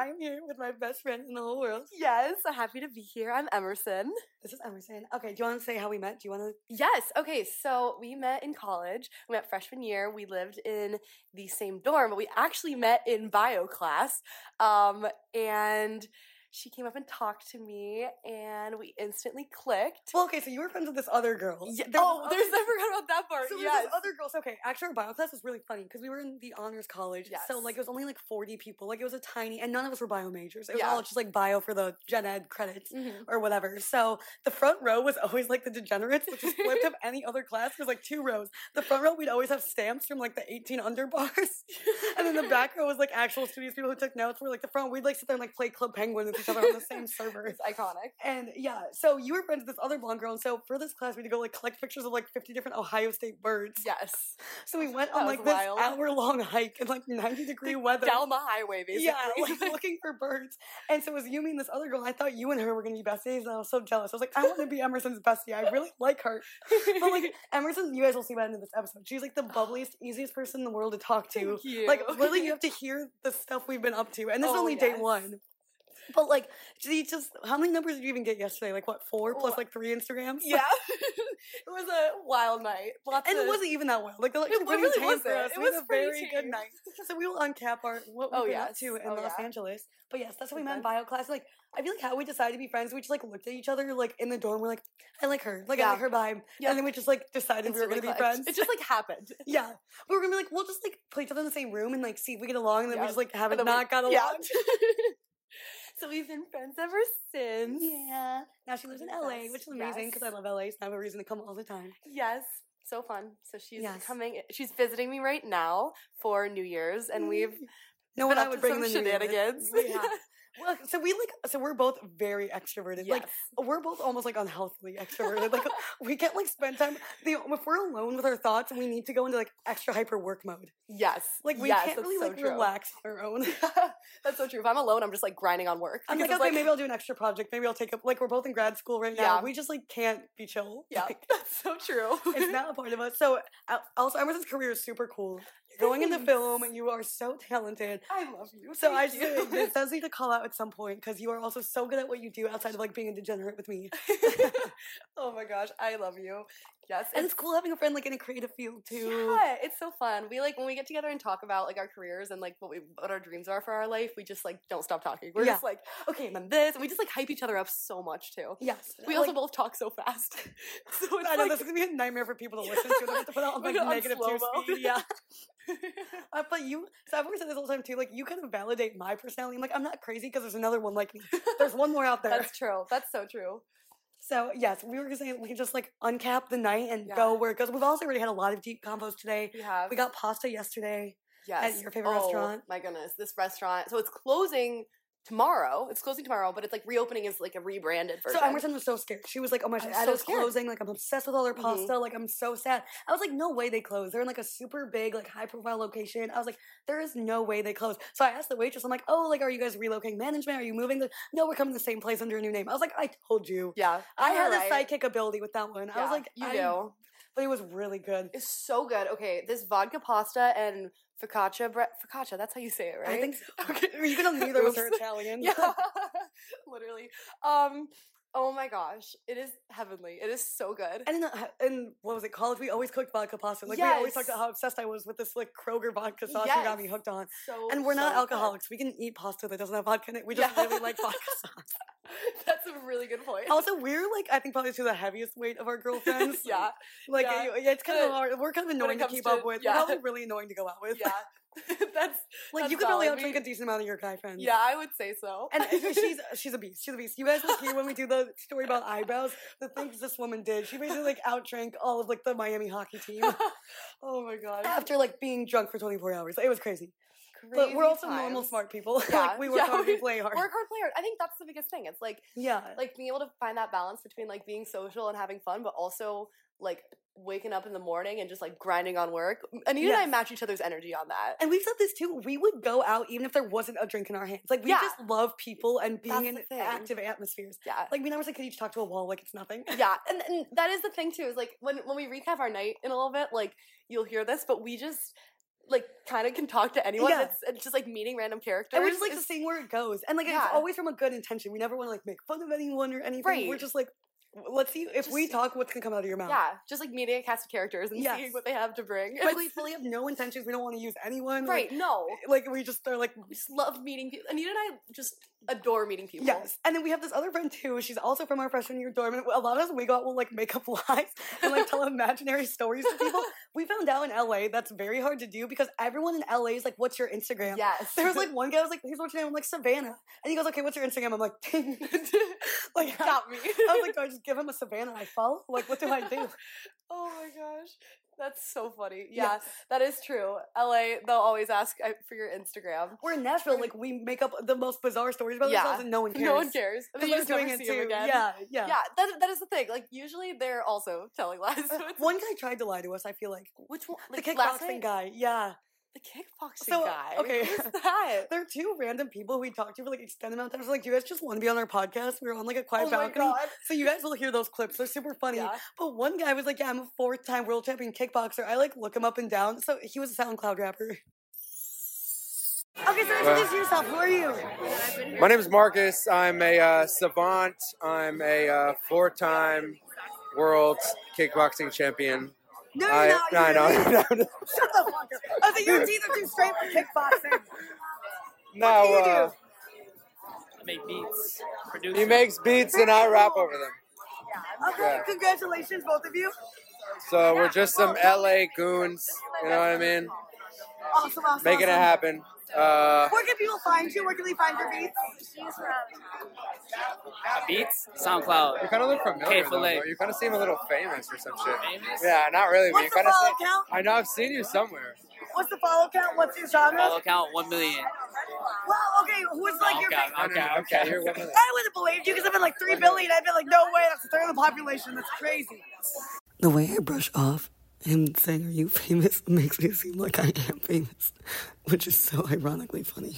I'm here with my best friend in the whole world. Yes, I'm happy to be here. I'm Emerson. This is Emerson. Okay, do you want to say how we met? Do you want to? Yes. Okay. So we met in college. We met freshman year. We lived in the same dorm, but we actually met in bio class. Um, and she came up and talked to me, and we instantly clicked. Well, okay, so you were friends with this other girl. Yeah. There oh, there's other- I forgot about that part. So yes. this other girl. So okay, actually, our bio class was really funny because we were in the honors college. So like it was only like 40 people. Like it was a tiny, and none of us were bio majors. It was Yeah. all just like bio for the gen ed credits. Mhm. or whatever. So the front row was always like the degenerates, which is flipped of any other class. There's like two rows. The front row we'd always have stamps from like the 18 under bars, and then the back row was like actual studios people who took notes. Where like the front, we'd like sit there and like play Club Penguin each other on the same server. It's iconic. And yeah, so you were friends with this other blonde girl, and so for this class we had to go like collect pictures of like 50 different Ohio State birds. Yes. So we went That on like this hour long hike in like 90 degree weather. Down the highway, basically. Yeah, like looking for birds. And so it was you, me, and this other girl. I thought you and her were gonna be besties, and I was so jealous. I was like, I want to be Emerson's bestie. I really like her. But like Emerson, you guys will see by the end of this episode. She's like the bubbliest, easiest person in the world to talk to. Thank you. Like literally, you have to hear the stuff we've been up to, and this is Oh, only day one. But like, she just how many numbers did you even get yesterday? Like what, four plus like three Instagrams? yeah. it was a wild night. Lots And of, it wasn't even that wild. Like the lecture It really intense for wasn't. us. It we was a very good night. So we will uncap our what we've Oh, up to in Oh, Los yeah. Angeles. But yes, that's how we in bio class. Like I feel like how we decided to be friends, we just like looked at each other like in the dorm. We're like, I like her. Like I like her vibe. Yeah. And then we just like decided we were gonna Instantly be friends. It just like happened. yeah. We were gonna be like, we'll just like put each other in the same room and like see if we get along and then we just like haven't then we- not got along. so we've been friends ever since. Yeah. Now she lives in LA, which is amazing because I love LA, so I have a reason to come all the time. Yes. So fun. So she's Yes. coming. She's visiting me right now for New Year's, and we've no one I would to bring the New Year with. Well, so we like so we're both very extroverted. Like we're both almost like unhealthily extroverted. Like we can't like spend time. The, if we're alone with our thoughts, we need to go into like extra hyper work mode. yes. Like we yes, can't really so like true. relax on our own. that's so true. If I'm alone, I'm just like grinding on work. I'm like, okay, maybe I'll do an extra project. Maybe I'll take up like we're both in grad school right now. Yeah. We just like can't be chill. Yeah, Like, that's so true. it's not a part of us. So uh, also, Emerson's career is super cool. You're going into film, and you are so talented. I love you. So I just you. does need to call out at some point because you are also so good at what you do outside of like being a degenerate with me. oh my gosh, I love you. Yes, And it's cool having a friend like in a creative field too. Yeah, it's so fun. We like when we get together and talk about like our careers and like what we what our dreams are for our life. We just like don't stop talking. We're Yeah. just like okay, and then this, and we just like hype each other up so much too. Yes. We also both talk so fast, so it's I know like this is gonna be a nightmare for people to listen to. To put it on like negative two speed. Yeah. Uh, but you, so I've always said this all the time too. Like you kind of validate my personality. I'm like I'm not crazy because there's another one like me. There's one more out there. That's true. That's so true. So yes, we were gonna say we can just like uncap the night and Yeah. go where it goes. We've also already had a lot of deep combos today. We have We got pasta yesterday. yes. your favorite Oh, restaurant? My goodness, this restaurant. So it's closing tomorrow. It's closing tomorrow, but it's like reopening as like a rebranded version. So Emerson was so scared. She was like, "Oh my god, so closing! Like I'm obsessed with all their Mhm. pasta. Like I'm so sad." I was like, "No way they close. They're in like a super big, like high profile location." I was like, "There is no way they close." So I asked the waitress, "I'm like, oh, like are you guys relocating management? Are you moving?" Like, no, we're coming to the same place under a new name. I was like, "I told you." yeah, I had Alright. a psychic ability with that one. Yeah, I was like, you I- do. But it was really good. It's so good. Okay, this vodka pasta and focaccia bread. Focaccia, that's how you say it, right? I think so. Okay. you can tell neither of us are Italian. Yeah, literally. Um. Oh my gosh, it is heavenly. It is so good. And in, uh, what was it, college? We always cooked vodka pasta. Like we always talked about how obsessed I was with this like Kroger vodka sauce you got me hooked on. So And we're not so good. alcoholics. We can eat pasta that doesn't have vodka in it. We just Yeah. really like vodka sauce. That's a really good point. Also, we're like I think probably to the heaviest weight of our girlfriends. yeah, like yeah. yeah, it's kind of hard. We're kind of annoying to keep to- up with. yeah. We're probably really annoying to go out with. yeah. that's like that's you could probably outdrink a decent amount of your guy friends. Yeah, I would say so. And she's she's a beast. She's a beast. You guys will hear when we do the story about eyebrows, the things this woman did. She basically like outdrank all of like the Miami hockey team oh my god. after like being drunk for 24 hours. It was crazy. but we're Crazy also normal smart people. Yeah, like we work yeah, hard, we we play hard. Work hard, play hard. I think that's the biggest thing. It's like yeah. like being able to find that balance between like being social and having fun, but also like waking up in the morning and just like grinding on work. Anita and I match each other's energy on that. And we've said this too. We would go out even if there wasn't a drink in our hands. Like we Yeah. just love people and being in active atmospheres. Yeah. Like we never say could each talk to a wall like it's nothing. yeah, and, and that is the thing too. Is like when when we recap our night in a little bit, like you'll hear this, but we just like kind of can talk to anyone. Yeah. It's, it's just like meeting random characters. And we're just like to seeing where it goes. And like Yeah. it's always from a good intention. We never want to like make fun of anyone or anything. We're just like let's see if we talk what's gonna come out of your mouth. yeah, just like meeting a cast of characters and Yes. seeing what they have to bring. But we fully have no intentions. We don't want to use anyone. like- right? No, Like, we just are like we just love meeting people. Anita and I just adore meeting people. Yes, and then we have this other friend too. She's also from our freshman year dorm, and a lot of us we got will like make up lies and like tell imaginary stories to people. We found out in LA that's very hard to do because everyone in LA is like, "What's your Instagram?" Yes. There was like one guy I was like, "Here's what's your name?" I'm like Savannah, and he goes, "Okay, what's your Instagram?" I'm like, like got me. I was like, "Do I just give him a Savannah I follow? Like, what do I do?" oh my gosh, that's so funny. Yeah, Yes. that is true. LA, they'll always ask uh, for your Instagram. We're in Nashville, like we make up the most bizarre stories about Yeah. ourselves, and no one cares. No one cares. And Because then you they're just doing it too. again. Yeah, yeah. Yeah, that, that is the thing. Like usually they're also telling lies. So One guy tried to lie to us. I feel like which one? the Like, last kickboxing guy. Yeah. The kickboxing So, guy. okay. Who's that? There are two random people who we talked to for like extended amount of time. I was like, do you guys just want to be on our podcast? We were on like a quiet oh my balcony. god. So you guys will hear those clips. They're super funny. Yeah. But one guy was like, yeah, I'm a fourth time world champion kickboxer. I like look him up and down. So he was a SoundCloud rapper. Okay, so introduce yourself. Who are you? My name is Marcus. I'm a uh, savant. I'm a uh, four-time world kickboxing champion. No, you're I, not. I You're know. no, Shut the fuck up. I think your teeth are too straight for kickboxing. no, do you do? uh, make beats, produce. he makes beats and I rap over them. Yeah. Okay, Yeah. congratulations, both of you. So we're just some LA goons. You know what I mean? Awesome, awesome. Making it happen. Uh, Where can people find you? Where can they find your beats? beats, SoundCloud. you kind of look familiar, though, K-Filet. bro. You kind of seem a little famous or some shit. Famous? Yeah, not really, but you What's the kind of follow seem. count? I know I've seen you somewhere. What's the follow count? What's your genre? Follow count one million. Wow, okay, who's like your Okay, favorite? I okay, okay. You're one of them. I would have believed you because I've been like three billion. I'd been like, no way, that's a third of the population. That's crazy. The way I brush off him saying, "Are you famous?" makes me seem like I am famous, which is so ironically funny.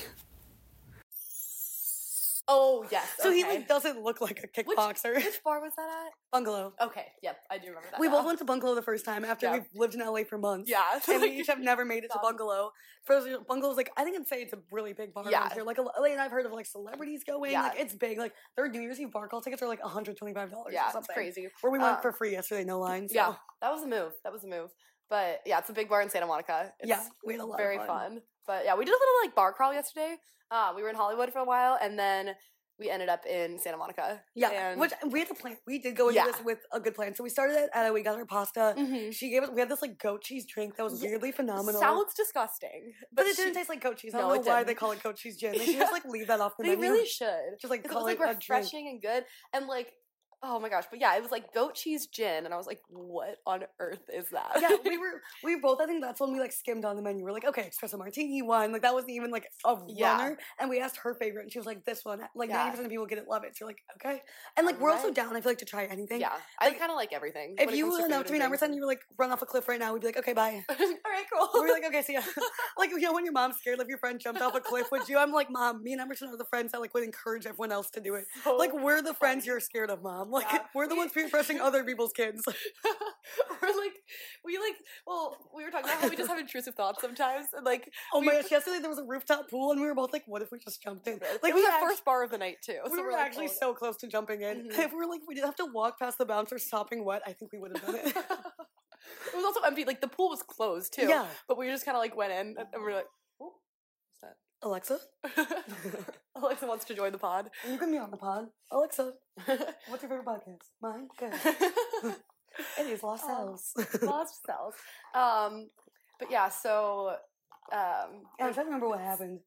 Oh yes. So he like doesn't look like a kickboxer. which bar was that at? Bungalow. Okay. Yep. I do remember that. We now. both went to Bungalow the first time after Yeah. we've lived in LA for months. Yeah. and we each have never made it to Bungalow. For those Bungalow's like I think I'd say it's a really big bar Yeah. here. Like, a, like and I've heard of like celebrities going. Yeah. Like it's big. Like their New Year's Eve bar call tickets are like one hundred twenty five dollars. yeah, or it's something. crazy. Where we went Uh, for free yesterday, no lines. Yeah, that was a move. That was a move. But yeah, it's a big bar in Santa Monica. It's yeah, we had a lot. very of fun. But yeah, we did a little like bar crawl yesterday. Uh, we were in Hollywood for a while, and then we ended up in Santa Monica. Yeah, and which we had to plan. We did go into Yeah. this with a good plan. So we started at uh, we got our pasta. Mhm. She gave us we had this like goat cheese drink that was Yeah, weirdly phenomenal. sounds disgusting, but it didn't taste like goat cheese. I don't it know why they didn't. call it goat cheese gin. They should just like leave that off the They menu. really should. just like 'Cause it call was it like a drink. refreshing and good, and like oh my gosh, but yeah, it was like goat cheese gin, and I was like, what on earth is that? yeah, we were we both. I think that's when we like skimmed on the menu. We're like, okay, espresso martini one. Like that wasn't even like a Yeah. runner. And we asked her favorite, and she was like, this one. Like Yeah. ninety percent of people get it, love it. So you're like, okay. And like we're also down. I feel like to try anything. yeah, I kind of like everything. If you announced me number ten, you were like run off a cliff right now. We'd be like, okay, bye. All right, cool. We're like, okay, see ya. like you know when your mom's scared, like your friend jumped off a cliff. Would you? I'm like, mom. Me and Emerson are the friends that like would encourage everyone else to do it. So Like we're the friends you're scared of, mom. Like Yeah. we're the ones peer other people's kids. we're like we like well we were talking about how we just have intrusive thoughts sometimes and like Oh my gosh! Yesterday there was a rooftop pool, and we were both like, "What if we just jumped in?" like it was we our act- first bar of the night too We so were we're like, actually oh, so close to jumping in. Mhm. If we were like, we didn't have to walk past the bouncer sopping wet, I think we would have done it. it was also empty like the pool was closed too Yeah. but we just kind of like went in and we were like Alexa, alexa wants to join the pod you can be on the pod. Alexa, what's your favorite podcast? Mine. Good. It is Lost Oh, Cells. lost cells um but yeah so um And I'm trying to remember what happened.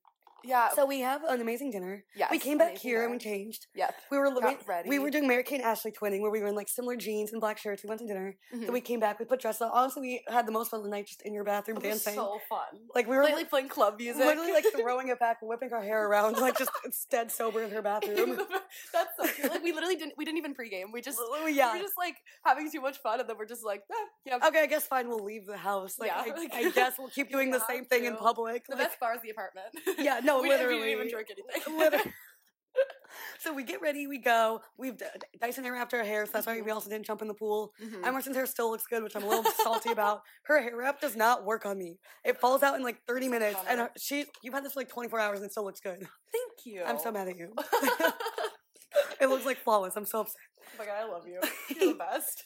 Yeah So we have an amazing dinner. yes, we came back here and we changed. yep We were Got we, we were doing Mary Kate and Ashley twinning, where we were in like similar jeans and black shirts. We went to dinner. Mhm. Then we came back. We put dresses on. Honestly, we had the most fun of the night just in your bathroom it was dancing. so fun like we were literally like playing club music literally like throwing it back, whipping our hair around, like just dead sober in her bathroom. That's so true. Like we literally didn't. We didn't even pregame. We just. Well, We yeah. were just like having too much fun, and then we're just like, eh, yeah. Okay, I guess fine. We'll leave the house. Like, Yeah, I, I guess we'll keep doing the same thing in public. The like- best bar is the apartment. Yeah, no, we, we literally. didn't even drink anything. So we get ready, we go. We've Dyson hair wrapped our hair, so that's why we also didn't jump in the pool. Mhm. Emerson's hair still looks good, which I'm a little salty about. Her hair wrap does not work on me. It falls out in like 30 minutes, and her, she you've had this for like 24 hours and it still looks good. Thank you. I'm so mad at you. oh it looks like flawless. I'm so upset. my god, I love you. You're the best.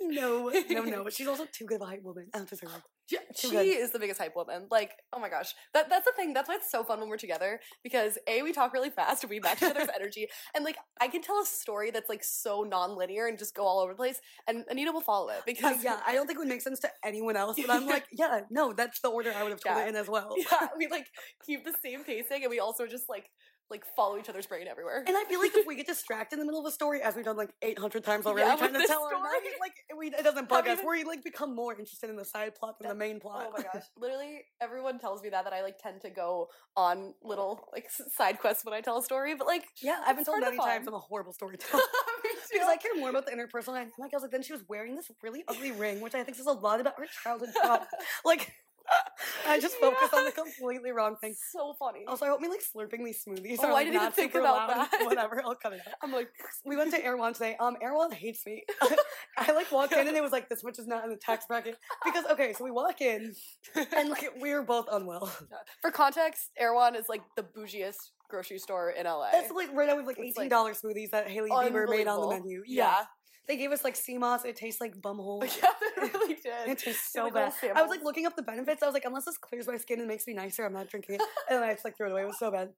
No, no, no. But she's also too good of a hype woman. I don't deserve her. Yeah, she good. is the biggest hype woman. Like, oh my gosh, that that's the thing. That's why it's so fun when we're together because a we talk really fast, we match each other's energy, and like I can tell a story that's like so non-linear and just go all over the place, and Anita will follow it Uh, because yeah, I don't think it would make sense to anyone else, but I'm like, yeah, no, that's the order I would have told Yeah. it in as well. yeah, we like keep the same pacing, and we also just like like follow each other's brain everywhere. And I feel like if we get distracted in the middle of a story, as we've done like 800 times already, Yeah, trying to tell our story. mind, like we, it doesn't bug Not us. even- We like become more interested in the side plot than the main oh plot. Oh my gosh! Literally, everyone tells me that that I like tend to go on little like side quests when I tell a story, but like yeah, I've been told many times. I'm a horrible storyteller. Because. I care more about the interpersonal dynamic. I was like, then she was wearing this really ugly ring, which I think says a lot about her childhood like, I just focus on the completely wrong thing. so funny. Also, I hope me like slurping these smoothies. Oh, I didn't even think about loud. that. Whatever, I'll cut it out. I'm like, We went to Erewhon today. Um, Erewhon hates me. I like walked in and it was like this much is not in the tax bracket because okay, so we walk in and like we were both unwell. for context, Erewhon is like the bougiest grocery store in LA. That's like right now we have like eighteen like, smoothies that Hailey Bieber made on the menu. Yeah. They gave us like sea moss. It tastes like bumhole. yeah, they really did. It tastes so bad. I was like looking up the benefits. I was like, unless this clears my skin and makes me nicer, I'm not drinking it. And then I just like threw it away. It was so bad.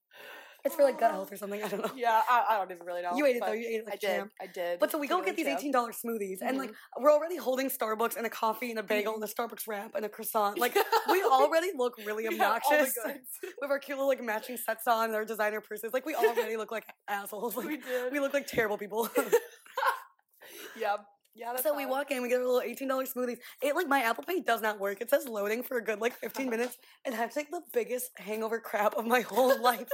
It's for like gut health or something. I don't know. Yeah, I, I don't even really know. You ate it though. You ate it like I did. champ. I did. But so we go get these eighteen dollar smoothies, and like Mhm. we're already holding Starbucks and a coffee and a bagel and a Starbucks wrap and a croissant. Like we already look really We have all the obnoxious goods. with our cute little like matching sets on and our designer purses. Like we already look like assholes. Like we did. we look like terrible people. Yeah. Yeah, that's so we walk in, we get our little eighteen dollars smoothies. It like my Apple Pay does not work. It says loading for a good like fifteen minutes, and I have like the biggest hangover crap of my whole life.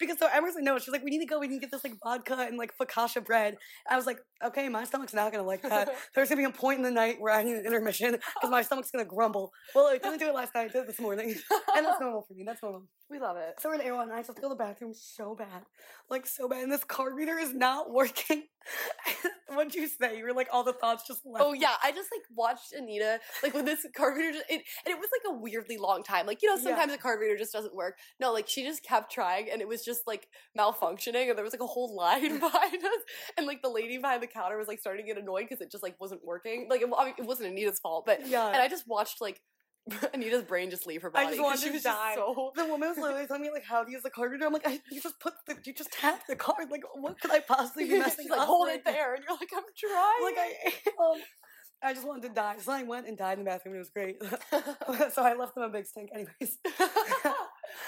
because so Emerson knows she's like, we need to go. We need to get this like vodka and like focaccia bread. I was like, okay, my stomach's not gonna like that. There's gonna be a point in the night where I need an intermission because my stomach's gonna grumble. Well, it didn't do it last night. I did it this morning, and that's normal for me. That's normal. We love it. So we're in Erewhon, and I have to go to the bathroom so bad, like so bad, and this card reader is not working. What'd you say? You were like all the thoughts just left. Oh yeah, I just like watched Anita like with this card reader, just, it, and it was like a weirdly long time. Like you know, Yeah. sometimes a card reader just doesn't work. No, like she just kept trying, and it was just like malfunctioning, and there was like a whole line behind us, and like the lady behind the counter was like starting to get annoyed because it just like wasn't working. Like it, I mean, it wasn't Anita's fault, but yeah. and I just watched like Anita's brain just leave her body. I just wanted she to was die. so the woman was literally telling me like how to use the card reader. I'm like, I, you just put the, you just tap the card. Like, what could I possibly be messing She's like, hold it there, and you're like, I'm trying. Like I, um, I just wanted to die. So I went and died in the bathroom. and It was great. so I left them a big stink. Anyways,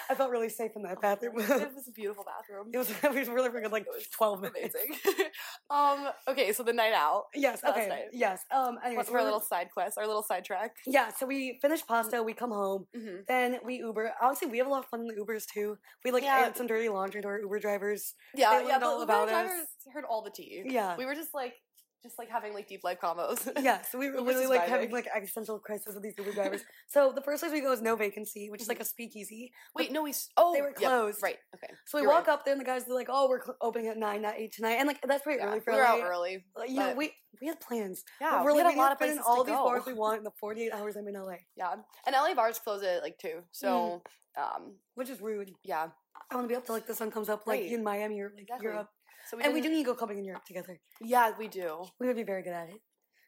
I felt really safe in that bathroom. it was a beautiful bathroom. it was it was really good like It was twelve minutes. Amazing. um. Okay, so the night out. Yes. Okay. night. Yes. Um. Anyways, What's our little side quest? Our little sidetrack. Yeah. So we finish pasta. We come home. Mm-hmm. Then we Uber. Honestly, we have a lot of fun in the Ubers too. We like Yeah. some dirty laundry to our Uber drivers. Yeah, They yeah. learned The all Uber us. drivers heard all the tea. Yeah. We were just like, just like having like deep life combos. Yeah, so we were literally like having like existential crisis with these Uber drivers. so the first place we go is no vacancy, which is like a speakeasy. Wait, no, we. Oh, They were yep, closed. right. Okay. So we You're walk right. up there and the guys are like, "Oh, we're cl- opening at nine, not eight tonight," and like that's pretty Yeah, early for we were out early. Like, you know, we we had plans. Yeah, we're we had a lot of to fit in places all these go. bars we want in the forty-eight hours I'm in LA, Yeah, and LA bars close at like two. So, um, which is rude. yeah. I want to be up till like the sun comes up, like Right. in Miami or like Exactly. Europe, So we and we do need to go clubbing in Europe together. Yeah, we do. We would be very good at it.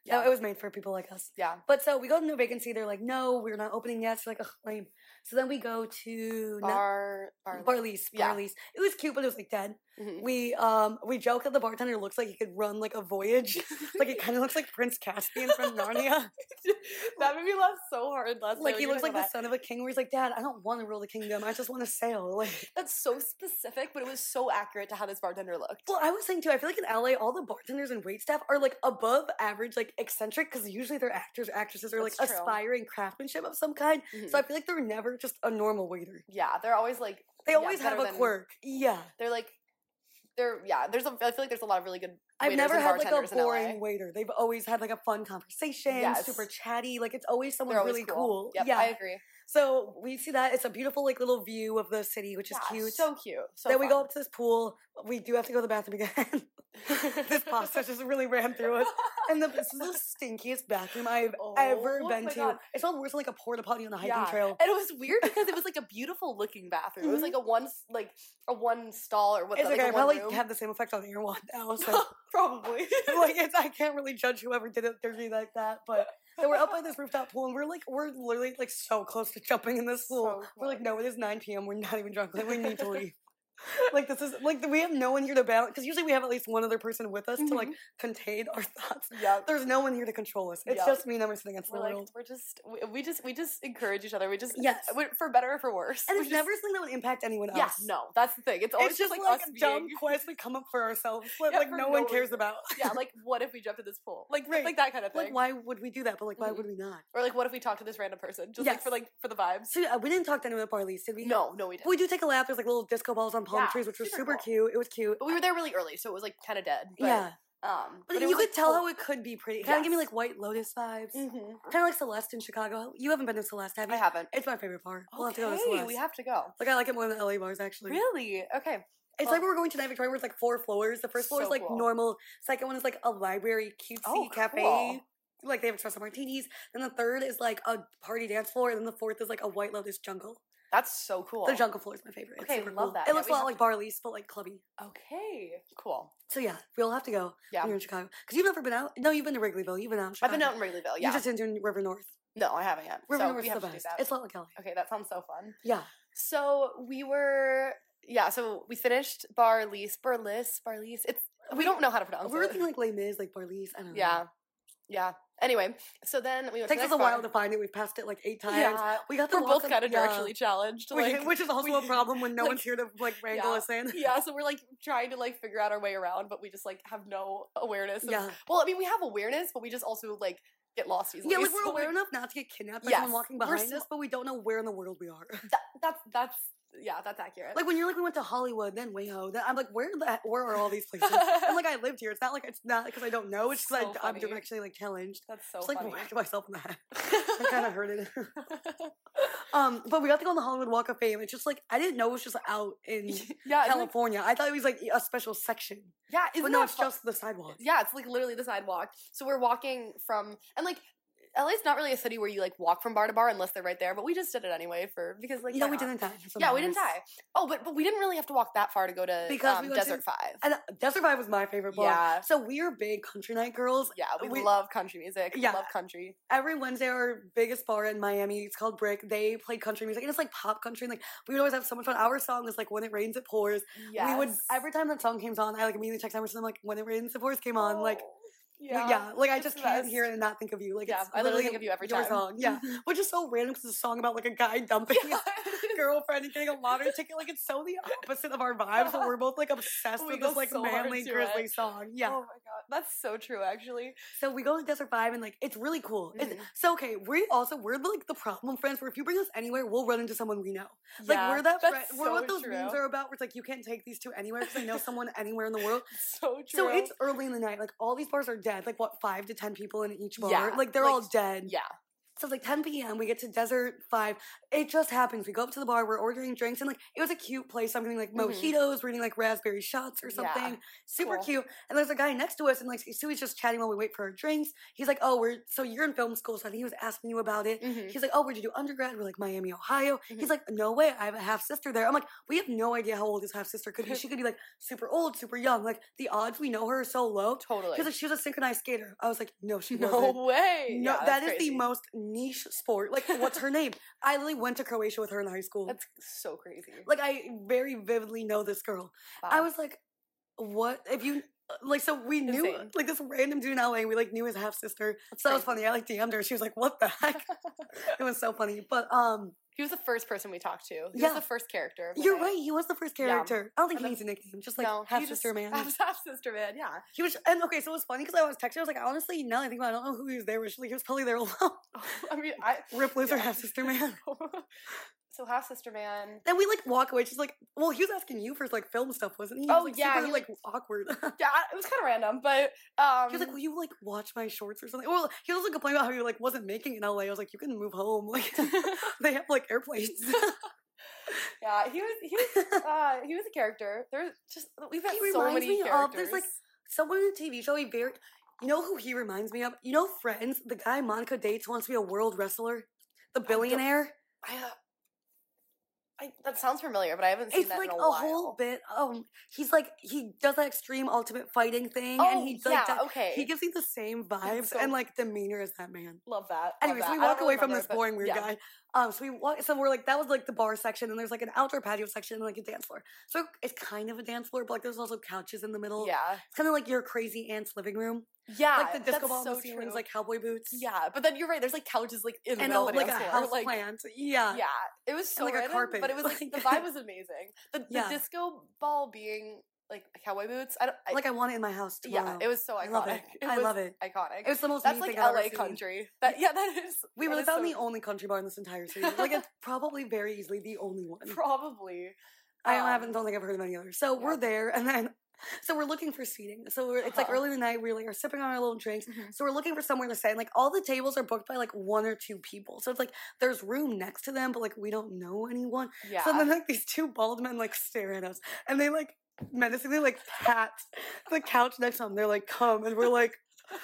Yeah. Yeah, it was made for people like us. Yeah. But so we go to No vacancy. They're like, "No, we're not opening yet." So like, ugh, lame. So then we go to Bar. Bar. Barley's. Yeah. Barley's. It was cute, but it was like dead. Mhm. We um we joke that the bartender looks like he could run like a voyage. like it kind of looks like Prince Caspian from Narnia. that made me laugh so hard last night. like he looks like the son of a king. Where he's like, Dad, I don't want to rule the kingdom. I just want to sail. Like, That's so specific, but it was so accurate to how this bartender looked. well, I was saying too. I feel like in LA, all the bartenders and wait staff are like above average, like eccentric, because usually they're actors, or actresses, or like That's true. aspiring craftsmanship of some kind. Mhm. So I feel like they're never just a normal waiter. yeah, they're always like They yeah, always have a than- quirk. Yeah. They're like they're yeah. There's a I feel like there's a lot of really good. I've never had like a bartenders in LA. boring waiter. They've always had like a fun conversation, Yes. super chatty. Like it's always someone really cool. cool. Yep, yeah. I agree. So we see that it's a beautiful like little view of the city, which is Yeah, cute. So cute. So then we go up to this pool. We do have to go to the bathroom again. this pasta just really ran through us. And the, this is the stinkiest bathroom I've oh, ever Oh been to. God. It smelled worse than like a porta potty on a hiking Yeah. trail. And it was weird because it was like a beautiful looking bathroom. It was like mm-hmm. a one like a one stall or what It's like okay. a I one probably room. have the same effect on Erewhon now. So Probably. like it's, I can't really judge whoever did it dirty like that. But so we're up by this rooftop pool and we're like we're literally like so close to jumping in this pool. So we're like, no, it is 9 p.m. We're not even drunk. Like we need to leave. Like this is like we have no one here to balance because usually we have at least one other person with us to like contain our thoughts. yeah. There's no one here to control us. It's Yeah. just me and Emerson against We're the like world. we're just we, we just we just encourage each other. We just Yes. we- for better or for worse. And it's just- never something that would impact anyone else. Yeah, no, that's the thing. It's always It's just like, like, us a dumb being, quest we come up for ourselves, but Yeah, like no no one cares about. yeah, like what if we jumped in this pool? Like Right. like that kind of thing. like why would we do that? But like why Mhm. would we not? Or like what if we talk to this random person just like for like for the vibes? So uh, we didn't talk to anyone at Barley's, did we? No, no, we didn't. But we do take a lap. There's like little disco balls on palm Yeah, trees, which was super cool. cute. It was cute. But we were there really early, so it was like kind of dead. But, yeah, Um, but, it you could like, tell cool. how it could be pretty. Kind of give me like White Lotus vibes. Mhm. Kind of like Celeste in Chicago. You haven't been to Celeste, have you? I haven't. It's my favorite part. We'll have to go to Celeste. we have to go. Like I like it more than the LA bars actually. Really? Okay. It's Well- like we're going to Night Victoria where it's like four floors. The first floor So is like cool. normal. Second one is like a library cutesy Oh, cafe. cool. Like they have espresso martinis. Then the third is like a party dance floor. And then the fourth is like a White Lotus jungle. That's so cool. The jungle floor is my favorite. It's Okay, super love cool. that. It looks a lot like Barley's, but like clubby. Okay. Cool. So yeah, we'll have to go Yeah. when you're in Chicago. Because you've never been out. No, you've been to Wrigleyville. You've been out. In I've been out in Wrigleyville. Yeah. You just didn't do River North. no, I haven't yet. River so North's we the have to do best. It's a lot like Cali. okay, that sounds so fun. Yeah. So we were yeah, so we finished Barley's, Burlis, Barley's. It's we don't know how to pronounce We were it. thinking like Les Mis, like Barley's. I don't know. yeah. Yeah. Anyway, so then we went It takes us a while bar. to find it. We've passed it like eight times. Yeah. We got the We're both kind of yeah. challenged. Which- Like, which is also we- a problem when no like, one's here to like wrangle yeah. us in. yeah, so we're like trying to like figure out our way around, but we just like have no awareness. Of, Yeah. Well, I mean, we have awareness, but we just also like get lost easily. Yeah, like we're so, aware enough not to get kidnapped by Yes, someone walking behind sm- us, but we don't know where in the world we are. That, that's that's yeah, that's accurate. like when you're like we went to Hollywood, then WeHo, then I'm like, where the where are all these places? and like I lived here. It's not like it's not because I don't know. It's because So I'm funny. directionally like challenged. that's so Just like funny. whacked myself in the head. I kind of heard it. um, but we got to go on the Hollywood Walk of Fame. It's just like I didn't know it was just out in yeah, it's like, California. I thought it was like a special section. yeah, isn't but no, it's just the sidewalk. yeah, it's like literally the sidewalk. So we're walking from and like LA's not really a city where you like walk from bar to bar unless they're right there, but we just did it anyway for because like why we not? didn't die. Yeah, we didn't die. Oh, but but we didn't really have to walk that far to go to Because um, we went to- Desert Five. And uh, Desert Five was my favorite bar. Yeah. So we are big country night girls. Yeah, we, we- love country music. Yeah. We love country. Every Wednesday, our biggest bar in Miami, it's called Brick. They play country music, and it's like pop country. And like we would always have so much fun. Our song is like "When It Rains, It Pours." Yes. We would every time that song came on, I like immediately text Emerson. I'm like, "When it rains, it pours." Came on, like Oh, we- yeah, yeah, like I just can't hear it and not think of you. Like Yeah, it's I literally think of you every your time. song. Yeah, which is so random because it's a song about like a guy dumping Yeah. his girlfriend and getting a lottery ticket. Like it's so the opposite of our vibes, but we're both like obsessed We with this like so manly grizzly song. Yeah. Oh my god, that's so true. Actually, So we go to Desert Five and like it's really cool. It's, Mhm. so okay, we also we're like the problem friends where if you bring us anywhere, we'll run into someone we know. Like yeah, we're that friend, that's we're so what those true. memes are about. Where it's like you can't take these two anywhere because I know someone anywhere in the world. So true. So it's early in the night. Like all these bars are dead. Like what five to ten people in each bar. Yeah, Like they're like, all dead. yeah. So it's like 10 p.m. We get to Desert Five. It just happens. We go up to the bar. We're ordering drinks, and like it was a cute place. I'm getting like Mhm. mojitos, reading like raspberry shots or Yeah, something. Super cool. cute. And there's a guy next to us, and like so he's just chatting while we wait for our drinks. He's like, "Oh, we're so you're in film school." So I think he was asking you about it. Mhm. He's like, "Oh, where'd you do undergrad?" We're like, "Miami, Ohio." Mhm. He's like, "No way, I have a half sister there." I'm like, "We have no idea how old his half sister could be. She could be like super old, super young. Like the odds we know her are so low." Totally. Because like, she was a synchronized skater. I was like, "No, she no wasn't." way. No, yeah, that's crazy. the most niche sport. Like, what's her name? I literally went to Croatia with her in high school. That's so crazy. like, I very vividly know this girl. I was like, what? If you like, so we knew Insane. like this random dude in LA. We like knew his half sister. So that was funny. I like DM'd her. She was like, "What the heck?" it was so funny. But um, He was the first person we talked to. He Yeah. was the first character. you're right. He was the first Yeah. character. I don't think And he needs a nickname. Just like no, half sister man. Half sister man. Yeah. He was, and okay, so it was funny because I was texting. I was like, honestly, now I think about, it, I don't know who he was there with. Like, he was probably there alone. I mean, I Rip loser, Yeah. half sister man. So half sister man. Then we like walk away. She's like, well, he was asking you for like film stuff, wasn't he? He was, Oh, like, yeah, super, he, like awkward. Yeah, it was kind of random, but um, he was like, will you like watch my shorts or something? Well, he was also complaining about how he like wasn't making in LA. I was like, you can move home. Like they have like airplanes. yeah, he was he was uh, he was a character. There's just we've had he so reminds many me of there's like someone in a TV show. He very, you know who he reminds me of? You know Friends, the guy Monica dates wants to be a world wrestler, the billionaire. I, uh, I, that sounds familiar, but I haven't seen It's that like in a, a, while. whole bit. Um, he's like he does that extreme ultimate fighting thing, Oh, and he like yeah, does- okay. he gives me the same vibes so- and like demeanor as that man. Love that. love Anyways, that. we walk away from this boring weird yeah. guy. Um, so we walk. So we're like that was like the bar section, and there's like an outdoor patio section and like a dance floor. So it's kind of a dance floor, but like there's also couches in the middle. Yeah, it's kind of like your crazy aunt's living room, yeah. like the disco ball so the ceilings, like cowboy boots. yeah, but then you're right. There's like couches like in the and a, middle of the like a floor. house like, plant. Yeah, Yeah, it was so like a carpet, but it was like the vibe was amazing. The, the Yeah. disco ball being like cowboy boots. I don't. I, like I want it in my house tomorrow. yeah, it was so iconic. I love it. I love it. Iconic. It was the most That's like LA country. That yeah, that is. We really found so- the only country bar in this entire city. like it's probably very easily the only one. probably. I um, haven't don't think I've heard of any others. So yeah. we're there, and then so we're looking for seating. So we're, it's like Uh-huh. early in the night. We like are sipping on our little drinks. Mhm. So we're looking for somewhere to sit. And like all the tables are booked by like one or two people. So it's like there's room next to them, but like we don't know anyone. Yeah. So then like these two bald men like stare at us, and they like menacingly like pat the couch next to them. They're like, "Come," and we're like.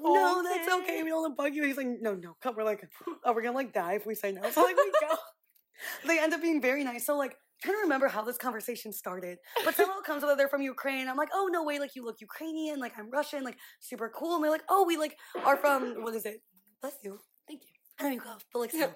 No, that's okay. We don't want to bug you. He's like, no, no, come. We're like, oh, we're gonna like die if we say no. So like we go. they end up being very nice. So like, trying to remember how this conversation started, but somehow it comes that they're from Ukraine. I'm like, oh no way, like you look Ukrainian, like I'm Russian, like super cool. And they're like, oh, we like are from what is it? Bless you. Thank you. I don't even cough, but like still,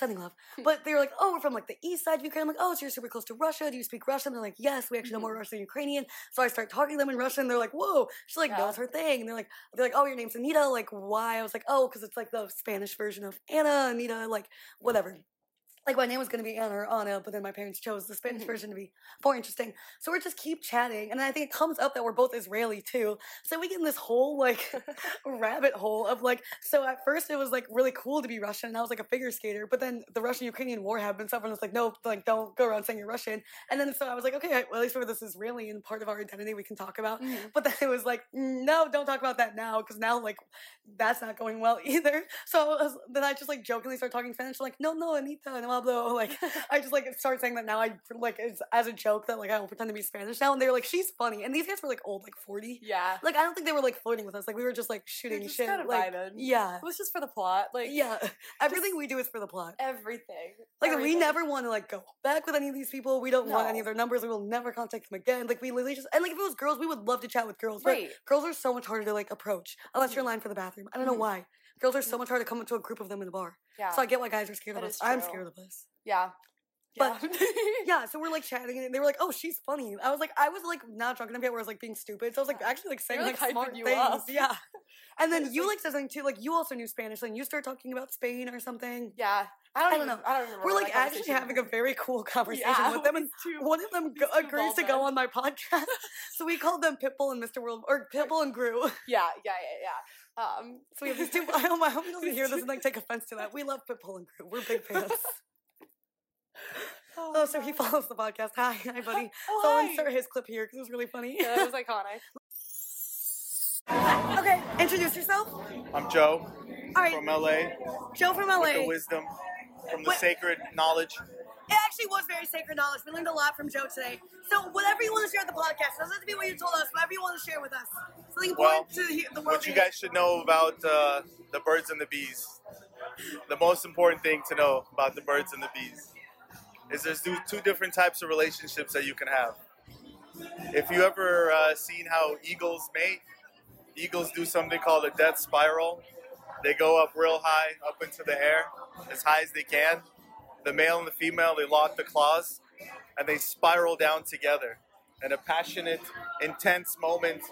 sending love. Hmm. But they were like, oh, we're from like the east side of Ukraine. I'm like, oh, so you're super close to Russia. Do you speak Russian? They're like, yes, we actually know more mm-hmm. Russian than Ukrainian. So I start talking to them in Russian. They're like, whoa. She's like, Yeah. knows her thing. And they're like, they're like, oh, your name's Anita. Like, why? I was like, oh, because it's like the Spanish version of Anna, Anita, like whatever. Like my name was gonna be Anna or Anna, but then my parents chose the Spanish Mhm. version to be more interesting. So we just keep chatting, and I think it comes up that we're both Israeli too. So we get in this whole like rabbit hole of like. So at first it was like really cool to be Russian, and I was like a figure skater. But then the Russian-Ukrainian war happened, so everyone was like, no, like don't go around saying you're Russian. And then so I was like, okay, well at least for this Israeli and part of our identity we can talk about. Mhm. But then it was like, "Mm, no, don't talk about that now, because now like that's not going well either. So I was, then I just like jokingly start talking Spanish, like, no, no, Anita, and blah blah. Like I just like start saying that now. I like it's as a joke that like I don't pretend to be Spanish now, and they were like, she's funny. And these guys were like old, like forty. Yeah. Like I don't think they were like flirting with us. Like we were just like shooting just shit. kinda like, vibing. yeah, It was just for the plot. Like yeah. Everything we do is for the plot. everything. Like we never want to like go back with any of these people. We don't want any of their numbers. We will never contact them again. Like we literally just and like if it was girls, we would love to chat with girls. But girls are so much harder to like approach unless you're in line for the bathroom. I don't know Mhm. why. Girls are so much harder to come into a group of them in a bar. Yeah. So I get why guys are scared of us. I'm scared of us. yeah. But- yeah. Yeah, so we're like chatting and they were like, "Oh, she's funny." I was like, I was like not drunk enough yet where I was like being stupid. So I was like actually like saying were, like, like, smart you things. up. Yeah. And then you like- said something too. Like you also knew Spanish. and you started talking about Spain or something. yeah. I don't, I don't even, know. I don't remember. We're like actually having a very cool conversation Yeah, with them, and two- one of them go- agrees to go on my podcast. so we called them Pitbull and Mr. World, or Pitbull and Gru. Yeah, yeah, yeah, yeah. Um, So we have these two. I hope, I hope he doesn't hear this and like take offense to that. We love Pitbull and Gru. We're big fans. oh, so he follows the podcast. Hi, hi, buddy. Oh, so I'll hi. insert his clip here because it was really funny. Yeah, that was iconic. okay, introduce yourself. I'm Joe All right, from LA, Joe from LA. with the wisdom from the What- sacred knowledge. It actually was very sacred knowledge. We learned a lot from Joe today. So whatever you want to share at the podcast, doesn't have to be what you told us. Whatever you want to share with us, something Well, important to he- the world. What you guys should know about uh, the birds and the bees. The most important thing to know about the birds and the bees is there's two two different types of relationships that you can have. If you ever uh, seen how eagles mate, eagles do something called a death spiral. They go up real high, up into the air, as high as they can. The male and the female, they lock the claws, and they spiral down together in a passionate, intense moment.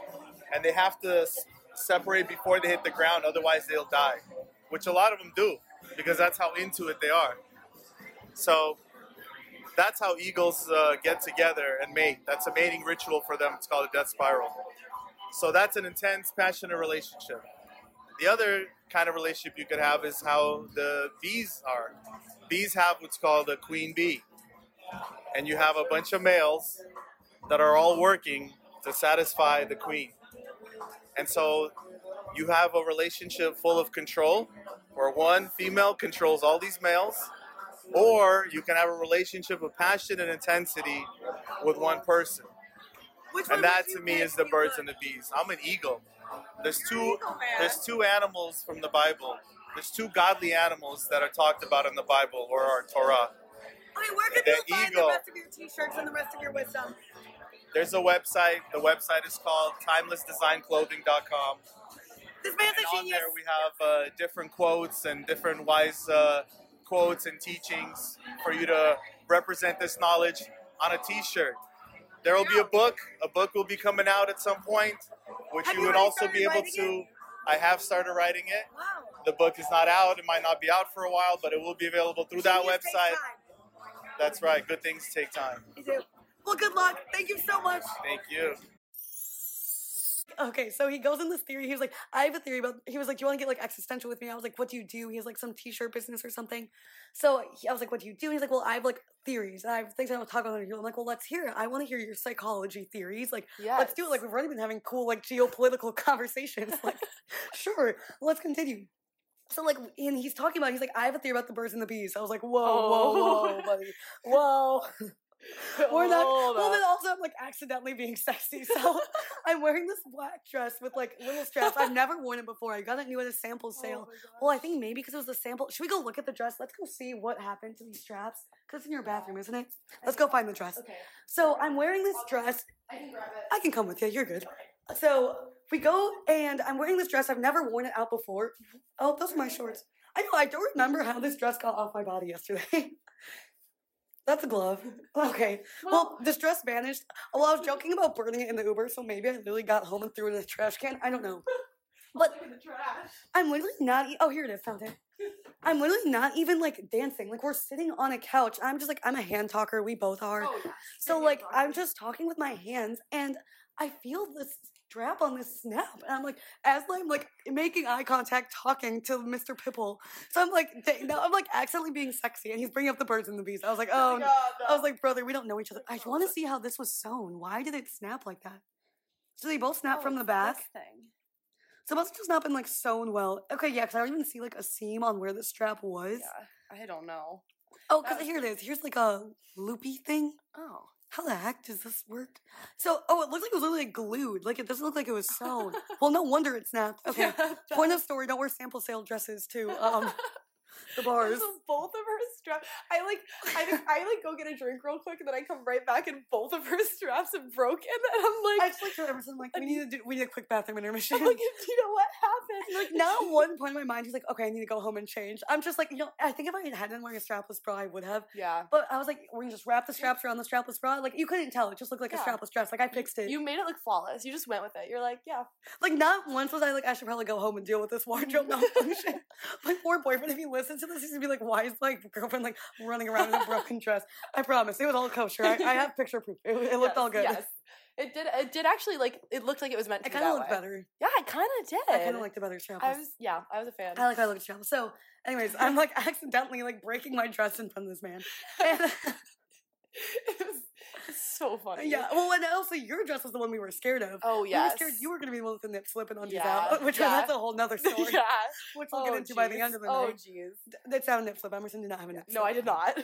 And they have to s- separate before they hit the ground, otherwise they'll die. Which a lot of them do, because that's how into it they are. So that's how eagles uh, get together and mate. That's a mating ritual for them. It's called a death spiral. So that's an intense, passionate relationship. the other kind of relationship you could have is how the bees are. Bees have what's called a queen bee, and you have a bunch of males that are all working to satisfy the queen. And so you have a relationship full of control, where one female controls all these males, or you can have a relationship of passion and intensity with one person. Which one And that to me is the birds and the bees. I'm an eagle. There's You're two eagle, there's two animals from the Bible. There's two godly animals that are talked about in the Bible or our Torah. Where can the you find eagle. the rest of your t-shirts and the rest of your wisdom? There's a website. The website is called timelessdesignclothing.com. This man's And a on genius. there we have uh, different quotes and different wise uh, quotes and teachings for you to represent this knowledge on a t-shirt. There will be a book. A book will be coming out at some point, which you you would also be able to. I have started writing it. Wow. The book is not out. It might not be out for a while, but it will be available through that website. That's right. Good things take time. You do. Well, good luck. Thank you so much. Thank you. Okay, so he goes in this theory. He was like, I have a theory about. He was like, Do you want to get like existential with me? I was like, What do you do? He has like some t-shirt business or something. So he, I was like, What do you do? He's like, Well, I have like theories. I have things I want to talk about. I'm like, Well, let's hear it. I want to hear your psychology theories. Like, let's do it. Like, we've already been having cool like geopolitical conversations. Like, sure, let's continue. So like, and he's talking about. He's like, I have a theory about the birds and the bees. I was like, Whoa, whoa, whoa, Oh. buddy, whoa. We're not. Hold Well, up. then also I'm like accidentally being sexy. So I'm wearing this black dress with like little straps. I've never worn it before. I got it new at a sample Oh sale. well, I think maybe because it was a sample. Should we go look at the dress? Let's go see what happened to these straps. Because it's in your bathroom, isn't it? Let's go find the dress. Okay, So I'm wearing this dress. I can grab it. I can come with you. You're good. So we go and I'm wearing this dress. I've never worn it out before. Oh, those are my shorts. I know. I don't remember how this dress got off my body yesterday. That's a glove. Okay. Well, this dress vanished. Well, I was joking about burning it in the Uber, so maybe I literally got home and threw it in the trash can. I don't know. But in the trash. I'm literally not. E- oh, here it is. Found it. I'm literally not even like dancing. Like we're sitting on a couch. I'm just like I'm a hand talker. We both are. Oh, yeah. So like I'm just talking with my hands and I feel this strap on this snap and I'm like as I'm like making eye contact talking to Mr. Pipple. So I'm like da- now I'm like accidentally being sexy and he's bringing up the birds and the bees. I was like, oh, my oh, no. I was like, brother, we don't know each other. I want to see how this was sewn. Why did it snap like that? So they both snap Oh, from the back. thing. So it must have just not been like sewn well. Okay, yeah, because I don't even see like a seam on where the strap was. Yeah, I don't know. Oh, because here it is. Here's like a loopy thing. Oh. How the heck does this work? So, oh, it looks like it was literally glued. Like it doesn't look like it was sewn. well, no wonder it snapped. Okay. Yeah, Point of story: Don't wear sample sale dresses to um the bars. Both of her straps. I like. I I like go get a drink real quick, and then I come right back, and both of her straps have broken. And I'm like, I like, just like Emerson, like we need to do, we need a quick bathroom intermission. I'm like, you know what happened? And, like now, at one point in my mind, he's like, "Okay, I need to go home and change." I'm just like, you know, I think if I had been wearing a strapless bra, I would have. Yeah. But I was like, "We're gonna just wrap the straps around the strapless bra." Like you couldn't tell; it just looked like Yeah. a strapless dress. Like I fixed it. You made it look flawless. You just went with it. You're like, yeah. Like not once was I like I should probably go home and deal with this wardrobe malfunction. my poor boyfriend, if he listens to this, he's gonna be like, "Why is my girlfriend like running around in a broken dress?" I promise, it was all kosher. I, I have picture proof. It, it looked Yes, all good. Yes. It did. It did actually like. It looked like it was meant to It kind of looked way. better. Yeah, it kind of did. I kind of liked the better strapless. I was. Yeah, I was a fan. I like how I look at strapless. So, anyways, I'm like accidentally like breaking my dress in front of this man. And, it was so funny. yeah. Well, and also your dress was the one we were scared of. Oh We yes. were scared you were gonna be the one nip slipping on Yeah, out, which yeah. that's a whole nother story, yeah. which we'll oh, get into by the end of the Oh night. Oh jeez. That's not a nip slip. Emerson did not have a nip slip. No, I did not.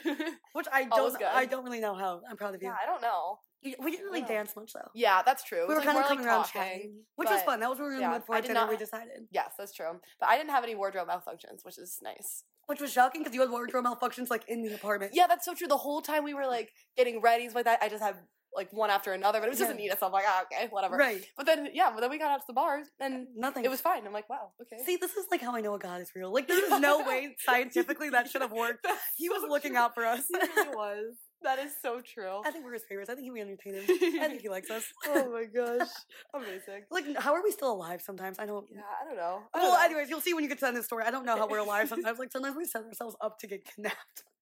Which I don't. I don't really know how. I'm proud of you. yeah, I don't know. We didn't really dance much though. Yeah, that's true. We were like, kind of coming like, around talking, chatting, which was fun. That was when we were in yeah, I for dinner. not- we decided, Yes, that's true. But I didn't have any wardrobe malfunctions, which is nice. which was shocking because you had wardrobe malfunctions like in the apartment. Yeah, that's so true. The whole time we were like getting ready and like that, I just had like one after another, but it was just Yeah. Anita, so I'm like, ah, okay, whatever. Right. But then, yeah, but then we got out to the bars and Nothing. it was fine. I'm like, wow, okay. See, this is like how I know a God is real. Like, there is no way scientifically that should have worked. He was so looking true. out for us. He really was. That is so true. I think we're his favorites. I think he we entertain him. I think he likes us. oh my gosh. Amazing. Like, how are we still alive sometimes? I don't. Yeah, I don't know. I don't Well, know. anyways, you'll see when you get to the end of the story. I don't know how we're alive sometimes. Like, sometimes we set ourselves up to get kidnapped.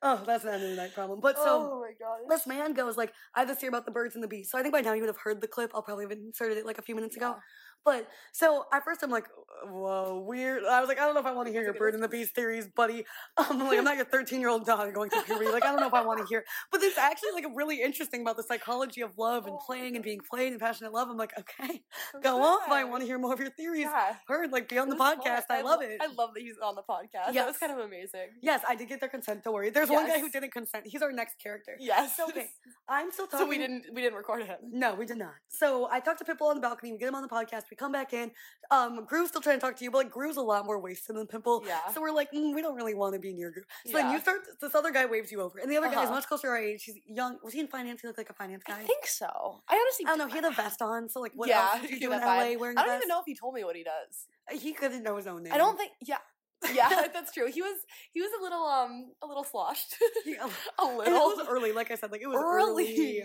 Oh, that's an end of the night problem. But so. oh my gosh. This man goes like, I have this theory about the birds and the bees. So I think by now you would have heard the clip. I'll probably have inserted it like a few minutes ago. But so at first I'm like, whoa, weird. I was like, I don't know if I want to hear your bird and the beast theories, buddy. Um, like, I'm not your 13 year old dog going through puberty. Like, I don't know if I want to hear. But it's actually like a really interesting about the psychology of love and playing and being played and passionate love. I'm like, okay, go on. I want to hear more of your theories. Yeah. Heard like be on the podcast. I love it. I love that he's on the podcast. That Yes. was kind of amazing. yes, I did get their consent. Don't worry. There's one guy who didn't consent. He's our next character. Yes. Okay, I'm still talking. So we didn't we didn't record him. No, we did not. So I talked to Pimple on the balcony. We get him on the podcast. We come back in. Um, Gru's still trying to talk to you, but like Gru's a lot more wasted than Pimple. Yeah. So we're like, mm, we don't really want to be near Groove. So then you start. This other guy waves you over, and the other guy is Uh-huh. much closer to our age. He's young. Was he in finance? He looked like a finance guy. I think so. I honestly I don't know. He had a vest on. So like, what yeah, else did you do in LA vibe. wearing I don't even know if he told me what he does. He couldn't know his own name. I don't think. Yeah, yeah, that's true. He was he was a little um a little sloshed. He, a and it little was early, like I said, like it was Early. early.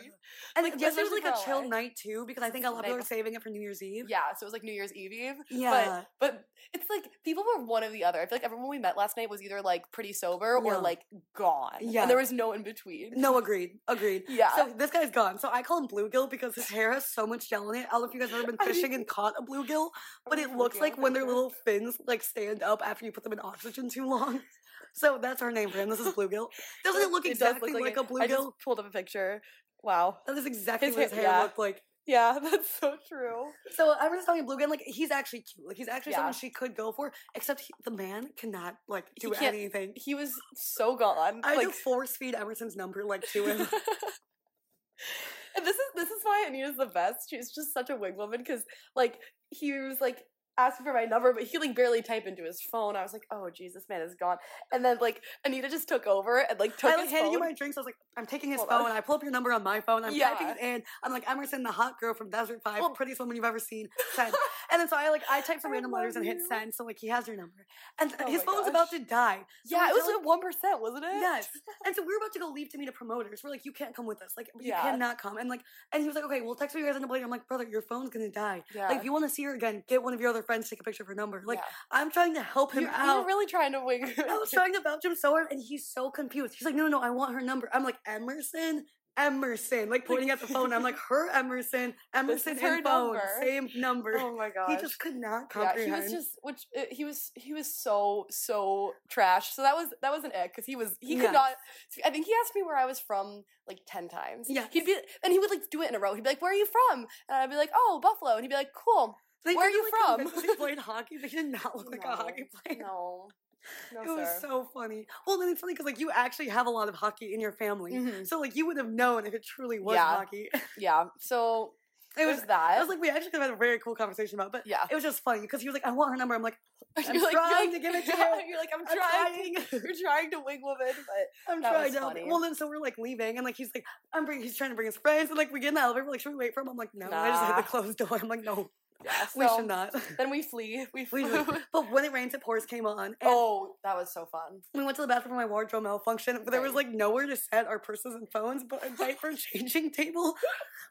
And Like, it was like a chill night too, because I think a lot of people were saving it for New Year's Eve. Yeah, so it was like New Year's Eve Eve. Yeah. But but it's like people were one or the other. I feel like everyone we met last night was either like pretty sober Yeah. or like gone. Yeah. And there was no in between. No, agreed. Agreed. Yeah. So this guy's gone. So I call him bluegill because his hair has so much gel in it. I don't know if you guys have ever been fishing and caught a bluegill, but it looks like when their little fins like stand up after you put them in oxygen too long. So that's our name for him. This is bluegill. Doesn't it look does exactly look like, it. a I bluegill? just pulled up a picture. Wow. That is exactly His what his hair- yeah. looked like. Yeah, that's so true. So I was just telling you, bluegill, like he's actually cute. Like he's actually Yeah. someone she could go for. Except he, the man cannot like do can't- anything. He was so gone. I like force feed Emerson's number like to him. and this is this is why Anita's the best. She's just such a wig woman because like he was like asking for my number, but he like barely type into his phone. I was like, oh Jesus, man is gone. And then like Anita just took over and like took I like his handed you phone. my drinks. I was like, I'm taking his Hold phone. on. I pull up your number on my phone. I'm Yeah. typing it in. I'm like Emerson, the hot girl from Desert Five, Well- prettiest woman you've ever seen. Send. and then so I like I type some I random letters and hit send. So like he has your number, and Oh his phone's about to die. So yeah, it was like one percent, wasn't it? Yes. And so we were about to go leave to meet a promoters. We're like, you can't come with us. Like, you Yeah. cannot come. And like, and he was like, okay, we'll text you guys in the later. I'm like, brother, your phone's gonna die. Yeah. Like, if you want to see her again, get one of your other friends take a picture of her number. Like, Yeah. I'm trying to help him you, you out. were really trying to wig. I was trying to vouch him so hard, and he's so confused. He's like, no, no, no, I want her number. I'm like, Emerson, Emerson, like pointing at the phone. I'm like, her Emerson, Emerson her and phone, number. same number. oh my god, he just could not comprehend. yeah, he was just which uh, he was he was so so trash. So that was that was an ick because he was he could Yes. not. I think he asked me where I was from like ten times. Yeah, he'd be and he would like do it in a row. He'd be like, "Where are you from?" And I'd be like, "Oh, Buffalo." And he'd be like, "Cool." They where are you like, from? He played hockey, but he did not look like a hockey player. No, no, it was sir. so funny. Well, then it's funny because like you actually have a lot of hockey in your family, Mhm. so like you would have known if it truly was Yeah. hockey. Yeah, so It was. was that. I was like, we actually could have had a very cool conversation about, it, but yeah. it was just funny because he was like, "I want her number." I'm like, I'm You're like, trying like- to give it to you. You're like, I'm, I'm trying. trying. You're trying to wig woman, but I'm was trying to. Well, then so we're like leaving, and like he's like, I'm bring, he's trying to bring his friends, and like we get in the elevator, we're like, should we wait for him? I'm like, no, I just hit Nah. the closed door. I'm like, no, yeah. we so should not. Then we flee. We We flew. but when it rains, it pours came on. And oh, that was so fun. we went to the bathroom for my wardrobe malfunction, but there was like nowhere to set our purses and phones, but a diaper changing table.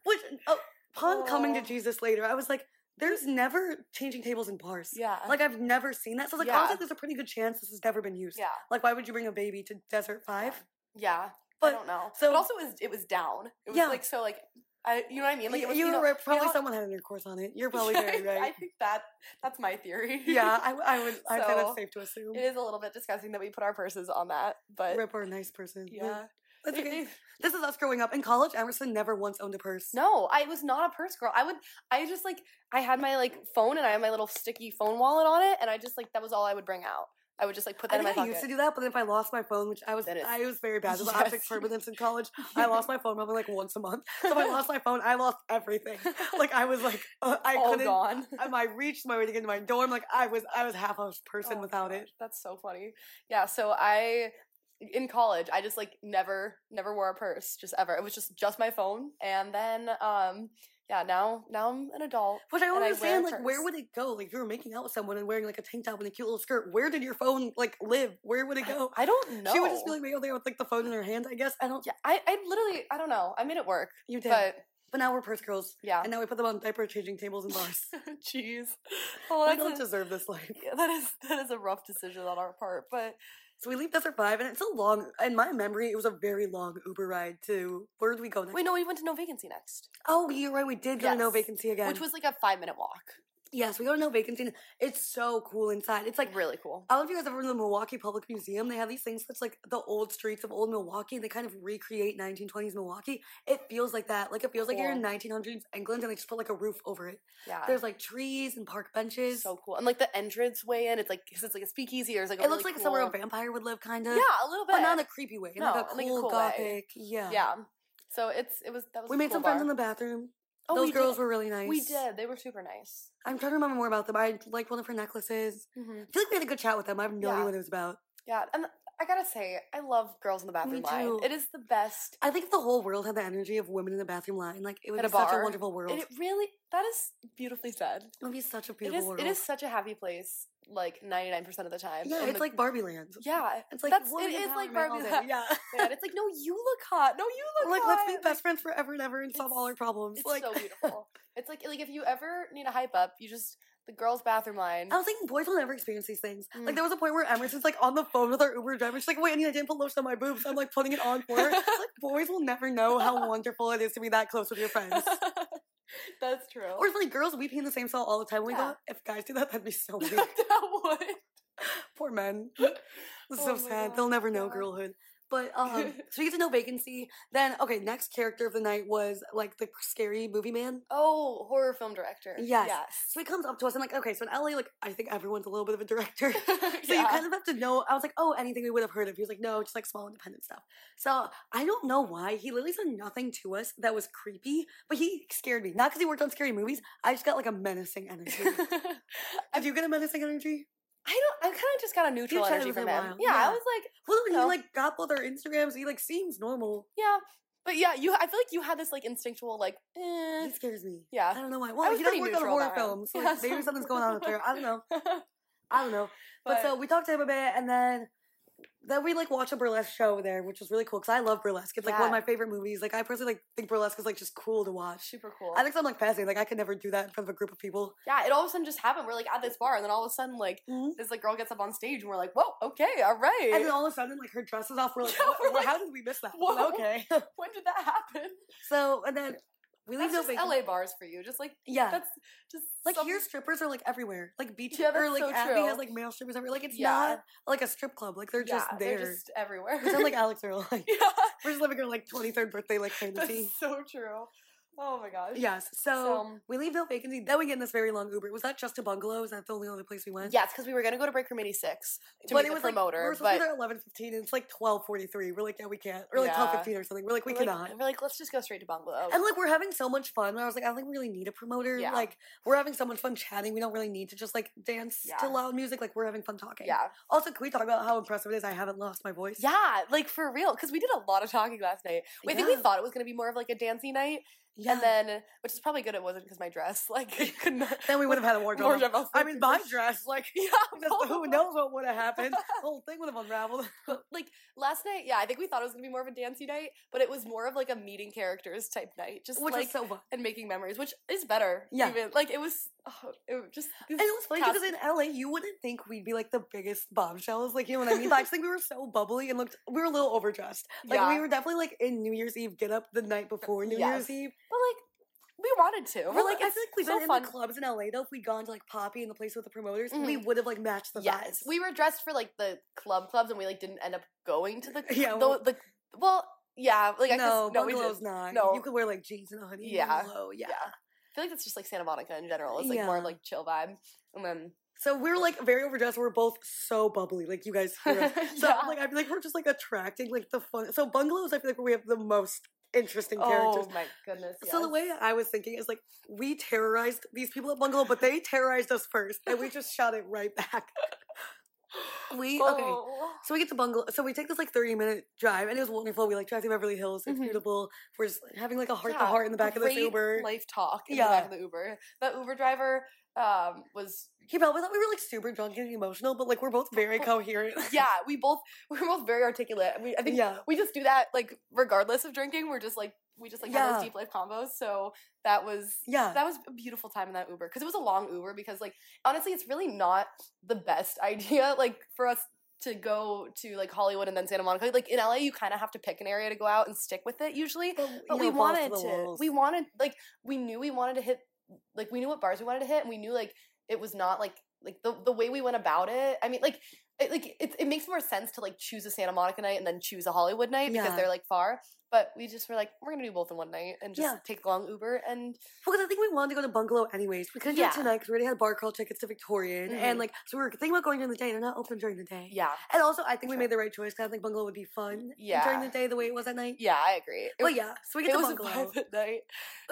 Which, uh, upon coming to Oh. Jesus later, I was like, there's never changing tables in bars. Yeah. Like I've never seen that. So like I was like, Yeah. honestly, there's a pretty good chance this has never been used. yeah. Like, why would you bring a baby to Desert Five? Yeah. But- I don't know. so- but also it was it was down. It was Yeah. like so like I you know what I mean? Like was, you, you, were know, right. Probably know- someone had an intercourse on it. You're probably very right. I think that that's my theory. yeah, I, I would. I'd say that's safe to assume. It is a little bit disgusting that we put our purses on that, but Rip or a nice person. yeah. that's okay. This is us growing up in college. Emerson never once owned a purse. No, I was not a purse girl. I would I just like I had my like phone and I had my little sticky phone wallet on it and I just like that was all I would bring out. I would just like put I that in think my I pocket. used to do that, but then if I lost my phone, which I was, it's- I was very bad with Yes. object permanence in college. I lost my phone probably like once a month. So if I lost my phone, I lost everything. Like I was like, uh, I all couldn't. gone. I reached my way to get into my dorm. Like I was, I was half a person Oh without gosh, it. That's so funny. Yeah, so I in college I just like never never wore a purse, just ever. It was just just my phone and then um yeah, now now I'm an adult. Which I don't and I wear a understand. Like, where would it go? Like, if you were making out with someone and wearing like a tank top and a cute little skirt. Where did your phone like live? Where would it go? I don't know. She would just be like maybe there with like the phone in her hand. I guess I don't. yeah, I, I literally I don't know. I made it work. You did, But but now we're purse girls, yeah. and now we put them on diaper changing tables and bars. Jeez. Oh, we don't a- deserve this life. yeah, that is that is a rough decision on our part, but So we leave Desert Five, and it's a long. In my memory, it was a very long Uber ride to where did we go next? wait, no, we went to no vacancy next, Oh, you're right. We did go to no vacancy again. which was like a five minute walk. Yes, we go to No Vacancy. It's so cool inside. It's like really cool. I don't know if you guys ever been to the Milwaukee Public Museum. They have these things that's like the old streets of old Milwaukee. They kind of recreate 1920s Milwaukee. It feels like that. Like it feels like you're in Cool. 1900s England and they just put like a roof over it. Yeah. There's like trees and park benches. so cool. And like the entrance way in, it's like 'cause it's like a speakeasy. There's like a it looks really like somewhere a cool- vampire would live, kind of. Yeah, a little bit. but not in a creepy way. In No, like a in, like, a cool, cool way. gothic. Yeah. yeah. So it's it was that was We made cool some friends in the bathroom. Oh, Those we girls did. were really nice. We did. They were super nice. I'm trying to remember more about them. I liked one of her necklaces. Mm-hmm. I feel like we had a good chat with them. I have no idea what it was about. Yeah, and I gotta say, I love girls in the bathroom line. too. It is the best. I think if the whole world had the energy of women in the bathroom line, like it would At be a such a bar. wonderful world. And it really that is beautifully said. it would be such a It beautiful is. world. It is such a happy place. Like ninety nine percent of the time. Yeah, And it's the- like Barbie Land. yeah. It's like That's- woman it is like empowerment all Barbie day. Land. Yeah. Man, it's like no, you look hot. No, you look like hot. let's be best friends forever and ever and solve all our problems. It's like so beautiful. it's like like if you ever need a hype up, you just the girls' bathroom line. I was thinking boys will never experience these things. Mm. Like there was a point where Emerson's like on the phone with our Uber driver. She's like, "Wait, I need I didn't put lotion on my boobs." I'm like putting it on for her. like boys will never know how wonderful it is to be that close with your friends. That's true. Or it's like girls, we pee in the same stall all the time. when We Yeah. go. If guys do that, that'd be so weird. that would. Poor men. This is Oh so sad. God, They'll never know God. girlhood. But um, so we get to No vacancy. Then okay, next character of the night was like the scary movie man. Oh, horror film director. Yes. Yes. So he comes up to us and like, okay, so in LA, like I think everyone's a little bit of a director. So yeah. you kind of have to know. I was like, oh, anything we would have heard of. He was like, no, just like small independent stuff. So I don't know why he literally said nothing to us that was creepy, but he scared me. Not because he worked on scary movies. I just got like a menacing energy. Did you get a menacing energy? I don't. I kind of just got a neutral energy from him a him. while, Yeah, yeah. I was like, Well, he No. like got both our Instagrams. He like seems normal. yeah, but yeah, you. I feel like you had this like instinctual like, eh. He scares me. Yeah. I don't know why. Well, he does pretty work on horror films. So Yeah, like, maybe something's going on up there. I don't know. I don't know. But, But- so we talked to him a bit, and then then we like watch a burlesque show there, which was really cool because I love burlesque. It's like one of my favorite movies. Like I personally like think burlesque is like just cool to watch. super cool. I think I'm like fascinating. Like I could never do that in front of a group of people. yeah, it all of a sudden just happened. We're like at this bar, and then all of a sudden, like Mhm. this like girl gets up on stage, and we're like, whoa, okay, all right. And then all of a sudden, like her dress is off. We're like, Yeah, we're what- how did we miss that? whoa. okay. when did that happen? so and then we leave That's no just. LA bars for you. Just like Yeah. that's just like some- here, strippers are like everywhere. Like beach Yeah, or like so Abbey true. has like male strippers everywhere. Like it's Yeah. not like a strip club. Like they're just there. They're just everywhere. Sound like Alix Earle. Like yeah, we're just living our like 23rd birthday like fantasy. that's so true. Oh my gosh. Yes. So, So- we leave no vacancy. Then we get in this very long Uber. Was that just to bungalow? Is that the only other place we went? Yeah, it's because we were gonna go to Break Room 86 to but meet it the was promoter, like we were supposed to but be there at eleven fifteen, and it's like twelve forty three. We're like, yeah, we can't, or like Yeah. twelve fifteen or something. We're like, we we're like, cannot. we're like, let's just go straight to Bungalow. And like we're having so much fun. And I was like, I don't think we really need a promoter. Yeah. Like we're having so much fun chatting. We don't really need to just like dance to loud music. Like we're having fun talking. yeah, Also, can we talk about how impressive it is? I haven't lost my voice. yeah, like for real, because we did a lot of talking last night. We I think we thought it was gonna be more of like a dancing night, Yeah. and then which is probably good it wasn't because my dress like could not. Then we would have had a wardrobe. Wardrobe I mean, my dress, like, Yeah, who knows what would have happened? The whole thing would have unraveled. But like last night, yeah, I think we thought it was gonna be more of a dancey night, but it was more of like a meeting characters type night, just Which like so fun. and making memories, which is better. Yeah. even like it was. Oh, it was just And it was funny because in LA, you wouldn't think we'd be like the biggest bombshells, like you know what I mean. But I just think we were so bubbly and looked. We were a little overdressed. Like Yeah. we were definitely like in New Year's Eve get up the night before New Yes. Year's Eve. But like we wanted to. We're Well, like, I feel like we've so been fun. in the clubs in LA though. If we'd gone to like Poppy and the place with the promoters, we Mhm. would have like matched the yes, vibes. we were dressed for like the club clubs, and we like didn't end up going to the Yeah, The, well- the well, yeah, like I no, guess, no, we did. not. No. you could wear like jeans and a hoodie. Yeah. bungalow, yeah. Yeah. I feel like that's just like Santa Monica in general. It's like more like chill vibe, and then So we're like very overdressed. We're both so bubbly, like you guys. Hear us. So Yeah. like I feel like we're just like attracting like the fun. So bungalows, I feel like where we have the most interesting characters. oh my goodness. So the way. I was thinking is like we terrorized these people at Bungalow, but they terrorized us first, and we just shot it right back. We okay. Oh. So we get to Bungalow. So we take this like thirty minute drive, and it was wonderful. We like drive through Beverly Hills. It's Mhm. beautiful. We're just having like a heart to heart in the back of this Uber. Life talk in Yeah. the back of the Uber. That Uber driver um, was he probably thought we were like super drunk and emotional, but like we're both very coherent. yeah. We both we were both very articulate. And we I think yeah. we just do that like regardless of drinking. We're just like we just like have Yeah. those deep life combos. So that was Yeah. that was a beautiful time in that Uber because it was a long Uber. Because like honestly, it's really not the best idea like for us to go to like Hollywood and then Santa Monica. Like in LA, you kind of have to pick an area to go out and stick with it usually. But you we know, wanted to. walls. We wanted like we knew we wanted to hit like we knew what bars we wanted to hit, and we knew like it was not like like the the way we went about it. I mean, like it, like it, it makes more sense to like choose a Santa Monica night and then choose a Hollywood night because Yeah. they're like far. But we just were like, we're gonna do both in one night and just Yeah. take long Uber and Well, Because I think we wanted to go to Bungalow anyways. We couldn't do Yeah. it tonight because we already had bar crawl tickets to Victorian. Mhm. And like, so we were thinking about going during the day. They're not open during the day. yeah, And also, I think we Sure. made the right choice because I think Bungalow would be fun Yeah. during the day the way it was at night. yeah, I agree. It, But yeah, so we get it to was a Bungalow. at night.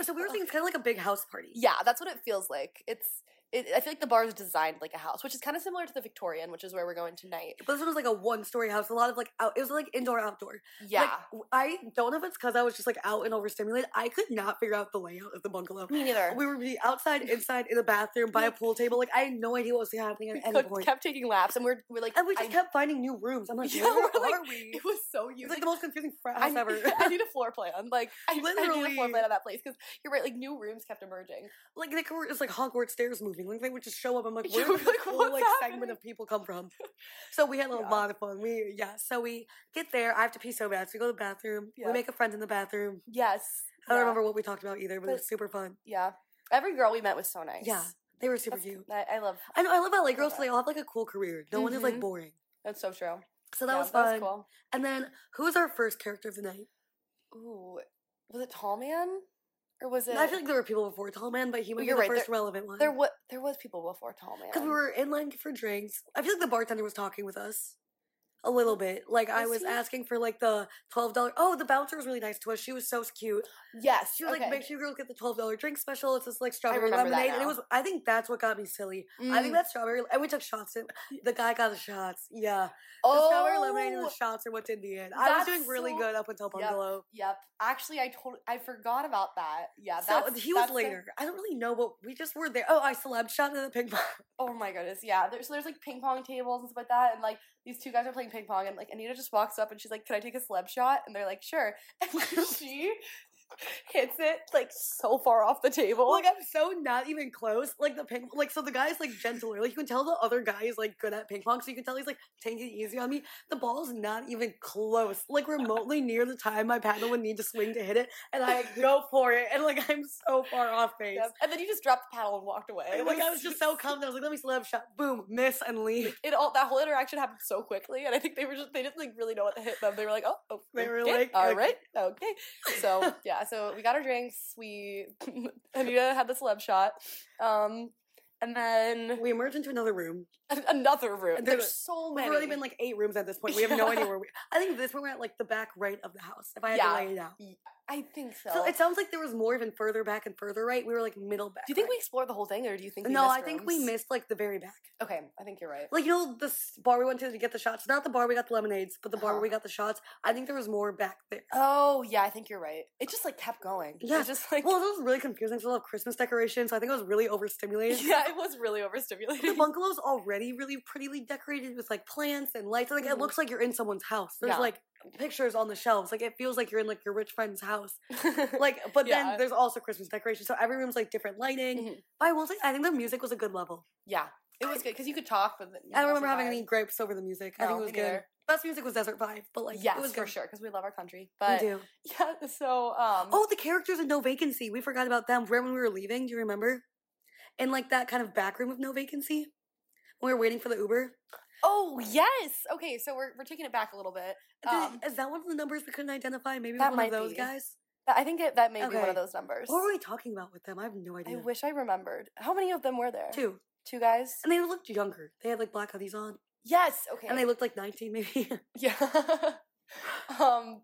So we were thinking it's kind of like a big house party. Yeah, that's what it feels like. It's. It, I feel like the bar is designed like a house, which is kind of similar to the Victorian, which is where we're going tonight. But this one was like a one story house. A lot of like out. It was like indoor outdoor. Yeah, Like, I don't know if it's because I was just like out and overstimulated. I could not figure out the layout of the bungalow. me neither. We be outside, inside, in the bathroom, by a pool table. Like I had no idea what was happening at we any could- point. kept taking laps, and we're we're like, and we just I- kept finding new rooms. I'm like, Yeah, where we're like- we? It was so It's used. like the most confusing frat I, house ever. I need a floor plan. Like I, I need a floor plan of that place because you're right. Like new rooms kept emerging. like they were, it's like Hogwarts stairs Like they would just show up. I'm like, where did like, this whole like segment of people come from? So we had a Yeah. lot of fun. We yeah. So we get there. I have to pee so bad. So we go to the bathroom. Yeah. We make a friend in the bathroom. Yes. I don't yeah, remember what we talked about either, but, it was super fun. Yeah. Every girl we met was so nice. Yeah, they were super That's- cute. I, I love. I know. I love LA girls. that. so They all have like a cool career. No one is like Mhm. boring. That's so true. So that Yeah, was fun. cool. And then who was our first character of the night? Ooh, was it Tall Man, or was it? I feel like there were people before Tall Man, but he was the right, first relevant one. there was there was people before Tall Man. Because we were in line for drinks. I feel like the bartender was talking with us a little bit. Like I Was asking for like the twelve dollar. Oh, the bouncer was really nice to us. She was so cute. yes. She was okay. like, "Make sure you girls get the twelve dollar drink special. It's this like strawberry lemonade." And it was. I think that's what got me silly. I think Mm. that strawberry. And we took shots. And the guy got the shots. Yeah, the oh, strawberry lemonade and the shots are what's in the end. I was doing really so- good up until Yep. bungalow. Yep. Actually, I told I forgot about that. Yeah. So he was that's the- later. I don't really know, but we just were there. Oh, I celeb shot in the ping pong. Oh my goodness, yeah. There's so there's like ping pong tables and stuff like that, and like these two guys are playing ping pong, and like Anita just walks up and she's like, "Can I take a celeb shot?" And they're like, "Sure." And she hits it like so far off the table. Like I'm so not even close. Like the ping, like so the guy's like gentler. Like you can tell the other guy is like good at ping pong, so you can tell he's like taking it easy on me. The ball's not even close, like remotely near the time my paddle would need to swing to hit it, and I go for it, and like I'm so far off base. Yep. And then you just dropped the paddle and walked away. And, like I was just so confident. I was like, let me slap shot, boom, miss and leave. It all that whole interaction happened so quickly, and I think they were just they didn't like really know what to hit them. They were like, "Oh, oh They oh, were okay, like, all okay." right, okay." So yeah, so we got our drinks. We Anita had the celeb shot, um, and then We emerged into another room. another room. And there There's was- so We've many. already been like eight rooms at this point. We have no idea where we. I think this one we're at like the back right of the house. If I had Yeah. to lay it out. I think so. So it sounds like there was more even further back and further right. We were like middle back. do you think right. we explored the whole thing, or do you think we No, I think we missed like the very back. Okay, I think you're right. Like you know the bar we went to to get the shots. Not the bar we got the lemonades, but the bar where we Uh-huh. got the shots. I think there was more back there. Oh yeah, I think you're right. It just like kept going. Yeah. it just like Well, it was really confusing. So a lot of Christmas decorations. So I think it was really overstimulated. yeah, it was really overstimulated. The bungalow's already really prettily decorated with like plants and lights. Like it Mhm. looks like you're in someone's house. There's Yeah. like pictures on the shelves. Like it feels like you're in like your rich friend's house. Like, but Yeah. then there's also Christmas decorations. So every room's like different lighting. Mhm. But I will say, I think the music was a good level. yeah, it was good because you could talk, but I don't remember having vibe. any gripes over the music. I think it was good. neither. Best music was Desert Five, but like yes, it was for sure because we love our country. We But do. yeah, so um, Oh, the characters in No Vacancy. We forgot about them. Right when we were leaving, do you remember? In like that kind of back room of No Vacancy, when we were waiting for the Uber. Oh yes, okay, so we're we're taking it back a little bit. Um, is that one of the numbers we couldn't identify? Maybe that one might of those be. guys. I think it, that may be one of those numbers. What were we talking about with them? I have no idea. I wish I remembered. How many of them were there? Two, Two guys. and they looked younger. They had like black hoodies on, Yes. Okay. and they looked like nineteen, maybe. Yeah. um.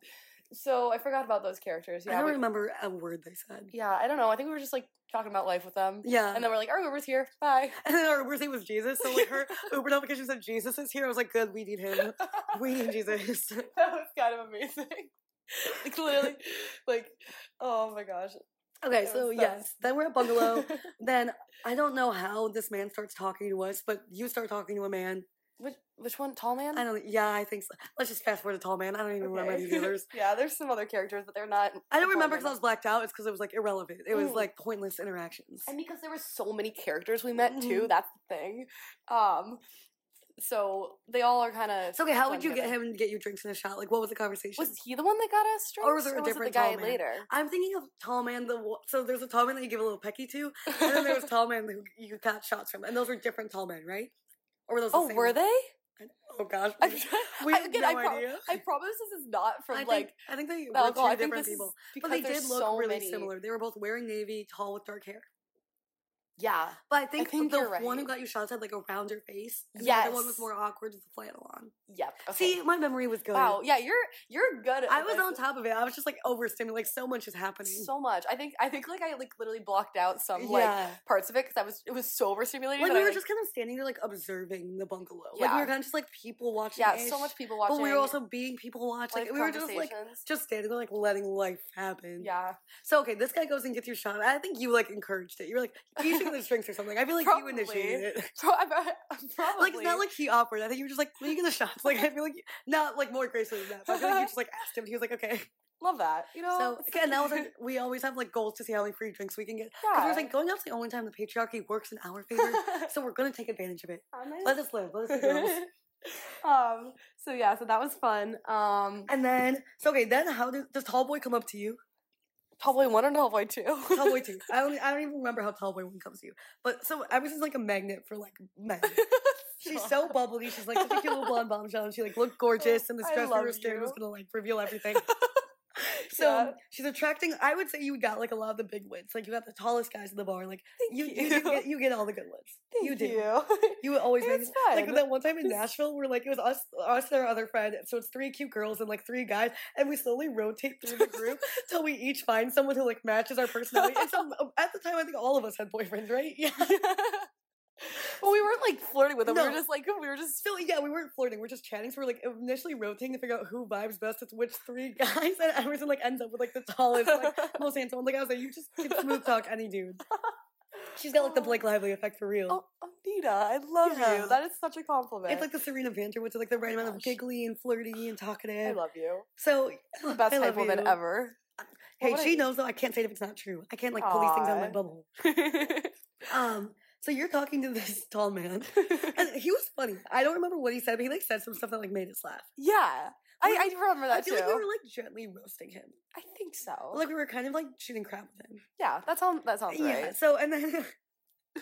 So I forgot about those characters. Yeah, I don't we- remember a word they said. yeah. I don't know. I think we were just like talking about life with them. Yeah. And then we're like, our Uber's here. Bye. And then our Uber's name was Jesus. So like her Uber notification said Jesus is here. I was like, good, we need him. We need Jesus. that was kind of amazing. like literally, like, oh my gosh. Okay, It so yes, then we're at bungalow. then I don't know how this man starts talking to us, but you start talking to a man. Which which one? Tall man. I don't. Yeah, I think so. Let's just fast forward to tall man. I don't even remember Okay. any of the others. yeah, there's some other characters, but they're not. I don't remember because I was blacked out. It's because it was like irrelevant. It was Mm. like pointless interactions. and because there were so many characters we met too Mhm. that's the thing um so they all are kind of. So okay, how would you get him to get you drinks in a shot? Like, what was the conversation? Was he the one that got us drinks, Or was there a different the guy later? I'm thinking of tall man. The so there's a tall man that you give a little pecky to, and then there was tall man who you got shots from, and those were different tall men, right? Or were those? The Oh, same were they? Oh gosh, we, we have again, no I, pro- idea. I promise this is not from I think, like I think they the were two I different people, but they did look so really many. similar. They were both wearing navy, tall with dark hair. Yeah, But I think, think the you're one who got you shots had like a rounder face. And the other one was more awkward with the flannel on. yep. Okay. See, my memory was good. wow. Yeah, you're you're good. At I was on top of it. I was just like overstimulated. Like so much is happening. so much. I think I think like I like literally blocked out some like yeah. parts of it because I was it was so overstimulating. Like we I, were like, just kind of standing there, like observing the bungalow. Yeah. Like we were kind of just like people watching. yeah, so much people watching. But we were also being people watching. Like we were just like conversations. just standing there, like letting life happen. yeah, So okay, this guy goes and gets your shot. I think you like encouraged it. You were like, you should get this drinks or something. I feel like you Probably. initiated it. so I, I, probably Like it's not like he offered. I think you were just like, will you get the shots? Like I feel like you, not like more gracefully than that. But I feel like you just like asked him. and He was like, okay. love that. You know, So okay, and that was like, we always have like goals to see how many free drinks we can get. Because we yeah. was like going out's the only time the patriarchy works in our favor. so we're gonna take advantage of it. Let us live. Let us live. um. So yeah. So that was fun. Um. And then so okay, then how did does Tall Boy come up to you? Tallboy one and Tallboy two? Tallboy two. I don't I don't even remember how Tallboy one comes to you. But so Emerson's like a magnet for like men. She's so bubbly. She's like such a cute little blonde bombshell, and she like looked gorgeous. And this dress we were staring was gonna like reveal everything. So Yeah. she's attracting. I would say you got like a lot of the big wins. Like you got the tallest guys in the bar. Like you, you. you, do get, you get all the good ones. Thank you do. You. You would always It's like that one time in Nashville where like it was us, us and our other friend. So it's three cute girls and like three guys, and we slowly rotate through the group till we each find someone who like matches our personality. And so um, at the time, I think all of us had boyfriends, right? Yeah. Well, we weren't like flirting with them. We No. were just like we were just So yeah, we weren't flirting. We're just chatting. So we're like initially rotating to figure out who vibes best with which three guys, and Emerson like ends up with like the tallest, like most handsome. Like I was like, you just can smooth talk any dude. She's got like the Blake Lively effect for real. Oh, Anita, I love Yeah. you. That is such a compliment. It's like the Serena Vanter, which is like the right amount of giggly and flirty and talkative. I love you. So The best I type love woman you. ever. Hey, What she I- knows though. I can't say it if it's not true. I can't like pull these things out of my bubble. Um, so you're talking to this tall man, and he was funny. I don't remember what he said, but he like said some stuff that like made us laugh. yeah, I, I remember that I feel too. like we were like gently roasting him. I think so. Like we were kind of like shooting crap with him. yeah, that sounds that sounds Yeah. right. So and then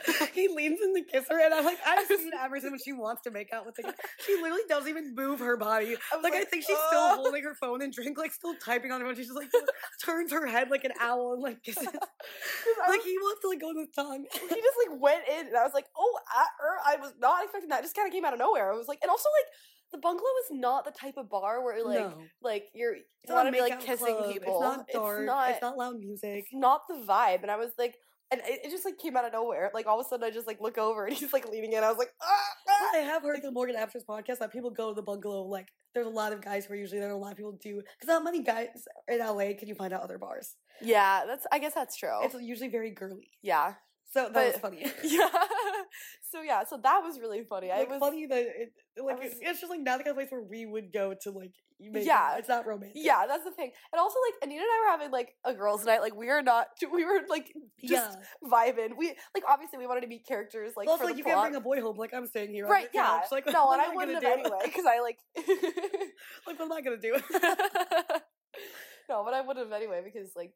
he leans in to kiss her, and I'm like, I've seen Emerson when she wants to make out with the guy. She literally doesn't even move her body. I was Like, I like, think she's still holding her phone and drink, like still typing on her phone. She's just like turns her head like an owl and like kisses. Like was- he wants to like go in his tongue. he just like went in, and I was like, "Oh, at her!" I was not expecting that. It just kind of came out of nowhere. I was like, and also like the bungalow is not the type of bar where like no. like you're It's not want to be like kissing club, people. It's not dark. It's not. It's not loud music. it's not the vibe. And I was like, and it, just like came out of nowhere. Like all of a sudden, I just like look over and he's like leaning in. I was like, ah, ah. I have heard the Morgan Apters podcast that people go to the bungalow. Like, there's a lot of guys who are usually there. A lot of people do because not many guys in LA can you find out other bars. yeah, that's. I guess that's true. It's usually very girly. yeah, So that was funny. yeah. so yeah, so that was really funny. I was funny that it, like was- it's just like not the kind of place where we would go to like make Yeah. it's not romantic. Yeah, that's the thing. And also, like, Anita and I were having like a girls' night. Like, we are not. We were like just yeah. vibing. We like obviously we wanted to be characters. Like, also, for like you can't bring a boy home. Like I'm staying here. right? Yeah. couch. Like no, and I gonna wouldn't do? have anyway because I like. like what am I gonna do? no, but I would have anyway because like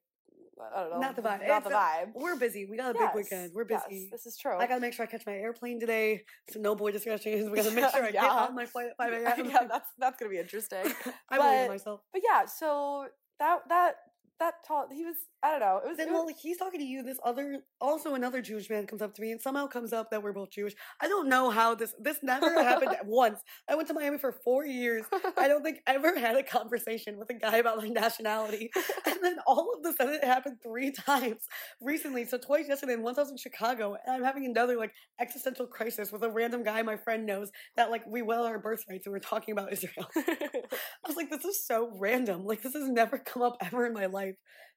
I don't know. Not the vibe. Not the a- vibe. We're busy. We got a Yes, big weekend. We're yes, busy. this is true. I gotta make sure I catch my airplane today. So no boy discussions. We gotta make sure I get on my flight at 5 a.m. yeah, that's that's gonna be interesting. I believe in but- myself. But yeah, so that that that taught he was I don't know. It was, Then it while was like, he's talking to you, this other also another Jewish man comes up to me and somehow comes up that we're both Jewish. I don't know how this this never happened once. I went to Miami for four years. I don't think I ever had a conversation with a guy about my nationality. And then all of a sudden it happened three times recently. So twice yesterday and once I was in Chicago. And I'm having another like existential crisis with a random guy my friend knows that like we will our birthrights and we're talking about Israel. I was like, this is so random. Like this has never come up ever in my life.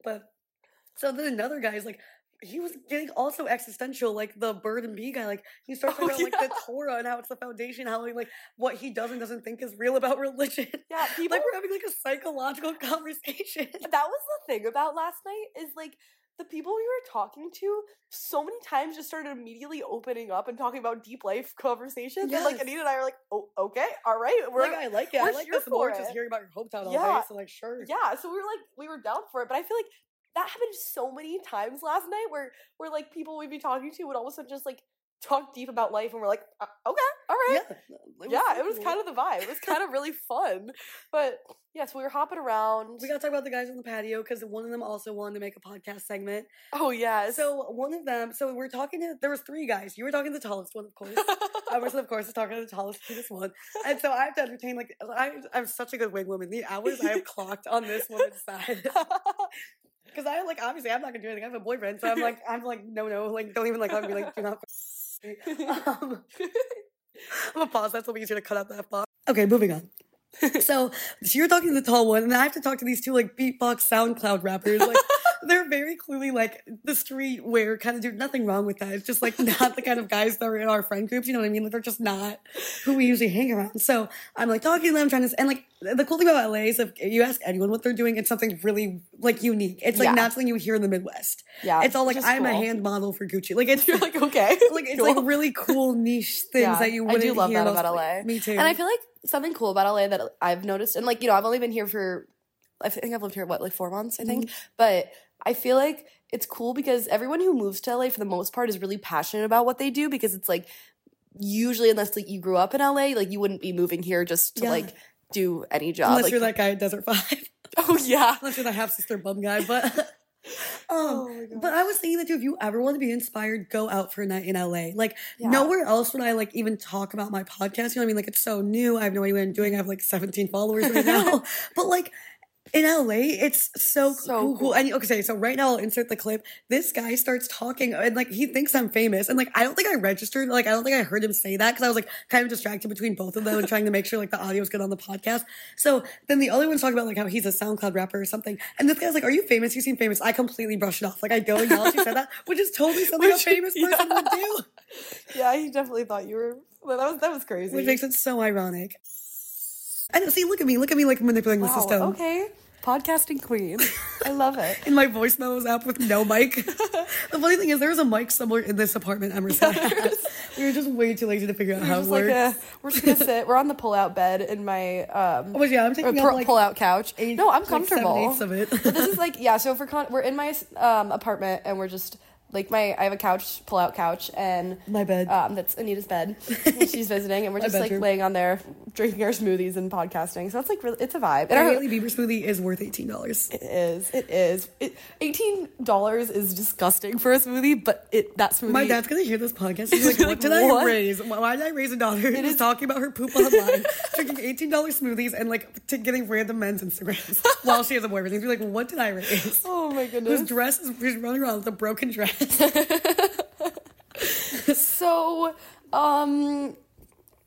But so then another guy is like, he was getting also existential, like the bird and bee guy. Like he starts Oh, talking about like the. Torah and how it's the foundation, how like what he does and doesn't think is real about religion. yeah, people like we're having like a psychological conversation. that was the thing about last night is like the people we were talking to so many times just started immediately opening up and talking about deep life conversations. And like Anita and I are like, oh, okay, all right. We're like I like it. I like this more for just hearing about your hometown all Yeah. day. So like sure. yeah, so we were like we were down for it. But I feel like that happened so many times last night where where like people we'd be talking to would all of a sudden just like talk deep about life and we're like, uh, okay, all right. Yeah. Yeah, it was kind of the vibe. It was kind of really fun. But yes, we were hopping around. We got to talk about the guys on the patio because one of them also wanted to make a podcast segment. oh yeah. So one of them, so we're talking to, there was three guys. You were talking to the tallest one, of course. I was, of course, talking to the tallest, cutest one. And so I have to entertain, like, I, I'm such a good wing woman. The hours I have clocked on this woman's side. Because I, like, obviously, I'm not going to do anything. I have a boyfriend. So I'm like, I'm like, no, no, like, don't even, like, let me, like, do not. Um, I'm gonna pause. That's a little easier to cut out that bomb. Okay, moving on. so, so you're talking to the tall one, and I have to talk to these two like beatbox SoundCloud rappers. Like they're very clearly like the street where kind of do nothing wrong with that. It's just like not the kind of guys that are in our friend groups. You know what I mean? Like they're just not who we usually hang around. So I'm like talking to them, trying to, and like the cool thing about LA is if you ask anyone what they're doing, it's something really like unique. It's like Yeah. not something you would hear in the Midwest. yeah. It's all like I'm a hand model for Gucci. Like it's like, okay. like it's cool. like really cool niche things Yeah, that you wouldn't do love hear that about. LA. Me too. And I feel like something cool about LA that I've noticed, and like, you know, I've only been here for, I think I've lived here, what, like four months, I Mm-hmm. think. But I feel like it's cool because everyone who moves to LA for the most part is really passionate about what they do because it's like, usually, unless like you grew up in LA, like you wouldn't be moving here just to Yeah. like do any job. unless like, you're that guy at Desert Five. oh, yeah. unless you're the half sister bum guy, but. Um, Oh but I was thinking that too, if you ever want to be inspired, go out for a night in LA. Like Yeah. nowhere else would I like even talk about my podcast. You know what I mean? Like it's so new. I have no idea what I'm doing. I have like 17 followers right now. but like in LA, it's so, So cool. cool. And okay, so right now I'll insert the clip. This guy starts talking and like he thinks I'm famous. And like I don't think I registered, like I don't think I heard him say that because I was like kind of distracted between both of them and trying to make sure like the audio was good on the podcast. So then the other one's talking about like how he's a SoundCloud rapper or something. And this guy's like, Are you famous? You seem famous. I completely brushed it off. Like I don't acknowledge you said that, which is totally something Which- a famous person would do. Yeah, he definitely thought you were, well, that was, that was crazy. Which makes it so ironic. And see, look at me, look at me like manipulating the system. okay. Podcasting queen. I love it. in my voice memos app with no mic. the funny thing is, there was a mic somewhere in this apartment Emerson Yeah, there had. is. We were just way too lazy to figure out We're how it works. like a, we're just gonna sit. We're on the pull-out bed in my um but yeah, I'm taking up like pull-out couch. eight- no, I'm like comfortable. seven-eighths of it. but this is like yeah. So for con- we're in my um apartment and we're just like my I have a couch, pull-out couch, and my bed. um that's Anita's bed. she's visiting, and we're just like laying on there drinking our smoothies and podcasting. So it's like really, it's a vibe. And Our Hailey Bieber smoothie is worth eighteen dollars. it is. It is. It, Eighteen dollars is disgusting for a smoothie, but it that smoothie. My dad's gonna hear this podcast. He's like, Like, "What did I raise? Why did I raise a daughter who's is- talking about her poop online, drinking eighteen dollars smoothies, and like t- getting random men's Instagrams while she has a boyfriend?" He's like, "What did I raise?" Oh my goodness. Whose dress is she's running around with a broken dress. So, um,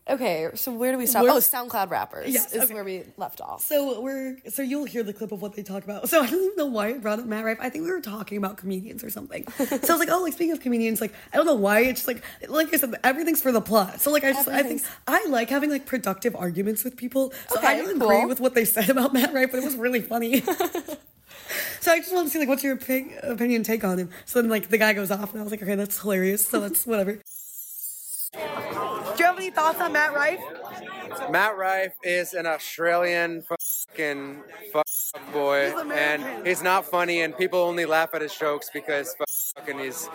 okay. So where do we stop? Where- oh, SoundCloud rappers Yes, is okay. where we left off. So we're so you'll hear the clip of what they talk about. So I don't even know why I brought up Matt Rife. I think we were talking about comedians or something. So I was like, oh, like speaking of comedians, like I don't know why it's just like like I said, everything's for the plot. So like I just I think I like having like productive arguments with people. So I Okay, didn't agree with what they said about Matt Rife, but it was really funny. So I just want to see like what's your opinion, opinion take on him. So then like the guy goes off and I was like, okay, that's hilarious. So that's whatever. Do you have any thoughts on Matt Rife? Matt Rife is an Australian fucking fuck boy, He's and he's not funny, and people only laugh at his jokes because fucking he's,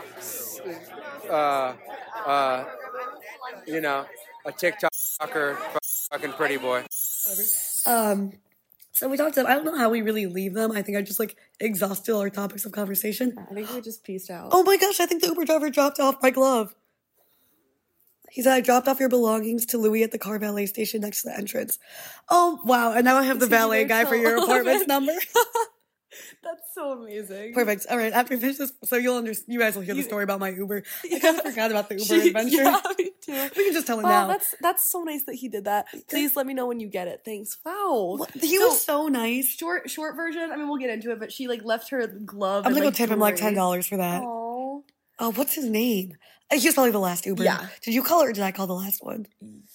uh, uh, you know, a TikToker, fucking pretty boy. whatever. Um, so we talked. to About, I don't know how we really leave them. I think I just like exhausted all our topics of conversation. I think we just pieced out. Oh my gosh! I think the Uber driver dropped off my glove. He said I dropped off your belongings to Louis at the car valet station next to the entrance. Oh wow! And now I have the valet guy for your apartment's number. That's so amazing. Perfect. All right. After we finish this, so you'll understand. You guys will hear the story about my Uber. I kind of forgot about the Uber She- adventure. Yeah, me too. We can just tell it Oh, now. that's that's so nice that he did that. Please let me know when you get it. Thanks. Wow. What- he was so nice. Short short version. I mean, we'll get into it, but she like left her glove. I'm gonna like, go tip him like ten dollars for that. Oh. Oh, what's his name? Uh, He was probably the last Uber. Yeah. Did you call it or did I call the last one?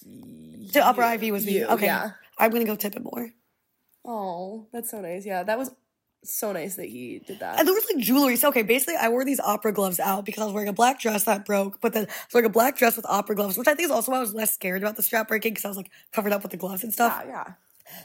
The upper IV was me. You, Okay. yeah. I'm gonna go tip him more. Oh, that's so nice. Yeah, that was so nice that he did that. And there was like jewelry. So okay, basically I wore these opera gloves out because I was wearing a black dress that broke, but then I was wearing a black dress with opera gloves, which I think is also why I was less scared about the strap breaking because I was like covered up with the gloves and stuff. yeah, yeah.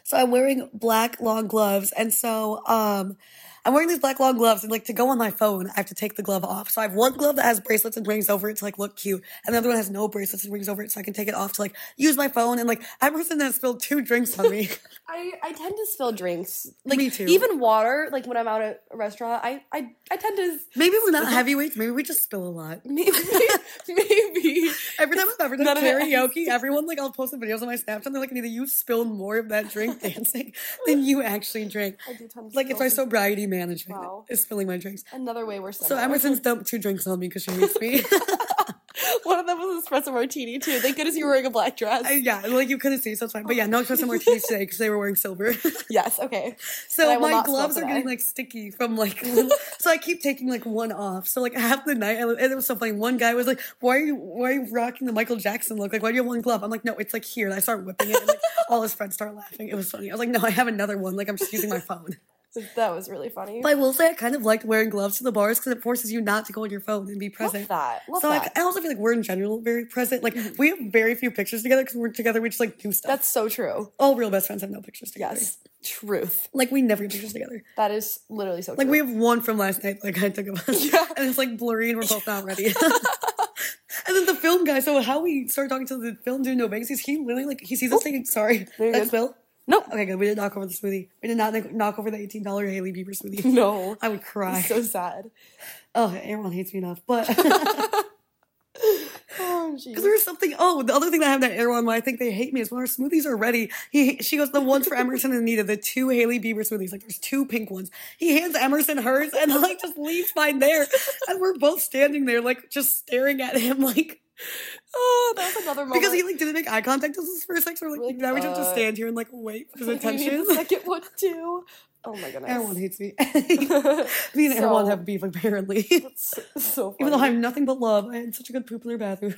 So I'm wearing black long gloves, and so um, I'm wearing these black long gloves, and like to go on my phone, I have to take the glove off. So I have one glove that has bracelets and rings over it to like look cute, and the other one has no bracelets and rings over it, so I can take it off to like use my phone. And like Emerson has spilled two drinks on me. I, I tend to spill drinks. Like Me too. even water, like when I'm out at a restaurant, I I, I tend to maybe we're not heavyweights. Maybe we just spill a lot. maybe maybe Every time I've ever done None of it karaoke, everyone like I'll post the videos on my Snapchat. They're like, "Anita, you spilled more of that drink dancing than you actually drank." I do tend to Like it's my sobriety management Wow. is spilling my drinks. another way we're So. Emerson's dumped two drinks on me because she hates me. One of them was an espresso martini too. Thank goodness you were wearing a black dress. Yeah, like you couldn't see, so it's fine. But yeah, no espresso martinis today because they were wearing silver. yes, okay. So my gloves are getting like sticky from like, little, so I keep taking like one off. So like half the night, and it was so funny. One guy was like, "Why are you why are you rocking the Michael Jackson look? Like, why do you have one glove?" I'm like, "No, it's like here." And I start whipping it, and like all his friends start laughing. It was funny. I was like, "No, I have another one. Like I'm just using my phone." That was really funny. But I will say, I kind of liked wearing gloves to the bars because it forces you not to go on your phone and be Love present. that. Love so that. I also feel like we're in general very present. Like mm-hmm. we have very few pictures together because we're together. We just like do stuff. That's so true. all real best friends have no pictures together. Yes. Truth. Like we never get pictures together. That is literally so Like true. we have one from last night. Like I took of us, Yeah. and it's like blurry, and we're both not ready. and then the film guy. So how we started talking to the film dude, no bangs. He literally like he sees us oh. taking. Sorry, that's. Bill. Nope. Okay, good. We didn't knock over the smoothie. We did not knock- over the eighteen dollar Hailey Bieber smoothie. No. I would cry. So sad. oh, everyone hates me enough, but. Oh, Because jeez. there something. Oh, the other thing that I have that on why I think they hate me is when our smoothies are ready. He she goes the ones for Emerson and Anita, the two Hailey Bieber smoothies. Like there's two pink ones. He hands Emerson hers and like just leaves mine there, and we're both standing there like just staring at him like Oh, that was another moment. because he like didn't make eye contact with us for a second. So we're like, Like, now we just have to uh, stand here and like wait for his Like, we need attention. the second one too. Oh my goodness. Everyone hates me. me and everyone So- have beef apparently. That's so funny. Even though I have nothing but love, I had such a good poop in their bathroom.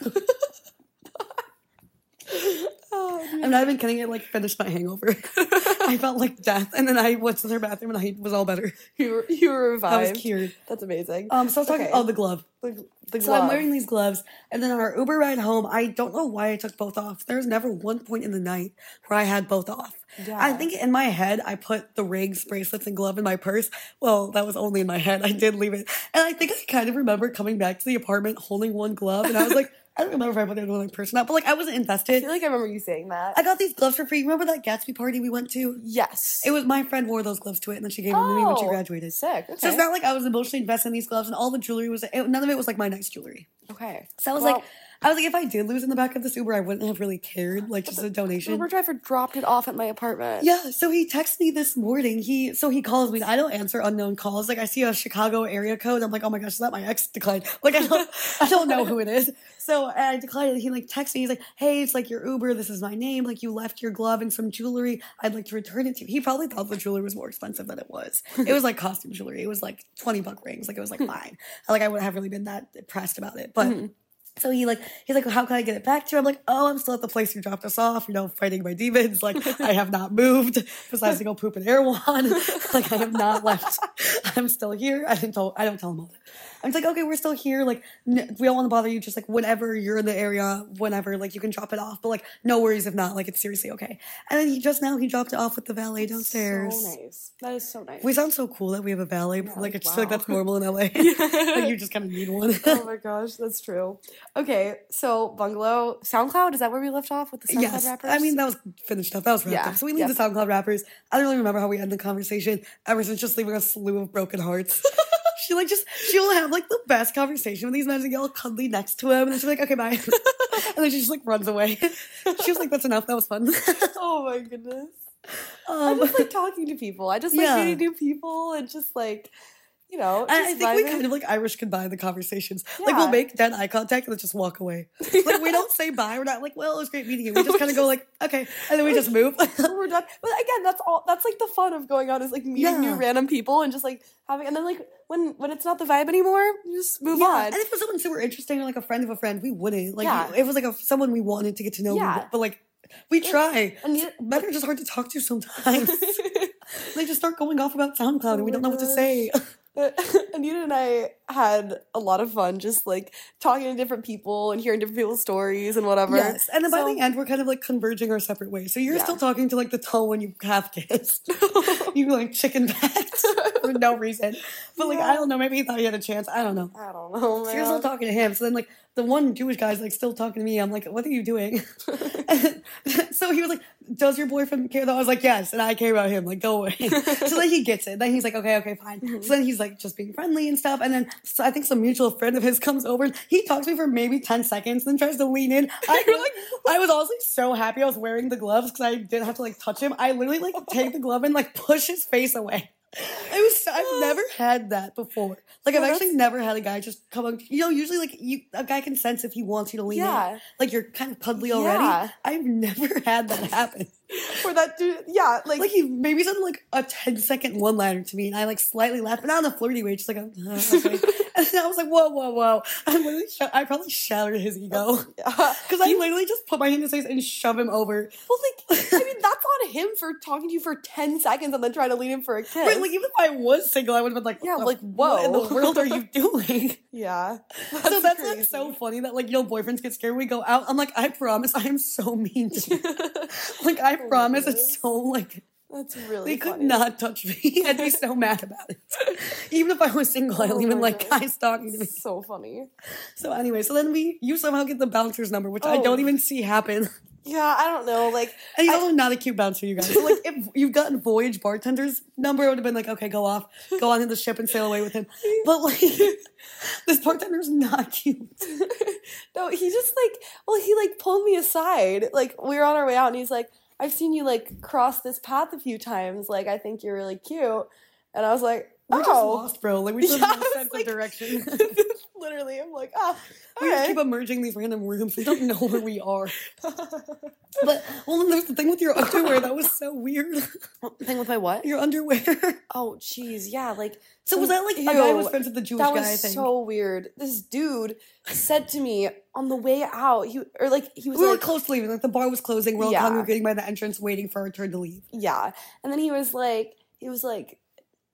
Oh, I'm not even kidding. I like finished my hangover. I felt like death, and then I went to their bathroom, and I was all better. you were, you were revived. I was cured. That's amazing. Um, so I was talking. Okay. Oh, the glove. the, the So I'm wearing these gloves, and then on our Uber ride home, I don't know why I took both off. There was never one point in the night where I had both off. Yeah. I think in my head, I put the rings, bracelets, and glove in my purse. Well, that was only in my head. I did leave it, and I think I kind of remember coming back to the apartment holding one glove, and I was like, I don't remember if I put the other one in my or not, but like I wasn't invested. I feel like I remember you saying that. I got these gloves for free. Remember that Gatsby party we went to? yes. It was my friend wore those gloves to it, and then she gave them to me when she Oh, graduated. Sick. Okay. So it's not like I was emotionally invested in these gloves, and all the jewelry was it, none of it was like my nice jewelry. okay. So I was Well, like, I was like, if I did lose in the back of this Uber, I wouldn't have really cared, like just a the donation. Uber driver dropped it off at my apartment. Yeah, so he texts me this morning. He so he calls me. I don't answer unknown calls. Like I see a Chicago area code. I'm like, oh my gosh, is that my ex declined? Like I don't, I don't know who it is. So I declined. He like texts me. He's like, hey, it's like your Uber. This is my name. Like you left your glove and some jewelry. I'd like to return it to you. He probably thought the jewelry was more expensive than it was. It was like costume jewelry. It was like twenty buck rings. Like it was like fine. Like I wouldn't have really been that impressed about it, but. Mm-hmm. So he like he's like, how can I get it back to you? I'm like, oh, I'm still at the place you dropped us off. You know, fighting my demons. Like I have not moved besides to go poop in Erewhon. like I have not left. I'm still here. I didn't tell. I don't tell him all that. I'm just like, okay, we're still here. Like n- we don't want to bother you. Just like whenever you're in the area, whenever like you can drop it off. But like no worries if not. Like it's seriously okay. And then he just now he dropped it off with the valet downstairs. So nice. That is so nice. We sound so cool that we have a valet. but, like I just like that's normal in LA. like you just kind of need one. oh my gosh, that's true. Okay, so bungalow, SoundCloud, is that where we left off with the SoundCloud yes, rappers? I mean that was finished up. That was wrapped Yeah, up. So we leave yes. the SoundCloud rappers. I don't really remember how we end the conversation. Emerson's just leaving a slew of broken hearts. she like just she will have like the best conversation with these men and get all cuddly next to him, and then she's like, "Okay, bye," and then she just like runs away. she was like, "That's enough. That was fun." oh my goodness. Um, I um, just like talking to people. I just like Yeah. meeting new people and just like, you know, I, think we kind of like Irish goodbye the conversations. Like we'll make dead eye contact and then just walk away. like we don't say bye. We're not like, well, it was great meeting you. We just kind of go like, okay, and then we just move. we're done. But again, that's all. That's like the fun of going out is like meeting new random people and just like having. And then like when when it's not the vibe anymore, you just move Yeah, on. and if it was someone super interesting or like a friend of a friend, we wouldn't. Like, Yeah. if it was like a, someone we wanted to get to know, Yeah. would- but like, we try. And you- Men are just hard to talk to sometimes. They just start going off about SoundCloud and we Oh don't know what to say. But Anita and I had a lot of fun just like talking to different people and hearing different people's stories and whatever. Yes, and then by the end, we're kind of like converging our separate ways. So you're Yeah. still talking to like the tall one you half kissed. you like chicken backed for no reason. But like I don't know, maybe he thought he had a chance. I don't know. I don't know, So you're still talking to him. So then like the one Jewish guy's like still talking to me. I'm like, what are you doing? So he was like, does your boyfriend care though? I was like, yes, and I care about him. Like, go away. so then he gets it. Then he's like, okay, okay, fine. Mm-hmm. So then he's like just being friendly and stuff. And then so I think some mutual friend of his comes over. He talks to me for maybe 10 seconds, then tries to lean in. I, You're like, I was honestly so happy I was wearing the gloves because I didn't have to like touch him. I literally like take the glove and like push his face away. It was I've never had that before. Like I've actually never had a guy just come up. You know, usually like you a guy can sense if he wants you to lean Yeah. in. Like you're kind of cuddly already. Yeah. I've never had that happen. For that dude, yeah, like, Like he maybe said like a 10 second one liner to me, and I like slightly laughed, but not in a flirty way, just like, uh, okay. And I was like, whoa, whoa, whoa! I literally, sh- I probably shattered his ego because I literally just put my hand in his face and shove him over. well, like, I mean, that's on him for talking to you for ten seconds and then trying to lead him for a kiss. Right, like even if I was single, I would have been like, Yeah, like, the- what in the world are you doing? yeah, so that's like so funny that like your boyfriends get scared when we go out. I'm like, I promise, I am so mean to you. like I Oh promise, it's so like That's really they could funny. not touch me. I'd be so mad about it. Even if I was single, I don't Oh even like God. guys talking to me. So funny. So anyway, so then we you somehow get the bouncer's number, which I Oh. don't even see happen. Yeah, I don't know. Like, And he's I- also not a cute bouncer, you guys. So like if you've gotten Voyage bartender's number, it would have been like, okay, go off, go onto the ship and sail away with him. But like this bartender's not cute. no, he just like, well, he like pulled me aside. Like, we were on our way out, and he's like, "I've seen you like cross this path a few times. Like, I think you're really cute." And I was like, We're just "Oh." lost, bro. Like we just Yeah, have no sense like- of direction. Literally, I'm like, "Ah, We just keep emerging these random rooms. We don't know where we are. But well, then there's the thing with your underwear that was so weird. The thing with my what? your underwear. Oh, jeez, yeah. Like, So was that like a Ew. guy was friends with the Jewish that guy? was I think. so weird. This dude said to me on the way out, he or like he was we were like, close to leaving. Like the bar was closing. We're all Yeah. congregating by the entrance, waiting for our turn to leave. yeah, and then he was like, he was like,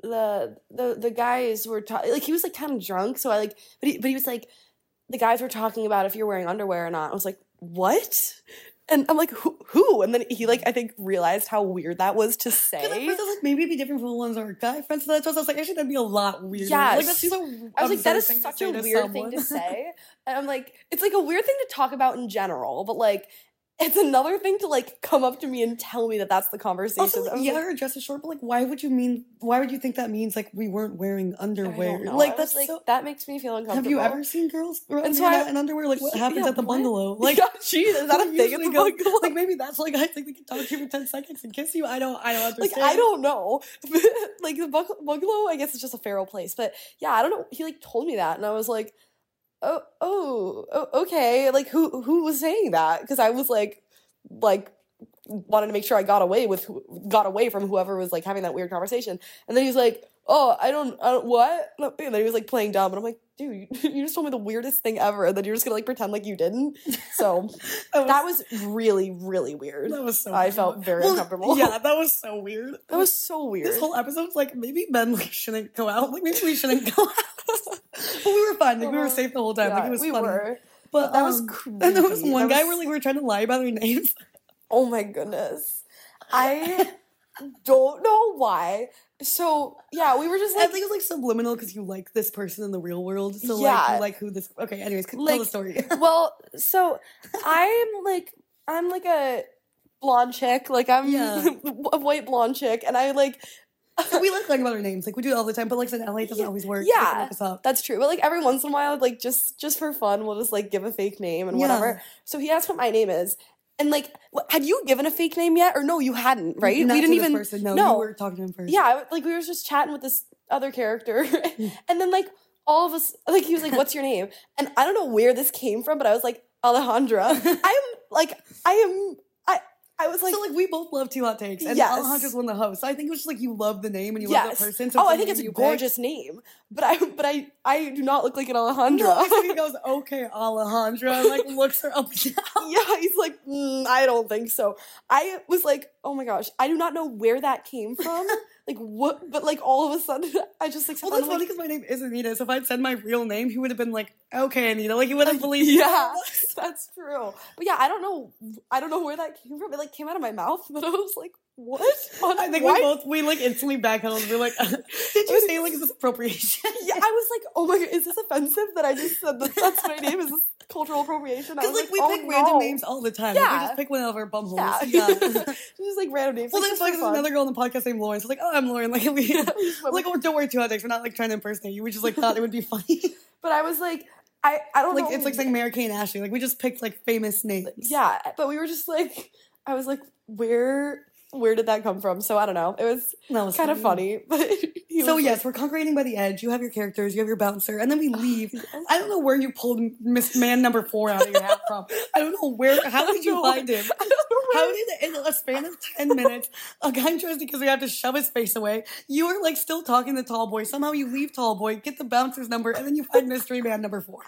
the the the guys were ta- like he was like kind of drunk, so I like, but he but he was like, the guys were talking about if you're wearing underwear or not. I was like, what? And I'm like, who? who? And then he like I think realized how weird that was to Because at say. first I was like, maybe it'd be different from the ones that are guy friends. So that's why I was like, actually, that'd be a lot weirder. Yes. Like that's so. I was like, that is such a weird thing to say. And I'm like, it's like a weird thing to talk about in general, but like, it's another thing to like come up to me and tell me that that's the conversation. Also, was yeah, like, her dress is short, but like, why would you mean? Why would you think that means like we weren't wearing underwear? don't know. I Like that's like, so. that makes me feel uncomfortable. Have you ever seen girls And so in I- in underwear? Like what happens Yeah, at the what? bungalow? Like yeah, geez, is that a thing at the go- bungalow? Like maybe that's like I think they can talk to you for ten seconds and kiss you. I don't. I don't understand. Like. I don't know, like the bungalow. I guess it's just a feral place, but yeah, I don't know. He like told me that, and I was like, oh, oh, oh okay. Like who who was saying that? Because I was like, like wanted to make sure I got away with got away from whoever was like having that weird conversation, and then he was like, oh, I don't, I don't what? And then he was like playing dumb, and I'm like, dude, you, just told me the weirdest thing ever, and then you're just gonna like pretend like you didn't. So that was really really weird. That was so. I weird. felt very Well, uncomfortable. Yeah, that was so weird. That was so weird. This whole episode's like maybe men like shouldn't go out. Like maybe we shouldn't go out. but we were fine. Like we were Uh-huh. safe the whole time. like Yeah, it was we funny. were. But that was um, And there was one That guy was- where like we were trying to lie about their names. Oh my goodness. I don't know why. So yeah, we were just I like think it was like subliminal because you like this person in the real world. So like Yeah. you like who this. Okay, anyways, tell Like- the story. well, so I'm like I'm like a blonde chick. Like I'm Yeah. a white blonde chick and I like So we like lying about our names. Like we do it all the time. But like I said, LA doesn't Yeah, always work. so they can yeah. look us up. that's true. But like every once in a while, like just just for fun, we'll just like give a fake name and Yeah. whatever. So he asked what my name is. And like, had you given a fake name yet, or no? You hadn't, right? Not we didn't even. Person. No, no. you were talking to him first. yeah, like we were just chatting with this other character, and then like all of us, like he was like, "What's your name?" And I don't know where this came from, but I was like, Alejandra. I'm like, I am, I, was like, so like we both love two hot takes, and Yes. Alejandra's one of the hosts. So I think it was just like you love the name and you love yes. the person. So oh, I think it's a gorgeous name, but I, but I, I do not look like an Alejandra. No, he goes, okay, Alejandra, and like looks her up down. yeah, he's like, mm, I don't think so. I was like, oh my gosh, I do not know where that came from. like what? But like all of a sudden, I just like Well, that's funny because my name is Anita. So if I'd said my real name, he would have been like, "Okay, Anita." Like he would have believed. yeah, that's true. But yeah, I don't know. I don't know where that came from. It like came out of my mouth, but I was like, what? I think Why- we both we like instantly backpedaled. We're like, "Did you say like is this appropriation?" Yeah, I was like, oh my god, is this offensive that I just said that that's my name? Is this cultural appropriation? Because was like we oh, pick no. random names all the time. Like, we just pick one out of our bumholes. Yeah, Yeah. just like random names. well, like, then it's like there's another girl on the podcast named Lauren. So like, oh, I'm Lauren. Like we, We like, oh, don't worry too hard. We're not like trying to impersonate you. We just like thought it would be funny. But I was like, I I don't like know. it's like saying Mary-Kate and Ashley. Like we just picked like famous names. yeah, but we were just like, I was like, where where did that come from? So I don't know. It was that was kind of funny, but So yes, we're conquering by the edge. You have your characters, you have your bouncer, and then we oh, leave. I don't know where you pulled Miss Man Number Four out of your hat from. I don't know where. How did you find him? How did in a span of ten minutes a guy tries because we have to shove his face away? You are like still talking to Tall Boy. Somehow you leave Tall Boy, get the bouncer's number, and then you find Mystery Man Number Four.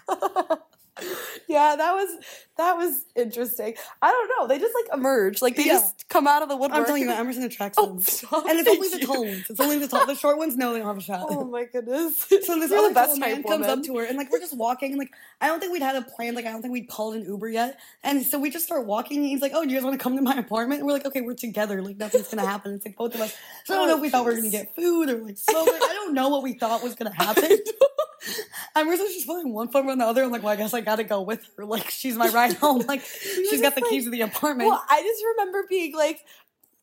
Yeah, that was that was interesting. I don't know. They just like emerge, like they Yeah. just come out of the woodwork. I'm telling you, Emerson attracts Oh, them. stop. And it's only the tall ones. It's only the tall. The short ones, no, they don't have a shot. Oh my goodness. So this the best man comes woman. up to her, and like we're just walking, and like I don't think we'd had a plan. Like I don't think we'd called an Uber yet, and so we just start walking. And he's like, "Oh, do you guys want to come to my apartment?" And we're like, "Okay, we're together. Like nothing's gonna happen. It's like both of us." So I don't oh, know if we thought we were gonna get food or like smoke. Like, I don't know what we thought was gonna happen. Emerson's just putting one foot on the other. I'm like, "Well, I guess I gotta go with her. Like she's my ride home. Like she's got the keys to the apartment." Well, I just remember being like,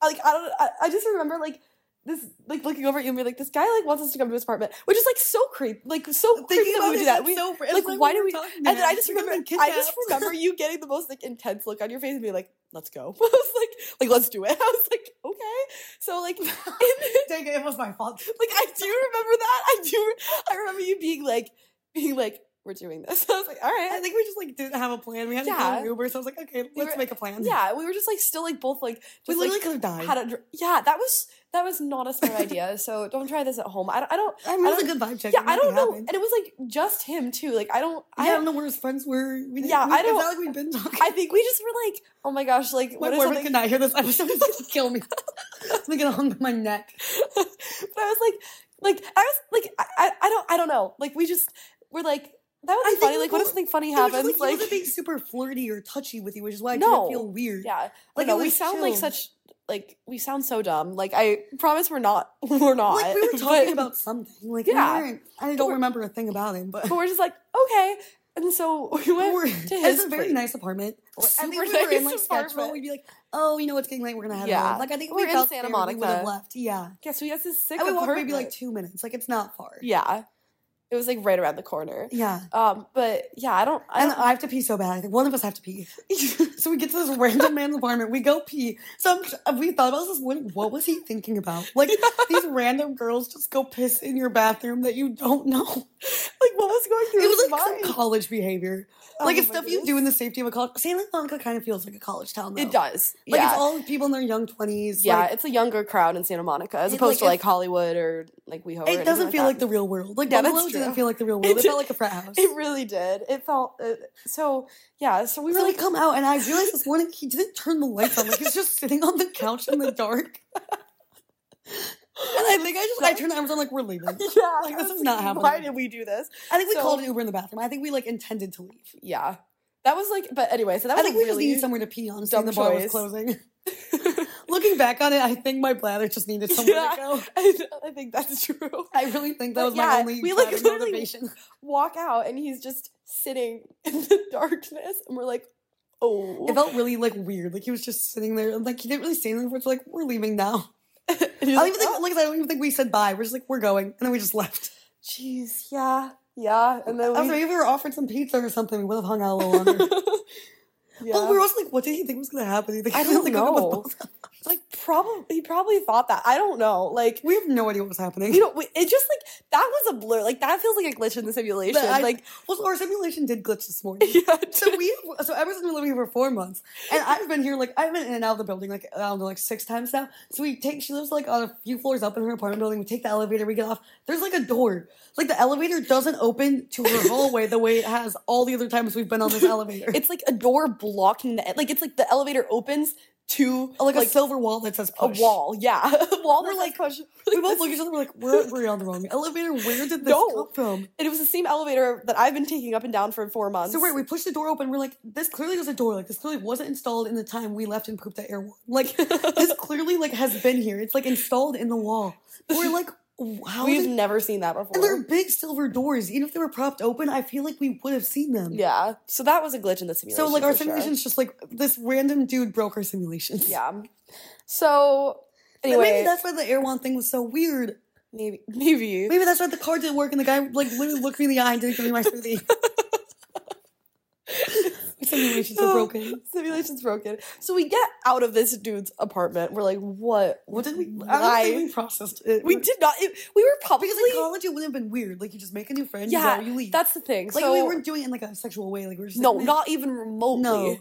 like I don't, I, I just remember like this, like looking over at you and be like, this guy like wants us to come to his apartment, which is like so creepy, like so creepy Thinking that we would do that. We, so like, like why do we? And then I just remember, I just remember you getting the most like intense look on your face and be like, let's go. I was like, like let's do it. I was like, okay. So like, Dang it, it was my fault. like I do remember that. I do. I remember you being like, being like, we're doing this. I was like, all right. I think we just like didn't have a plan. We had to Yeah. go an Uber, so I was like, okay, We let's were- make a plan. Yeah, we were just like still like both like we literally like, could have died. had a yeah that was that was not a smart idea. So don't try this at home. I don't. I don't I mean, it was a good vibe check. yeah, I don't know. happened. And it was like just him too. Like I don't. Yeah, I I don't know where his friends were. We Yeah, we, I don't- It's not like we've been talking. I think we just were like, oh my gosh, like my what is boyfriend something? could not hear this episode. He's gonna kill me. I'm gonna get hung by my neck. but I was like, like I was like, I, I don't, I don't know. Like we just were like, that would be think funny. Like what if something funny just, happens? like, Like, wasn't being super flirty or touchy with you, which is why I No. feel weird. yeah, Like, no, we sound like such. Like we sound so dumb. Like I promise we're not. We're not. Like we were but- talking about something. Like Yeah. I don't remember a thing about him, but but we're just like okay. And so we went we're, to his a very place. nice apartment. I think Super we were in like sketch apartment. We'd be like, oh, you know, it's getting late. We're gonna have Yeah. Like I think We're we in felt Santa scared, we would have left. Yeah. Yeah, so he has this sick we walked apartment. maybe like two minutes. Like it's not far. Yeah, it was like right around the corner. Yeah. Um, but yeah, I don't. I And don't. I have to pee so bad. I think one of us have to pee. so we get to this random man's apartment. We go pee. So I'm, we thought about this morning. What was he thinking about? Like these random girls just go piss in your bathroom that you don't know. like what was going through It was like college behavior. Oh like it's my stuff you do in the safety of a college. Santa Monica kind of feels like a college town. Though. It does. Like yeah. it's all people in their young twenties. yeah, Like, it's a younger crowd in Santa Monica as It, opposed like, to like Hollywood or like WeHo. it doesn't feel like, the real world. Like Yeah, that's didn't feel like the real world. It, did- felt like a frat house. It really did. It felt uh, so. Yeah. So we so like, come out, and I realized this morning he didn't turn the lights on. Like he's just sitting on the couch in the dark. And I think I just I turned the Amazon like we're leaving. yeah, Like, this is not happening. Why did we do this? I think we So- called an Uber in the bathroom. I think we like intended to leave. Yeah, that was like. But anyway, so that I was think a we just needed somewhere to pee. Honestly, dumb and the bar was closing. Looking back on it, I think my bladder just needed somewhere Yeah. to go. I, I think that's true. I really think that But was yeah, my only we, like, literally- motivation. Walk out and he's just sitting in the darkness, and we're like, oh. It felt really like weird. Like he was just sitting there, like he didn't really say anything. It's like we're leaving now. I don't even think, like I don't even think we said bye. We're just like we're going, and then we just left. Jeez, yeah, yeah, and then I was we, like, if we were offered some pizza or something, we would have hung out a little longer. yeah. But we were also like, what did he think was going to happen? He think I don't gonna hook up with know. Both of us? like probably he probably thought that. I don't know. Like We have no idea what was happening. you know, we- it just like that was a blur. Like that feels like a glitch in the simulation. I- like well, our simulation did glitch this morning. yeah, So we, so Emerson's been living here for four months, and I've been here like I've been in and out of the building like I don't know like six times now. So we take she lives like on a few floors up in her apartment building. We take the elevator, we get off. There's like a door. Like the elevator doesn't open to her hallway the way it has all the other times we've been on this elevator. it's like a door blocking the like it's like the elevator opens to oh, like, a silver wall that says a wall. Yeah, a wall. We're like- push. We both look at each other. We're like, we're, we're on the wrong elevator. Where did this No. come from? and it was the same elevator that I've been taking up and down for four months. So wait, we pushed the door open. We're like, this clearly was a door. Like this clearly wasn't installed in the time we left and pooped at Erewhon. Like this clearly like has been here. It's like installed in the wall. We're like, how? We've never seen that before. and they're big silver doors. Even if they were propped open, I feel like we would have seen them. Yeah, so that was a glitch in the simulation. So like our for sure. simulation's just like this random dude broke our simulations. Yeah. So But anyway, maybe that's why the Erewhon thing was so weird. maybe maybe Maybe that's why the card didn't work and the guy like literally looked me in the eye and didn't give me my smoothie. Simulations are broken. Simulation's broken. So we get out of this dude's apartment. We're like, what? What did we? I don't think we processed it. We did not. It, we were probably because in college it wouldn't have been weird. Like you just make a new friend, yeah. you leave. That's the thing. like so we weren't doing it in like a sexual way. Like we're just no, like, not even remotely. No.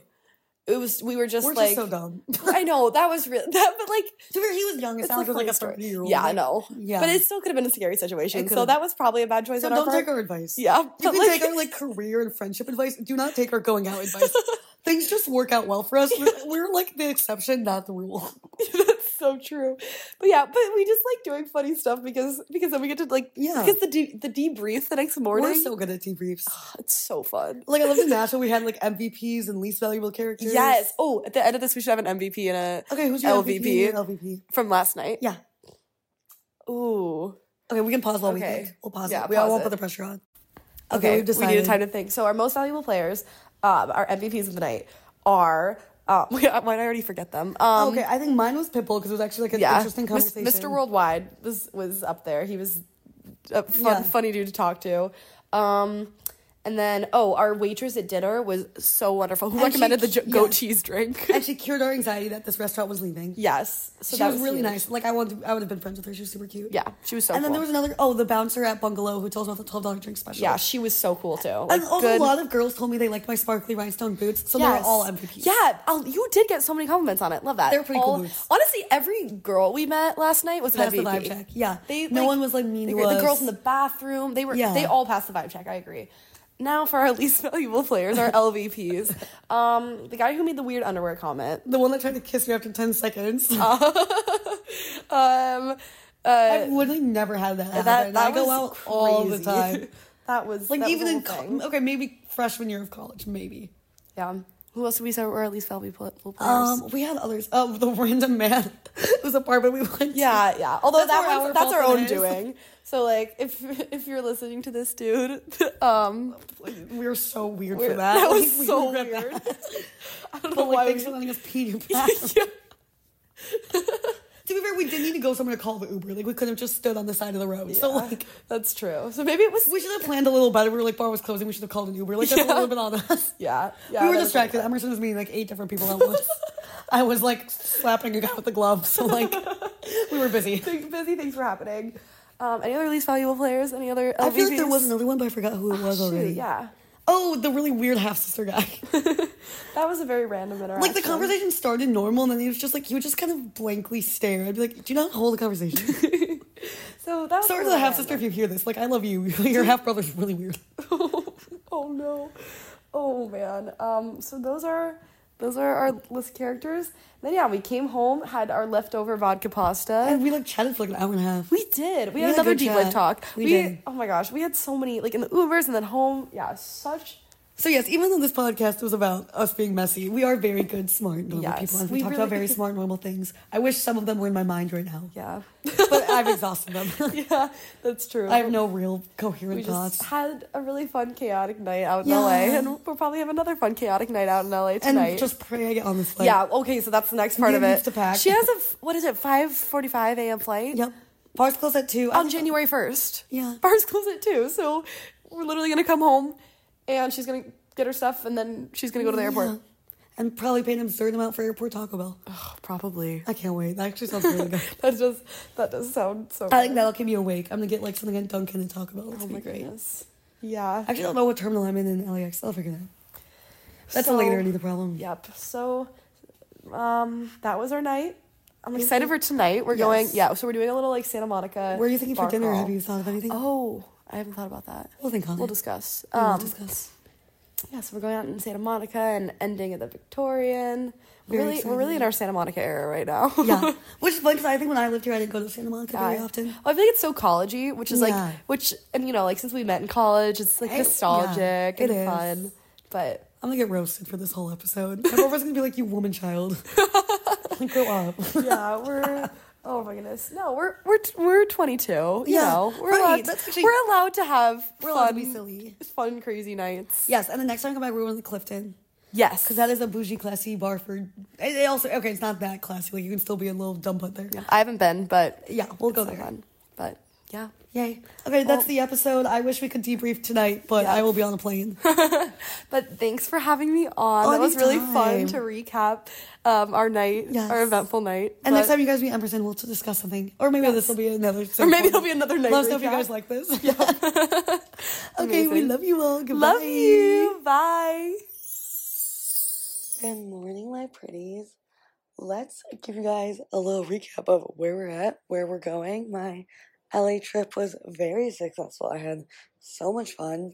It was. We were just we're like. just so dumb. I know that was real. That, but like, to be fair, he was young. It sounds like a story. thirty year old. Yeah, I know. Yeah, But it still could have been a scary situation. So that was probably a bad choice so on don't part. take our advice. yeah, You can like, take our like career and friendship advice. Do not take our going out advice. Things just work out well for us. We're, we're like the exception, not the rule. So true. But yeah, but we just like doing funny stuff because because then we get to like Yeah. because the de- the debrief the next morning. We're so good at debriefs. it's so fun. Like I love the Nashville, we had like MVPs and least valuable characters. Yes. Oh, at the end of this, we should have an MVP and a Okay, who's your LVP. MVP? LVP. from last night. Yeah. Ooh. Okay, we can pause while we think. We'll pause Yeah, it. We all won't put the pressure on. Okay, we've we need a time to think. So our most valuable players, um, our MVPs of the night are. Um, why did I already forget them? Um, okay, I think mine was Pitbull because it was actually like an yeah, interesting conversation. Mr. Worldwide was was up there. He was a fun, Yeah. funny dude to talk to. Um, and then oh, our waitress at dinner was so wonderful. Who And she- recommended the jo- yeah. goat cheese drink? and she cured our anxiety that this restaurant was leaving. yes, so she that was, really huge. nice. Like I wanted, I would have been friends with her. She was super cute. Yeah, she was so. and then cool. there was another. Oh, the bouncer at Bungalow who told us about the twelve dollar drink special. yeah, she was so cool too. and Like, also good- a lot of girls told me they liked my sparkly rhinestone boots, so Yes. they were all MVPs. Yeah, oh, you did get so many compliments on it. Love that. They were pretty cool boots. Honestly, every girl we met last night was an Passed the MVP. vibe check. Yeah, They, no like, one was like mean they to were- us. The girls in the bathroom, they were. Yeah. They all passed the vibe check. I agree. Now for our least valuable players, our LVPs. Um, the guy who made the weird underwear comment. the one that tried to kiss me after ten seconds. Um, uh, I've literally never had that happen. that that I go was out all the time. that was Like that even a in co- okay, maybe freshman year of college, maybe. yeah. Who else did we say were at least valuable players? Um, we had others. Oh, the random man whose apartment we went. to. Yeah, yeah. Although That's that more was, our that's our own theirs. doing. So like, if if you're listening to this dude, um, we were so weird we're- for that. that was Like, so regret weird. I don't know But why like, we. for letting us pee in your bathroom. To be fair, we didn't need to go somewhere to call the Uber. Like we could have just stood on the side of the road. So like, that's true. So maybe it was. we should have planned a little better. We were like, bar was closing. We should have called an Uber. Like that's Yeah. a little bit on us. Yeah, yeah. we were distracted. Emerson was meeting like eight different people at once. I was like slapping a guy with the glove. So like, we were busy. that. busy things were happening. Um, any other least valuable players? Any other? I feel like there was another one, but I forgot who it was Shoot, already. yeah, Oh, the really weird half sister guy. that was a very random interaction. like the conversation started normal, and then he was just like he would just kind of blankly stare. I'd be like, "Do you not hold a conversation?" So that was Sorry to the half sister if you hear this. Like, I love you. Your half brother's really weird. oh no oh man um so those are those are our list characters. Then yeah we came home had our leftover vodka pasta. And we like chatted for like an hour and a half. we did. We, We had had another deep life talk. We did. oh my gosh we had so many like in the ubers and then home. Yeah such So yes, even though this podcast was about us being messy, we are very good, smart, normal Yes, people, and we, we talked really- about very smart, normal things. I wish some of them were in my mind right now, yeah but I've exhausted them. yeah that's true I have no real coherent we thoughts. had a really fun chaotic night out in Yeah. LA and we'll probably have another fun chaotic night out in LA and tonight just pray I get on this flight. yeah okay so that's the next part of it to pack. she has a what is it 5:45 a.m. flight Yep. Bars close at two. On January 1st. Yeah. Bars close at 2. So we're literally going to come home and she's going to get her stuff and then she's going to go to the airport. Yeah. And probably pay an absurd amount for airport Taco Bell. Probably. I can't wait. That actually sounds really good. That just that does sound so I think that'll keep me awake. I'm gonna get like something at Dunkin' and Taco Bell. That's Oh my great. goodness. Yeah. I actually don't know what terminal I'm in in LAX. I'll figure it out. That's So- later. Any the problem? Yep. So um that was our night. I'm excited for tonight. We're Yes. going yeah, so we're doing a little like Santa Monica. Where are you thinking for dinner? crawl. Have you thought of anything? Oh, I haven't thought about that. We'll think on We'll it. discuss. We will Um, discuss. yeah, so we're going out in Santa Monica and ending at the Victorian. We're Very really, we're really in our Santa Monica era right now. yeah, which is fun because I think when I lived here, I didn't go to Santa Monica very often. Well, I feel like it's so collegey, which is Yeah. like, which, and you know, like since we met in college, it's like It- nostalgic yeah, and it is. fun. But I'm gonna get roasted for this whole episode. Boyfriend's gonna be like, "You woman child, like, grow up." yeah, we're. Oh my goodness! No, we're we're we're 22. You Yeah, know, we're right, allowed. that's actually- we're allowed to have We're fun, allowed to be silly. fun, crazy nights. Yes, and the next time I come back, we're going to Clifton Yes, because that is a bougie, classy bar for. It, also okay, it's not that classy. Like you can still be a little dumb butt there. Yeah, I haven't been, but Yeah, we'll go there. fun. But yeah, Yay. Okay, that's the episode. I wish we could debrief tonight, but Yeah. I will be on a plane. but thanks for having me on. that was really fun to recap um, our night, Yes. our eventful night. And next time you guys meet Emerson, we'll discuss something. Or maybe this will be another. or maybe it'll be another night. Let us know if you guys like this. okay, we love you all. Goodbye. Love you. Bye. Good morning, my pretties. Let's give you guys a little recap of where we're at, where we're going. My LA trip was very successful. I had so much fun.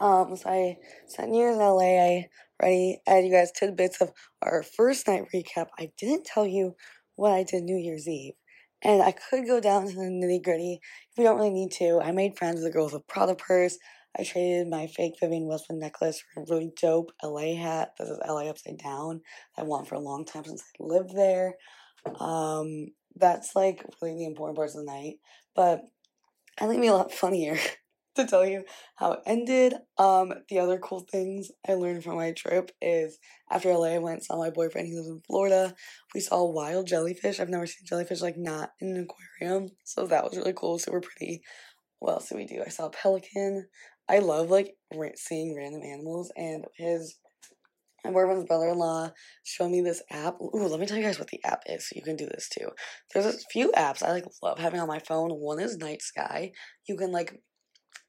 Um, so I spent years in LA. I already added you guys tidbits of our first night recap. I didn't tell you what I did New Year's Eve. And I could go down to the nitty gritty if we don't really need to. I made friends with the girls with Prada purse. I traded my fake Vivienne Westwood necklace for a really dope LA hat. This is LA upside down. I want for a long time since I lived there. Um, that's like really the important parts of the night. But I think it'd be a lot funnier to tell you how it ended. Um, the other cool things I learned from my trip is after LA, I went and saw my boyfriend. He lives in Florida. We saw wild jellyfish. I've never seen jellyfish like not in an aquarium, so that was really cool. Super pretty. What else did we do? I saw a pelican. I love like seeing random animals, and his my boyfriend's brother-in-law showed me this app. Ooh, let me tell you guys what the app is, so you can do this too. There's a few apps I like love having on my phone. One is Night Sky. You can like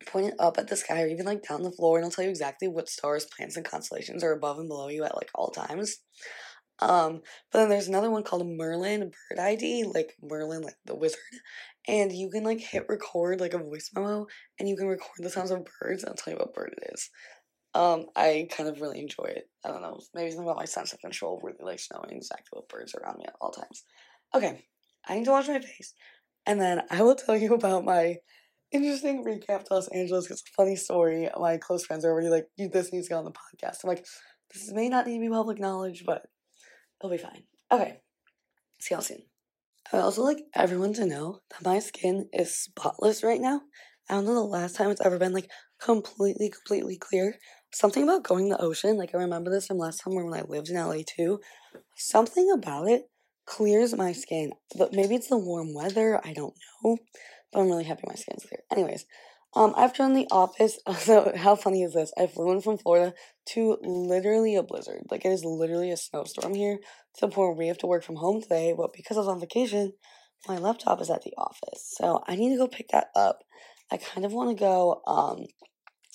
point it up at the sky or even like down the floor, and it'll tell you exactly what stars, planets, and constellations are above and below you at like all times. Um, but then there's another one called Merlin Bird ID, like Merlin, like the wizard, and you can like hit record like a voice memo, and you can record the sounds of birds, and I'll tell you what bird it is. Um, I kind of really enjoy it. I don't know, maybe something about my sense of control really likes knowing exactly what birds are around me at all times. Okay, I need to wash my face, and then I will tell you about my interesting recap to Los Angeles. It's a funny story. My close friends are already like, "You this needs to go on the podcast." I'm like, "This may not need to be public knowledge, but it'll be fine." Okay, see y'all soon. I would also like everyone to know that my skin is spotless right now. I don't know the last time it's ever been like completely, completely clear. Something about going to the ocean, like I remember this from last summer when I lived in LA too. Something about it clears my skin. But maybe it's the warm weather. I don't know. But I'm really happy my skin's clear. Anyways, um, after in the office, so how funny is this? I flew in from Florida to literally a blizzard. Like it is literally a snowstorm here to the point where we have to work from home today. But because I was on vacation, my laptop is at the office. So I need to go pick that up. I kind of want to go um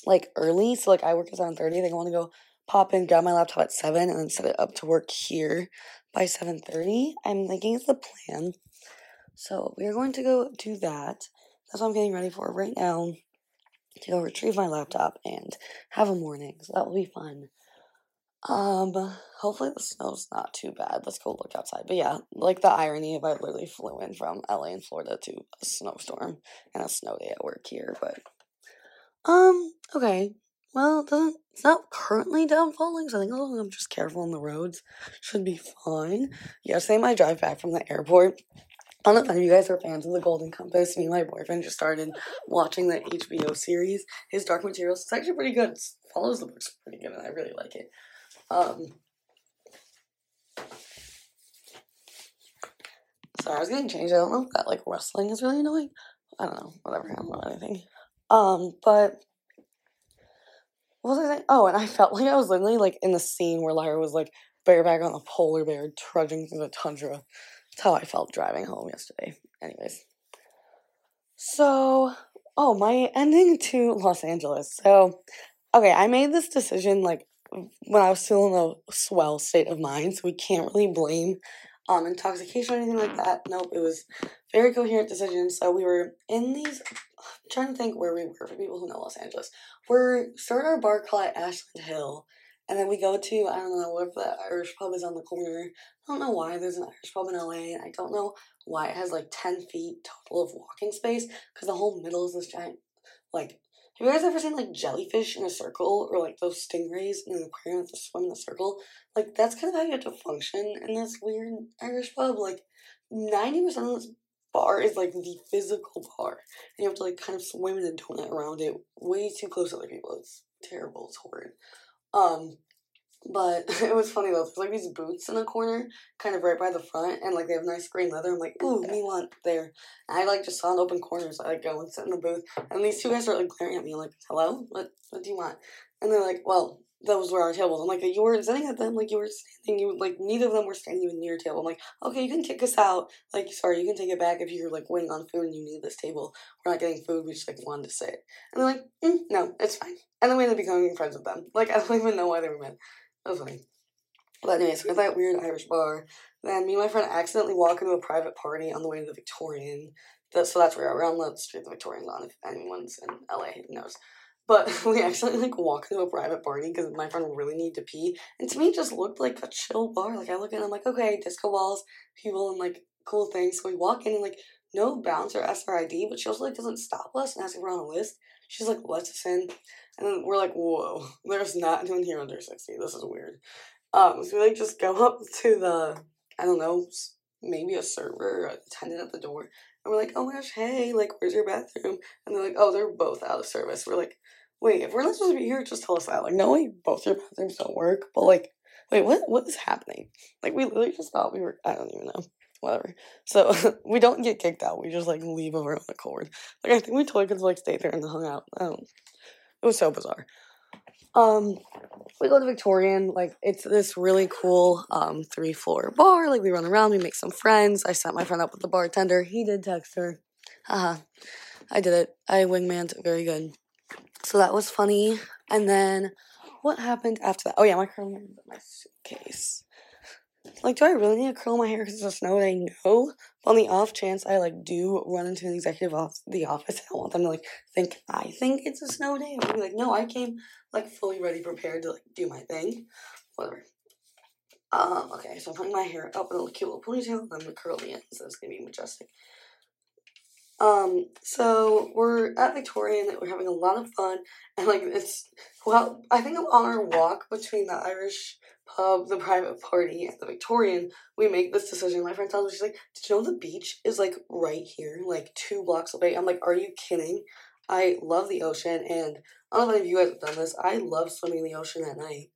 like early. So like I work at seven thirty. Think I want to go pop in, grab my laptop at seven, and then set it up to work here by seven thirty. I'm thinking it's the plan. So we're going to go do that. That's what I'm getting ready for right now. To go retrieve my laptop and have a morning. So that will be fun. Um, hopefully the snow's not too bad. Let's go look outside. But yeah, like the irony of I literally flew in from LA and Florida to a snowstorm and a snow day at work here, but um, okay. Well, it doesn't it's not currently down falling, so I think as long as I'm just careful on the roads, should be fine. Yesterday my drive back from the airport. I don't know if any of you guys are fans of the Golden Compass. Me and my boyfriend just started watching the HBO series. His Dark Materials. It's actually pretty good. It follows the books pretty good, and I really like it. Um, sorry, I was getting changed. I don't know if that like rustling is really annoying. I don't know. Whatever. I don't know anything. Um, but what was I saying? Oh, and I felt like I was literally like in the scene where Lyra was like bareback on a polar bear trudging through the tundra. That's how I felt driving home yesterday. Anyways. So, oh, my ending to Los Angeles. So, okay, I made this decision like when I was still in a swell state of mind, so we can't really blame um intoxication or anything like that. Nope, it was very coherent decision. So we were in these. I'm trying to think where we were for people who know Los Angeles. We're starting our bar call at Ashland Hill, and then we go to I don't know where the Irish pub is on the corner. I don't know why there's an Irish pub in LA, and I don't know why it has like ten feet total of walking space because the whole middle is this giant like. Have you guys ever seen like jellyfish in a circle or like those stingrays in an aquarium that swim in a circle? Like that's kind of how you have to function in this weird Irish pub. Like ninety percent of this bar is like the physical bar, and you have to like kind of swim in a donut around it, way too close to other people. It's terrible. It's horrid. Um, but it was funny though. There's like these boots in the corner, kind of right by the front, and like they have nice green leather. I'm like, ooh, me want there. And I like just saw an open corner, so I like go and sit in the booth. And these two guys are like glaring at me, like, hello, what, what do you want? And they're like, well, those were our tables. I'm like, you weren't sitting at them, like you were standing. You like neither of them were standing even near your table. I'm like, okay, you can kick us out. Like, sorry, you can take it back if you're like waiting on food and you need this table. We're not getting food. We just like wanted to sit. And they're like, mm, no, it's fine. And then we ended up becoming friends with them. Like I don't even know why they were mad. That was funny. But anyways, we at that weird Irish bar. Then me and my friend accidentally walk into a private party on the way to the Victorian. That, so that's where we're on the street the Victorian's on, if anyone's in LA knows. But we actually like walk into a private party because my friend really needed to pee. And to me, it just looked like a chill bar. Like I look it, I'm like, okay, disco balls, people, and like cool things. So we walk in and like no bouncer asks our ID, but she also like doesn't stop us and asks if we're on a list. She's like, lets us in. And then we're like, whoa, there's not anyone here under 60. This is weird. Um, so we like just go up to the, I don't know, maybe a server attendant at the door. And we're like, oh my gosh, hey, like, where's your bathroom? And they're like, oh, they're both out of service. We're like, wait, if we're not supposed to be here, just tell us that. Like, no, like, both your bathrooms don't work. But like, wait, what? What is happening? Like, we literally just thought we were. I don't even know. Whatever. So we don't get kicked out. We just like leave of our own accord. Like, I think we totally could like stay there and hung out. It was so bizarre. Um, we go to Victorian. Like, it's this really cool um three floor bar. Like, we run around, we make some friends. I set my friend up with the bartender. He did text her. Haha. I did it. I wingmaned very good. So that was funny. And then what happened after that? Oh yeah, my curling iron's in my suitcase. Like, do I really need to curl my hair because it's a snow day? No. But on the off chance I like do run into an executive off the office, I want them to like think I think it's a snow day. I'm like, no, I came like fully ready, prepared to like do my thing. Whatever. Um, okay, so I'm putting my hair up in a cute little ponytail, then I'm gonna curl the ends, so it's gonna be majestic. Um, so we're at Victorian, we're having a lot of fun, and like it's well, I think on our walk between the Irish pub, the private party, and the Victorian, we make this decision. My friend tells me she's like, "Did you know the beach is like right here, like two blocks away?" I'm like, "Are you kidding?" I love the ocean, and I don't know if any of you guys have done this. I love swimming in the ocean at night.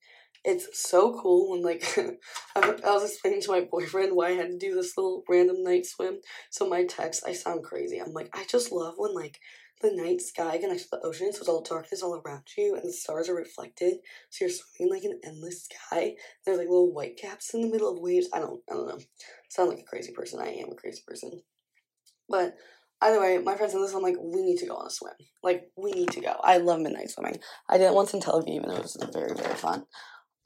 It's so cool when like I, I was explaining to my boyfriend why I had to do this little random night swim. So my text, I sound crazy. I'm like, I just love when like the night sky connects to the ocean, so it's all darkness all around you, and the stars are reflected. So you're swimming like an endless sky. There's like little white caps in the middle of waves. I don't, I don't know. sound like a crazy person. I am a crazy person. But either way, my friends and this, I'm like, we need to go on a swim. Like, we need to go. I love midnight swimming. I did it once in Tel Aviv, and it was very, very fun.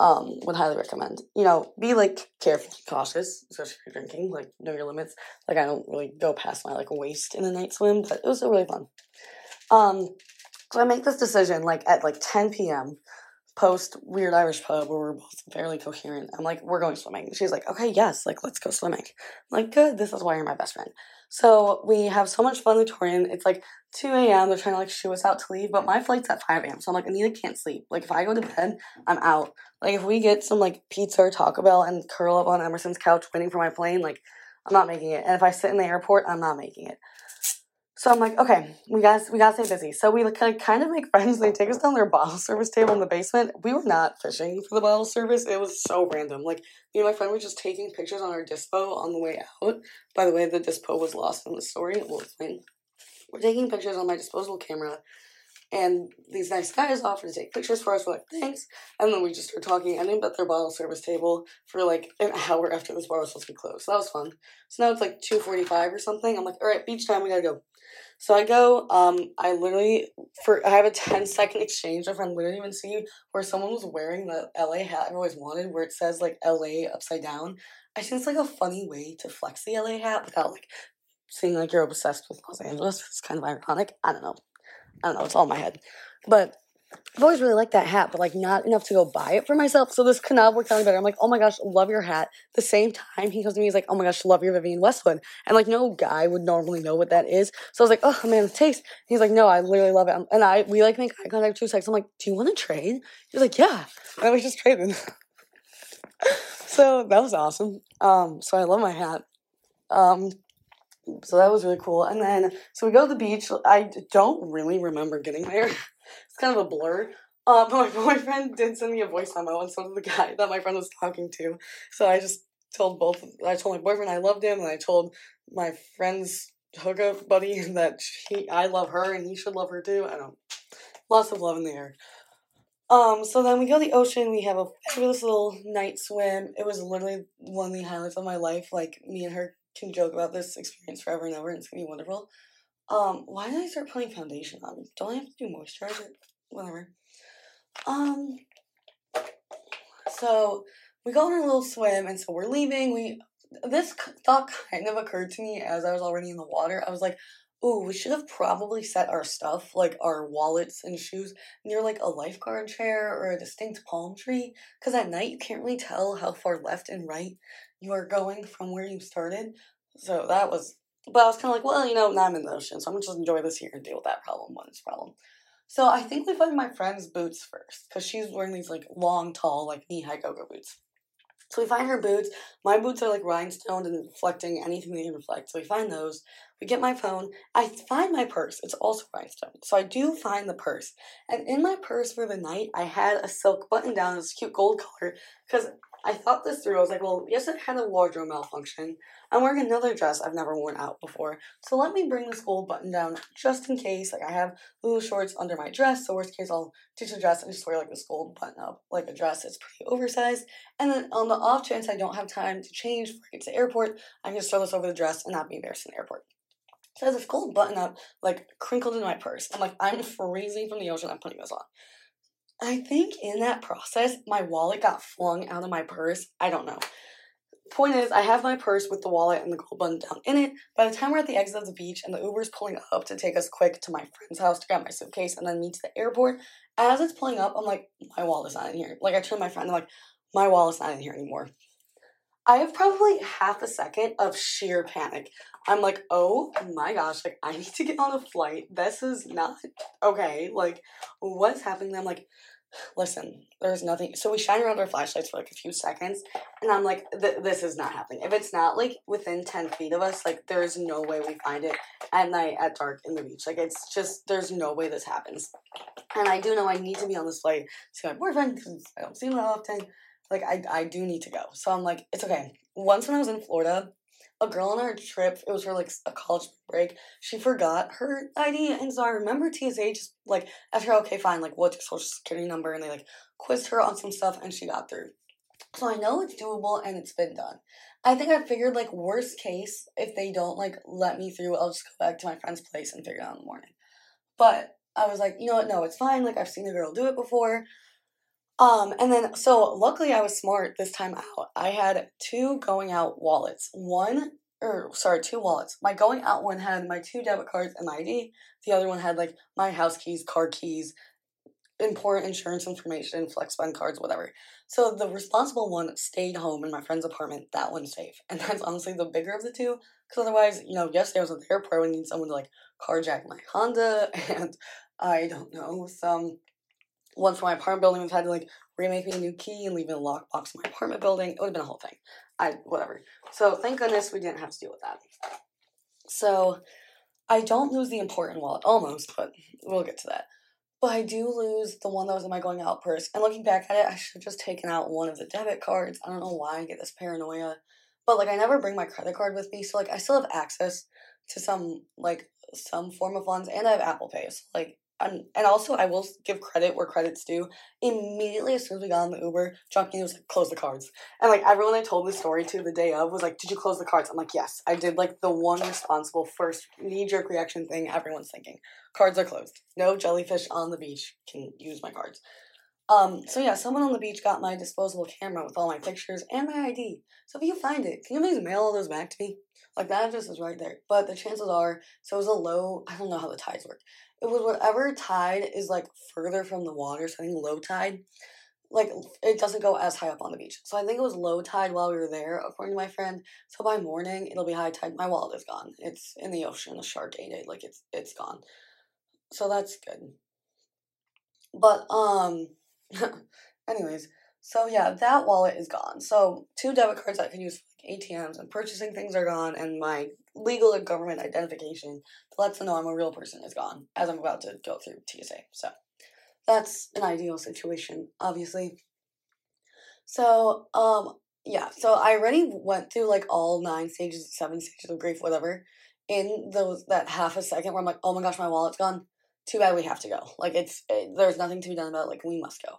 Um, would highly recommend. You know, be like careful, cautious, especially if you're drinking. Like, know your limits. Like, I don't really go past my like waist in a night swim, but it was still really fun. Um, so I make this decision like at like 10 p.m. post Weird Irish Pub where we're both fairly coherent. I'm like, we're going swimming. She's like, okay, yes, like let's go swimming. I'm like, good. This is why you're my best friend. So we have so much fun, Victorian. It's like 2 a.m. They're trying to like shoo us out to leave, but my flight's at 5 a.m. So I'm like, Anita can't sleep. Like if I go to bed, I'm out. Like if we get some like pizza or Taco Bell and curl up on Emerson's couch waiting for my plane, like I'm not making it. And if I sit in the airport, I'm not making it. So I'm like, okay, we got we gotta stay busy. So we like kind of make friends. They take us down their bottle service table in the basement. We were not fishing for the bottle service. It was so random. Like me and my friend were just taking pictures on our dispo on the way out. By the way, the dispo was lost in the story. We'll explain. We're taking pictures on my disposable camera, and these nice guys offered to take pictures for us. We're like, thanks. And then we just start talking. I named at their bottle service table for like an hour after this bar was supposed to be closed. So that was fun. So now it's like 2.45 or something. I'm like, all right, beach time, we gotta go. So I go, um, I literally, for I have a 10 second exchange. My friend literally even see where someone was wearing the LA hat I've always wanted, where it says like LA upside down. I think it's like a funny way to flex the LA hat without like seeing like you're obsessed with Los Angeles. It's kind of ironic. I don't know. I don't know. It's all in my head. But I've always really liked that hat, but like not enough to go buy it for myself. So this could not work out better. I'm like, oh my gosh, love your hat. The same time he comes to me, he's like, oh my gosh, love your Vivienne Westwood. And like no guy would normally know what that is. So I was like, oh man, taste. He's like, no, I literally love it. And I we like make eye contact two seconds. I'm like, do you want to trade? He's like, yeah. And was just traded. so that was awesome. Um, so I love my hat. Um, so that was really cool. And then, so we go to the beach. I don't really remember getting there. It's kind of a blur. Uh, but my boyfriend did send me a voice memo, and so did the guy that my friend was talking to. So I just told both. I told my boyfriend I loved him, and I told my friend's hookup buddy that she, I love her, and he should love her too. I don't. Lots of love in the air. Um, so then we go to the ocean. We have a fabulous little night swim. It was literally one of the highlights of my life. Like me and her can joke about this experience forever and ever, and it's gonna be wonderful. Um, why did I start putting foundation on? Don't I have to do moisturizer? Whatever. Um, so we go on a little swim, and so we're leaving. We this thought kind of occurred to me as I was already in the water. I was like, "Ooh, we should have probably set our stuff, like our wallets and shoes, near like a lifeguard chair or a distinct palm tree, because at night you can't really tell how far left and right you are going from where you started. So that was but I was kind of like, well, you know, now I'm in the ocean, so I'm gonna just enjoy this here and deal with that problem when it's a problem. So I think we find my friend's boots first, because she's wearing these like long, tall, like knee high go-go boots. So we find her boots. My boots are like rhinestoned and reflecting anything they can reflect. So we find those. We get my phone. I find my purse. It's also rhinestone. So I do find the purse. And in my purse for the night, I had a silk button down. It's cute gold color. Because I thought this through. I was like, well, yes, it had a wardrobe malfunction. I'm wearing another dress I've never worn out before. So let me bring this gold button down just in case. Like I have little shorts under my dress. So worst case, I'll ditch the dress and just wear like this gold button up, like a dress. It's pretty oversized. And then on the off chance I don't have time to change before I get to the airport, I can just throw this over the dress and not be embarrassed in the airport. So I have this gold button up, like crinkled in my purse. I'm like, I'm freezing from the ocean. I'm putting this on. I think in that process, my wallet got flung out of my purse. I don't know. Point is, I have my purse with the wallet and the gold button down in it. By the time we're at the exit of the beach and the Uber's pulling up to take us quick to my friend's house to grab my suitcase and then meet to the airport, as it's pulling up, I'm like, my wallet's not in here. Like, I turn to my friend, I'm like, my wallet's not in here anymore. I have probably half a second of sheer panic. I'm like, oh my gosh, like I need to get on a flight. This is not okay. Like, what's happening? I'm like, listen, there's nothing. So we shine around our flashlights for like a few seconds, and I'm like, th- this is not happening. If it's not like within 10 feet of us, like, there is no way we find it at night at dark in the beach. Like, it's just, there's no way this happens. And I do know I need to be on this flight to my boyfriend because I don't see him that often. Like, I, I do need to go. So I'm like, it's okay. Once when I was in Florida, a girl on our trip, it was for like a college break, she forgot her ID. And so I remember TSA just like her, okay, fine, like what's your social security number? And they like quizzed her on some stuff and she got through. So I know it's doable and it's been done. I think I figured like worst case, if they don't like let me through, I'll just go back to my friend's place and figure it out in the morning. But I was like, you know what, no, it's fine. Like I've seen a girl do it before. Um, and then so luckily I was smart this time out. I had two going out wallets. One or sorry, two wallets. My going out one had my two debit cards and my ID. The other one had like my house keys, car keys, important insurance information, flex spend cards, whatever. So the responsible one stayed home in my friend's apartment. That one's safe, and that's honestly the bigger of the two. Because otherwise, you know, yesterday I was at the airport. We need someone to like carjack my Honda, and I don't know some one for my apartment building. We've had to like remake me a new key and leave a lockbox in my apartment building. It would have been a whole thing. I whatever. So thank goodness we didn't have to deal with that. So I don't lose the important wallet almost, but we'll get to that. But I do lose the one that was in my going out purse. And looking back at it, I should have just taken out one of the debit cards. I don't know why I get this paranoia. But like I never bring my credit card with me, so like I still have access to some like some form of funds and I have Apple Pay. So like and, and also I will give credit where credit's due. Immediately as soon as we got on the Uber, Junkie was like, close the cards. And like everyone I told the story to the day of was like, Did you close the cards? I'm like, Yes. I did like the one responsible first knee jerk reaction thing everyone's thinking. Cards are closed. No jellyfish on the beach can use my cards. Um, so yeah, someone on the beach got my disposable camera with all my pictures and my ID. So if you find it, can you please mail all those back to me? Like that address is right there. But the chances are, so it was a low. I don't know how the tides work. It was whatever tide is like further from the water. So I think low tide, like it doesn't go as high up on the beach. So I think it was low tide while we were there, according to my friend. So by morning it'll be high tide. My wallet is gone. It's in the ocean. The shark ate it. Like it's it's gone. So that's good. But um, anyways, so yeah, that wallet is gone. So two debit cards I can use ATMs and purchasing things are gone, and my legal and government identification to let them know I'm a real person is gone as I'm about to go through TSA. So that's an ideal situation, obviously. So um yeah, so I already went through like all nine stages, seven stages of grief, whatever. In those that half a second where I'm like, oh my gosh, my wallet's gone. Too bad we have to go. Like it's it, there's nothing to be done about. It. Like we must go.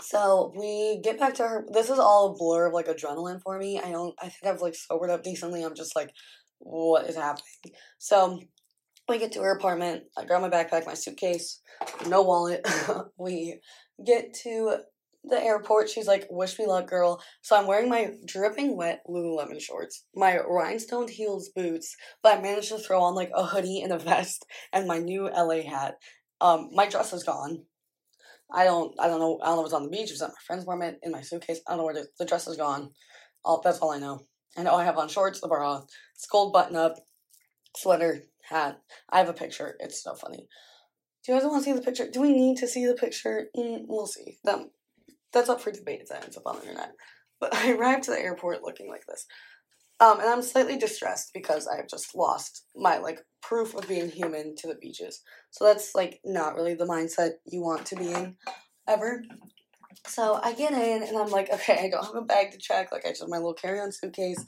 So we get back to her. This is all a blur of like adrenaline for me. I don't. I think I've like sobered up decently. I'm just like, what is happening? So we get to her apartment. I grab my backpack, my suitcase, no wallet. we get to the airport. She's like, "Wish me luck, girl." So I'm wearing my dripping wet Lululemon shorts, my rhinestone heels boots, but I managed to throw on like a hoodie and a vest and my new LA hat. Um, my dress is gone. I don't I don't know I don't know if it's on the beach, it's at my friend's apartment, in my suitcase. I don't know where is. The dress is gone. All that's all I know. I know I have on shorts, the bra, skull button up, sweater, hat. I have a picture. It's so funny. Do you guys want to see the picture? Do we need to see the picture? Mm, we'll see. That, that's up for debate if that ends up on the internet. But I arrived to the airport looking like this. Um, and I'm slightly distressed because I've just lost my like proof of being human to the beaches. So that's like not really the mindset you want to be in ever. So I get in and I'm like, okay, I don't have a bag to check. Like I just my little carry-on suitcase.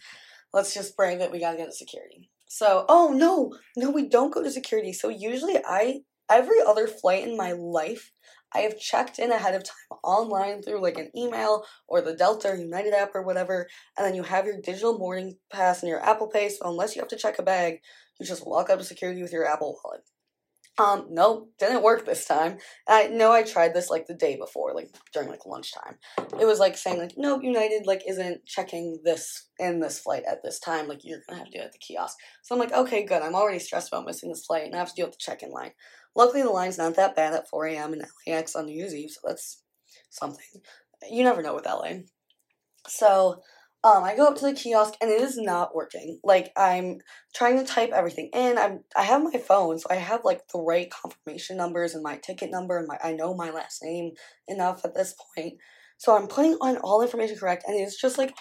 Let's just brave it. We gotta get to security. So oh no, no, we don't go to security. So usually I every other flight in my life I have checked in ahead of time online through like an email or the Delta or United app or whatever, and then you have your digital boarding pass and your Apple Pay. So unless you have to check a bag, you just walk up to security with your Apple Wallet. Um, nope, didn't work this time. I know I tried this like the day before, like during like lunchtime. It was like saying like, nope, United like isn't checking this in this flight at this time. Like you're gonna have to do it at the kiosk. So I'm like, okay, good. I'm already stressed about missing this flight, and I have to deal with the check-in line. Luckily, the line's not that bad at 4 a.m. in LAX on New Year's Eve, so that's something. You never know with LA. So um, I go up to the kiosk and it is not working. Like I'm trying to type everything in. I'm I have my phone, so I have like the right confirmation numbers and my ticket number and my I know my last name enough at this point. So I'm putting on all information correct, and it's just like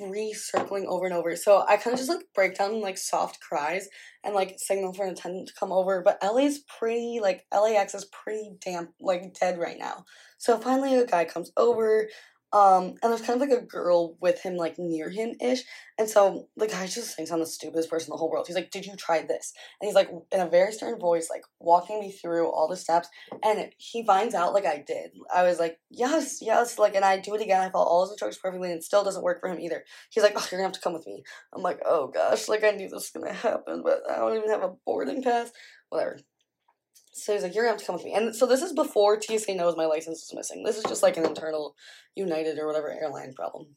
recircling over and over. So I kind of just like break down in like soft cries and like signal for an attendant to come over. But LA's pretty like LAX is pretty damn like dead right now. So finally a guy comes over. Um, and there's kind of like a girl with him, like near him ish. And so the guy just thinks I'm the stupidest person in the whole world. He's like, Did you try this? And he's like, in a very stern voice, like walking me through all the steps. And he finds out, like, I did. I was like, Yes, yes. Like, and I do it again. I follow all his instructions perfectly, and it still doesn't work for him either. He's like, Oh, you're gonna have to come with me. I'm like, Oh gosh, like, I knew this was gonna happen, but I don't even have a boarding pass. Whatever. So he's like, You're gonna have to come with me. And so this is before TSA knows my license is missing. This is just like an internal United or whatever airline problem.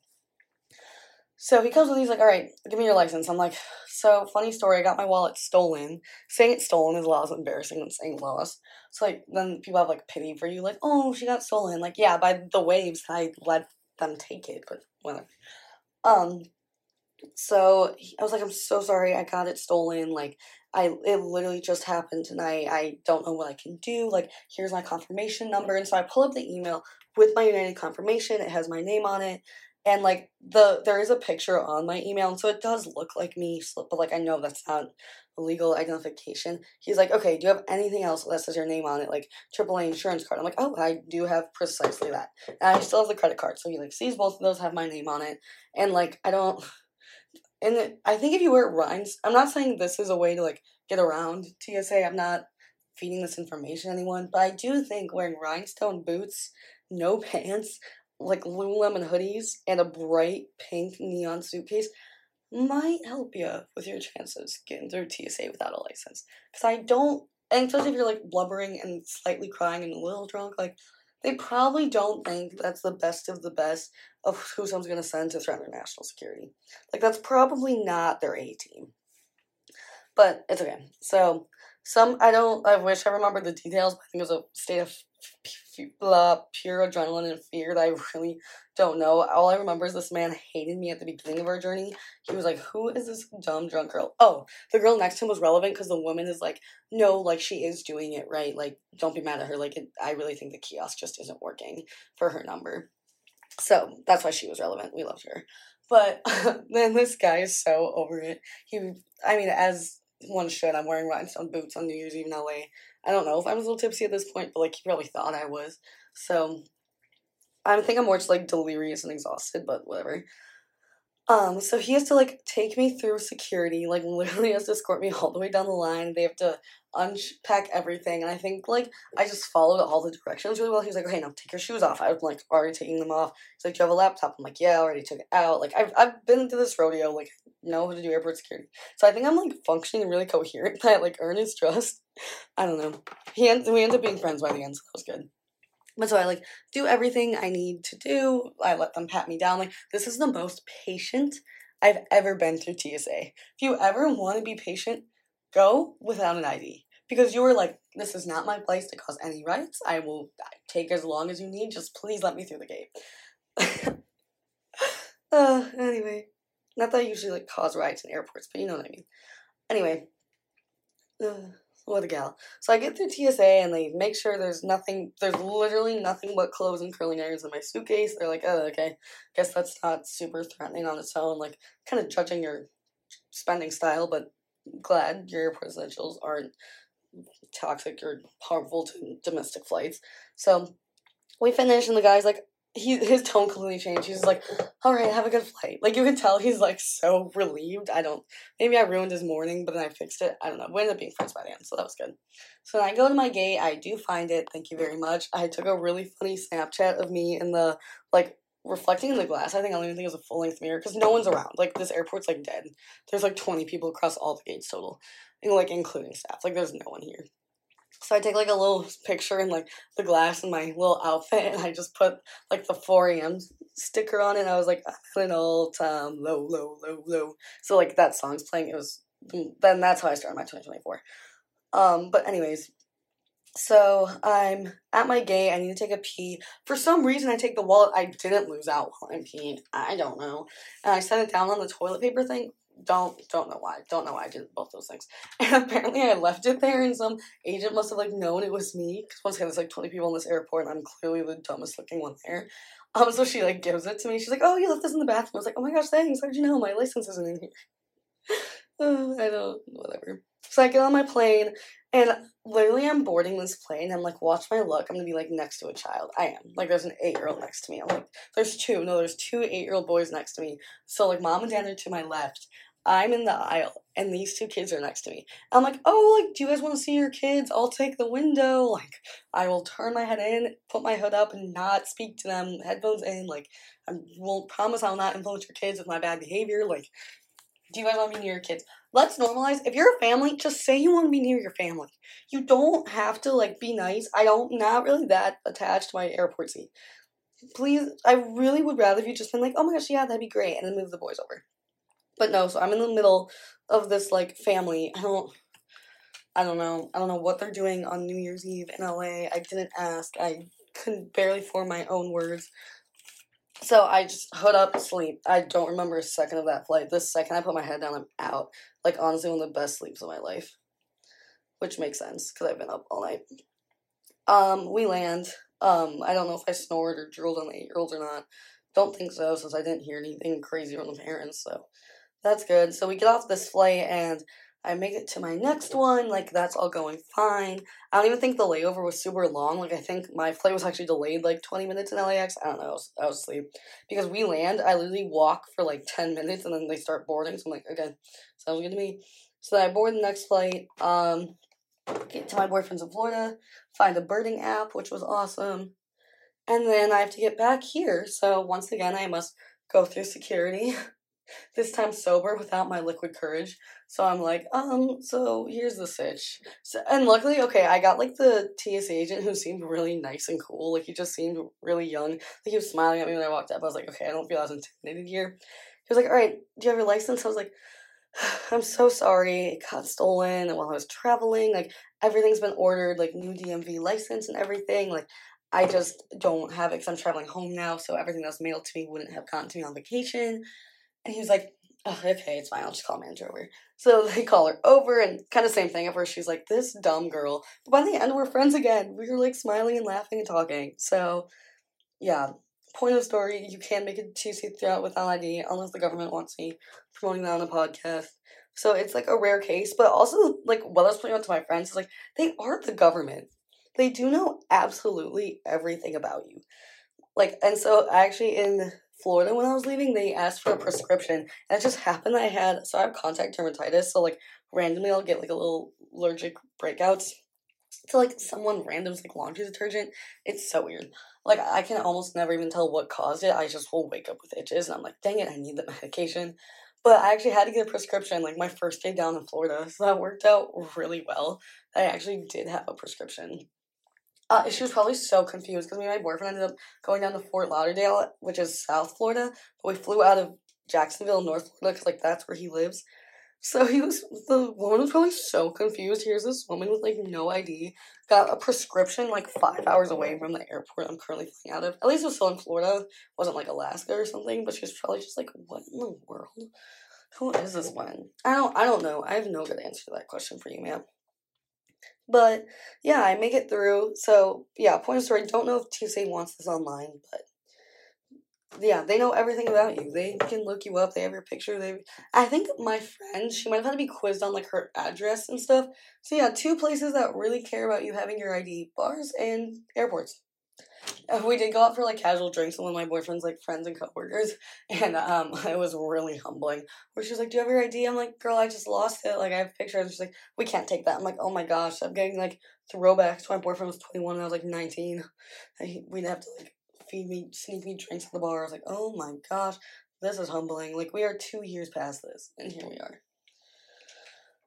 So he comes with, he's like, all right, give me your license. I'm like, so funny story, I got my wallet stolen. Saying it's stolen is a lot embarrassing than saying lost. So like, then people have like pity for you, like, oh, she got stolen. Like, yeah, by the waves, I let them take it, but whatever. Um, so I was like, I'm so sorry, I got it stolen. Like, I it literally just happened tonight. I don't know what I can do. Like, here's my confirmation number. And so I pull up the email with my United confirmation. It has my name on it. And like the there is a picture on my email, and so it does look like me, but like I know that's not legal identification. He's like, okay, do you have anything else that says your name on it, like AAA insurance card? I'm like, oh, I do have precisely that, and I still have the credit card. So he like sees both of those have my name on it, and like I don't. And I think if you wear rhymes, I'm not saying this is a way to like get around TSA. I'm not feeding this information to anyone, but I do think wearing rhinestone boots, no pants, like Lululemon hoodies, and a bright pink neon suitcase might help you with your chances getting through TSA without a license. Because I don't, and especially if you're like blubbering and slightly crying and a little drunk, like they probably don't think that's the best of the best of who someone's going to send to threaten their national security. Like, that's probably not their A team. But it's okay. So, some, I don't, I wish I remembered the details, I think it was a state of blah, pure adrenaline and fear that I really don't know. All I remember is this man hated me at the beginning of our journey. He was like, Who is this dumb drunk girl? Oh, the girl next to him was relevant because the woman is like, No, like she is doing it right. Like, don't be mad at her. Like, it, I really think the kiosk just isn't working for her number. So that's why she was relevant. We loved her. But then this guy is so over it. He, I mean, as one should, I'm wearing rhinestone boots on New Year's Eve in LA. I don't know if I was a little tipsy at this point, but like he probably thought I was. So I think I'm more just like delirious and exhausted, but whatever. Um, so he has to like take me through security, like literally has to escort me all the way down the line. They have to unpack everything, and I think like I just followed all the directions really well. He was like, "Okay, now take your shoes off." I was like already taking them off. He's like, "Do you have a laptop?" I'm like, "Yeah, I already took it out." Like I've I've been to this rodeo, like know how to do airport security. So I think I'm like functioning really coherent. I like earn his trust. I don't know. He ends, we end up being friends by the end, so that was good. But so I like do everything I need to do. I let them pat me down. Like this is the most patient I've ever been through TSA. If you ever want to be patient, go without an ID because you were like, this is not my place to cause any rights. I will take as long as you need. Just please let me through the gate. uh, anyway, not that I usually like cause riots in airports, but you know what I mean. Anyway, uh, what a gal. So I get through TSA and they make sure there's nothing, there's literally nothing but clothes and curling irons in my suitcase. They're like, oh, okay, guess that's not super threatening on its own. Like, kind of judging your spending style, but glad your airport essentials aren't toxic or harmful to domestic flights. So we finish, and the guy's like, he his tone completely changed. He's like, "All right, have a good flight." Like you can tell, he's like so relieved. I don't. Maybe I ruined his morning, but then I fixed it. I don't know. We ended up being friends by the end, so that was good. So I go to my gate, I do find it. Thank you very much. I took a really funny Snapchat of me in the like reflecting in the glass. I think I don't even think it was a full length mirror because no one's around. Like this airport's like dead. There's like twenty people across all the gates total, and, like including staff. Like there's no one here. So I take like a little picture in like the glass in my little outfit, and I just put like the 4 a.m. sticker on it. I was like, I'm an old time low, low, low, low. So like that song's playing. It was then that's how I started my 2024. Um, but anyways, so I'm at my gate. I need to take a pee. For some reason, I take the wallet. I didn't lose out while I'm peeing. I don't know. And I set it down on the toilet paper thing don't don't know why. Don't know why I did both those things. And apparently I left it there and some agent must have like known it was me. Because once again there's like 20 people in this airport and I'm clearly the dumbest looking one there. Um so she like gives it to me. She's like, Oh you left this in the bathroom. I was like, Oh my gosh, thanks. How did you know? My license isn't in here. uh, I don't whatever. So I get on my plane and literally I'm boarding this plane. I'm like, watch my look. I'm gonna be like next to a child. I am. Like there's an eight year old next to me. I'm like, there's two. No, there's two eight year old boys next to me. So like mom and dad are to my left. I'm in the aisle and these two kids are next to me. I'm like, oh, like, do you guys want to see your kids? I'll take the window. Like, I will turn my head in, put my hood up, and not speak to them. Headphones in. Like, I will promise I'll not influence your kids with my bad behavior. Like, do you guys want be near your kids? Let's normalize. If you're a family, just say you want to be near your family. You don't have to like be nice. I don't not really that attached to my airport seat. Please, I really would rather you just been like, oh my gosh, yeah, that'd be great, and then move the boys over. But no, so I'm in the middle of this like family. I don't I don't know. I don't know what they're doing on New Year's Eve in LA. I didn't ask. I couldn't barely form my own words. So I just hood up, sleep. I don't remember a second of that flight. The second I put my head down, I'm out. Like honestly, one of the best sleeps of my life, which makes sense because I've been up all night. Um, we land. Um, I don't know if I snored or drooled on the eight-year-olds or not. Don't think so, since I didn't hear anything crazy from the parents. So that's good. So we get off this flight and I make it to my next one. Like, that's all going fine. I don't even think the layover was super long. Like, I think my flight was actually delayed like 20 minutes in LAX. I don't know. I was, I was asleep. Because we land, I literally walk for like 10 minutes and then they start boarding. So I'm like, okay, sounds good to me. So then I board the next flight. Um, get to my boyfriend's in Florida, find a birding app, which was awesome. And then I have to get back here. So once again, I must go through security. this time sober without my liquid courage. So I'm like, um, so here's the sitch. So, and luckily, okay, I got like the TSA agent who seemed really nice and cool. Like he just seemed really young. Like he was smiling at me when I walked up. I was like, okay, I don't feel as intimidated here. He was like, all right, do you have your license? I was like, I'm so sorry. It got stolen while I was traveling. Like everything's been ordered, like new DMV license and everything. Like I just don't have it because I'm traveling home now, so everything that was mailed to me wouldn't have gotten to me on vacation. And he was like, oh, okay, it's fine. I'll just call manager over. So they call her over, and kind of same thing. At first, she's like, this dumb girl. But by the end, we're friends again. We were like smiling and laughing and talking. So, yeah. Point of story: You can make it TC throughout without ID unless the government wants me promoting that on a podcast. So it's like a rare case, but also like what I was pointing out to my friends is like they are the government. They do know absolutely everything about you. Like, and so actually in Florida when I was leaving, they asked for a prescription, and it just happened that I had so I have contact dermatitis, so like randomly I'll get like a little allergic breakouts to like someone random's like laundry detergent. It's so weird. Like I can almost never even tell what caused it. I just will wake up with itches, and I'm like, dang it, I need the medication. But I actually had to get a prescription like my first day down in Florida, so that worked out really well. I actually did have a prescription. Uh, she was probably so confused because me and my boyfriend ended up going down to Fort Lauderdale, which is South Florida, but we flew out of Jacksonville, North Florida, because like that's where he lives. So he was the woman was probably so confused. Here's this woman with like no ID, got a prescription like five hours away from the airport I'm currently flying out of. At least it was still in Florida, wasn't like Alaska or something. But she was probably just like, "What in the world? Who is this one?" I don't, I don't know. I have no good answer to that question for you, ma'am. But yeah, I make it through. So yeah, point of story. Don't know if TSA wants this online, but yeah, they know everything about you. They can look you up. They have your picture. They, I think my friend, she might have had to be quizzed on like her address and stuff. So yeah, two places that really care about you having your ID: bars and airports. We did go out for like casual drinks with one of my boyfriend's like friends and coworkers, and um, it was really humbling. Where she's like, "Do you have your ID?" I'm like, "Girl, I just lost it. Like, I have pictures." She's like, "We can't take that." I'm like, "Oh my gosh, I'm getting like throwbacks my boyfriend was 21 and I was like 19. I, we'd have to like feed me, sneak me drinks at the bar. I was like, oh my gosh, this is humbling. Like, we are two years past this, and here we are.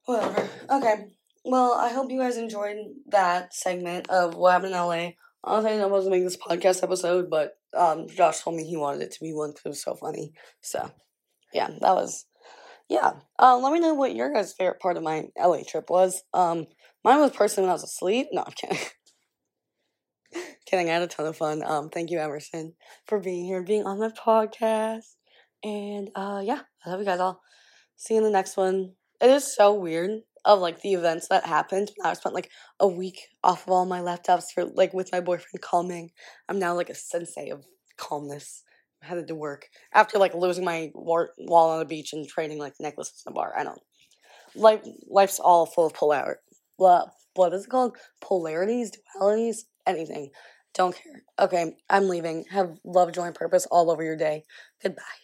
Whatever. Okay. Well, I hope you guys enjoyed that segment of what happened in LA. Honestly, I know I was make this podcast episode, but um, Josh told me he wanted it to be one because it was so funny. So, yeah, that was, yeah. Uh, let me know what your guys' favorite part of my LA trip was. Um, mine was personally when I was asleep. No, I'm kidding. kidding. I had a ton of fun. Um, thank you, Emerson, for being here, being on my podcast. And uh, yeah, I love you guys all. See you in the next one. It is so weird of like the events that happened. I spent like a week off of all my laptops for like with my boyfriend calming. I'm now like a sensei of calmness. I had to work after like losing my war- wall on the beach and trading like necklaces in a bar. I don't. Life, life's all full of polar. What what is it called? Polarities, dualities, anything. Don't care. Okay, I'm leaving. Have love, joy, and purpose all over your day. Goodbye.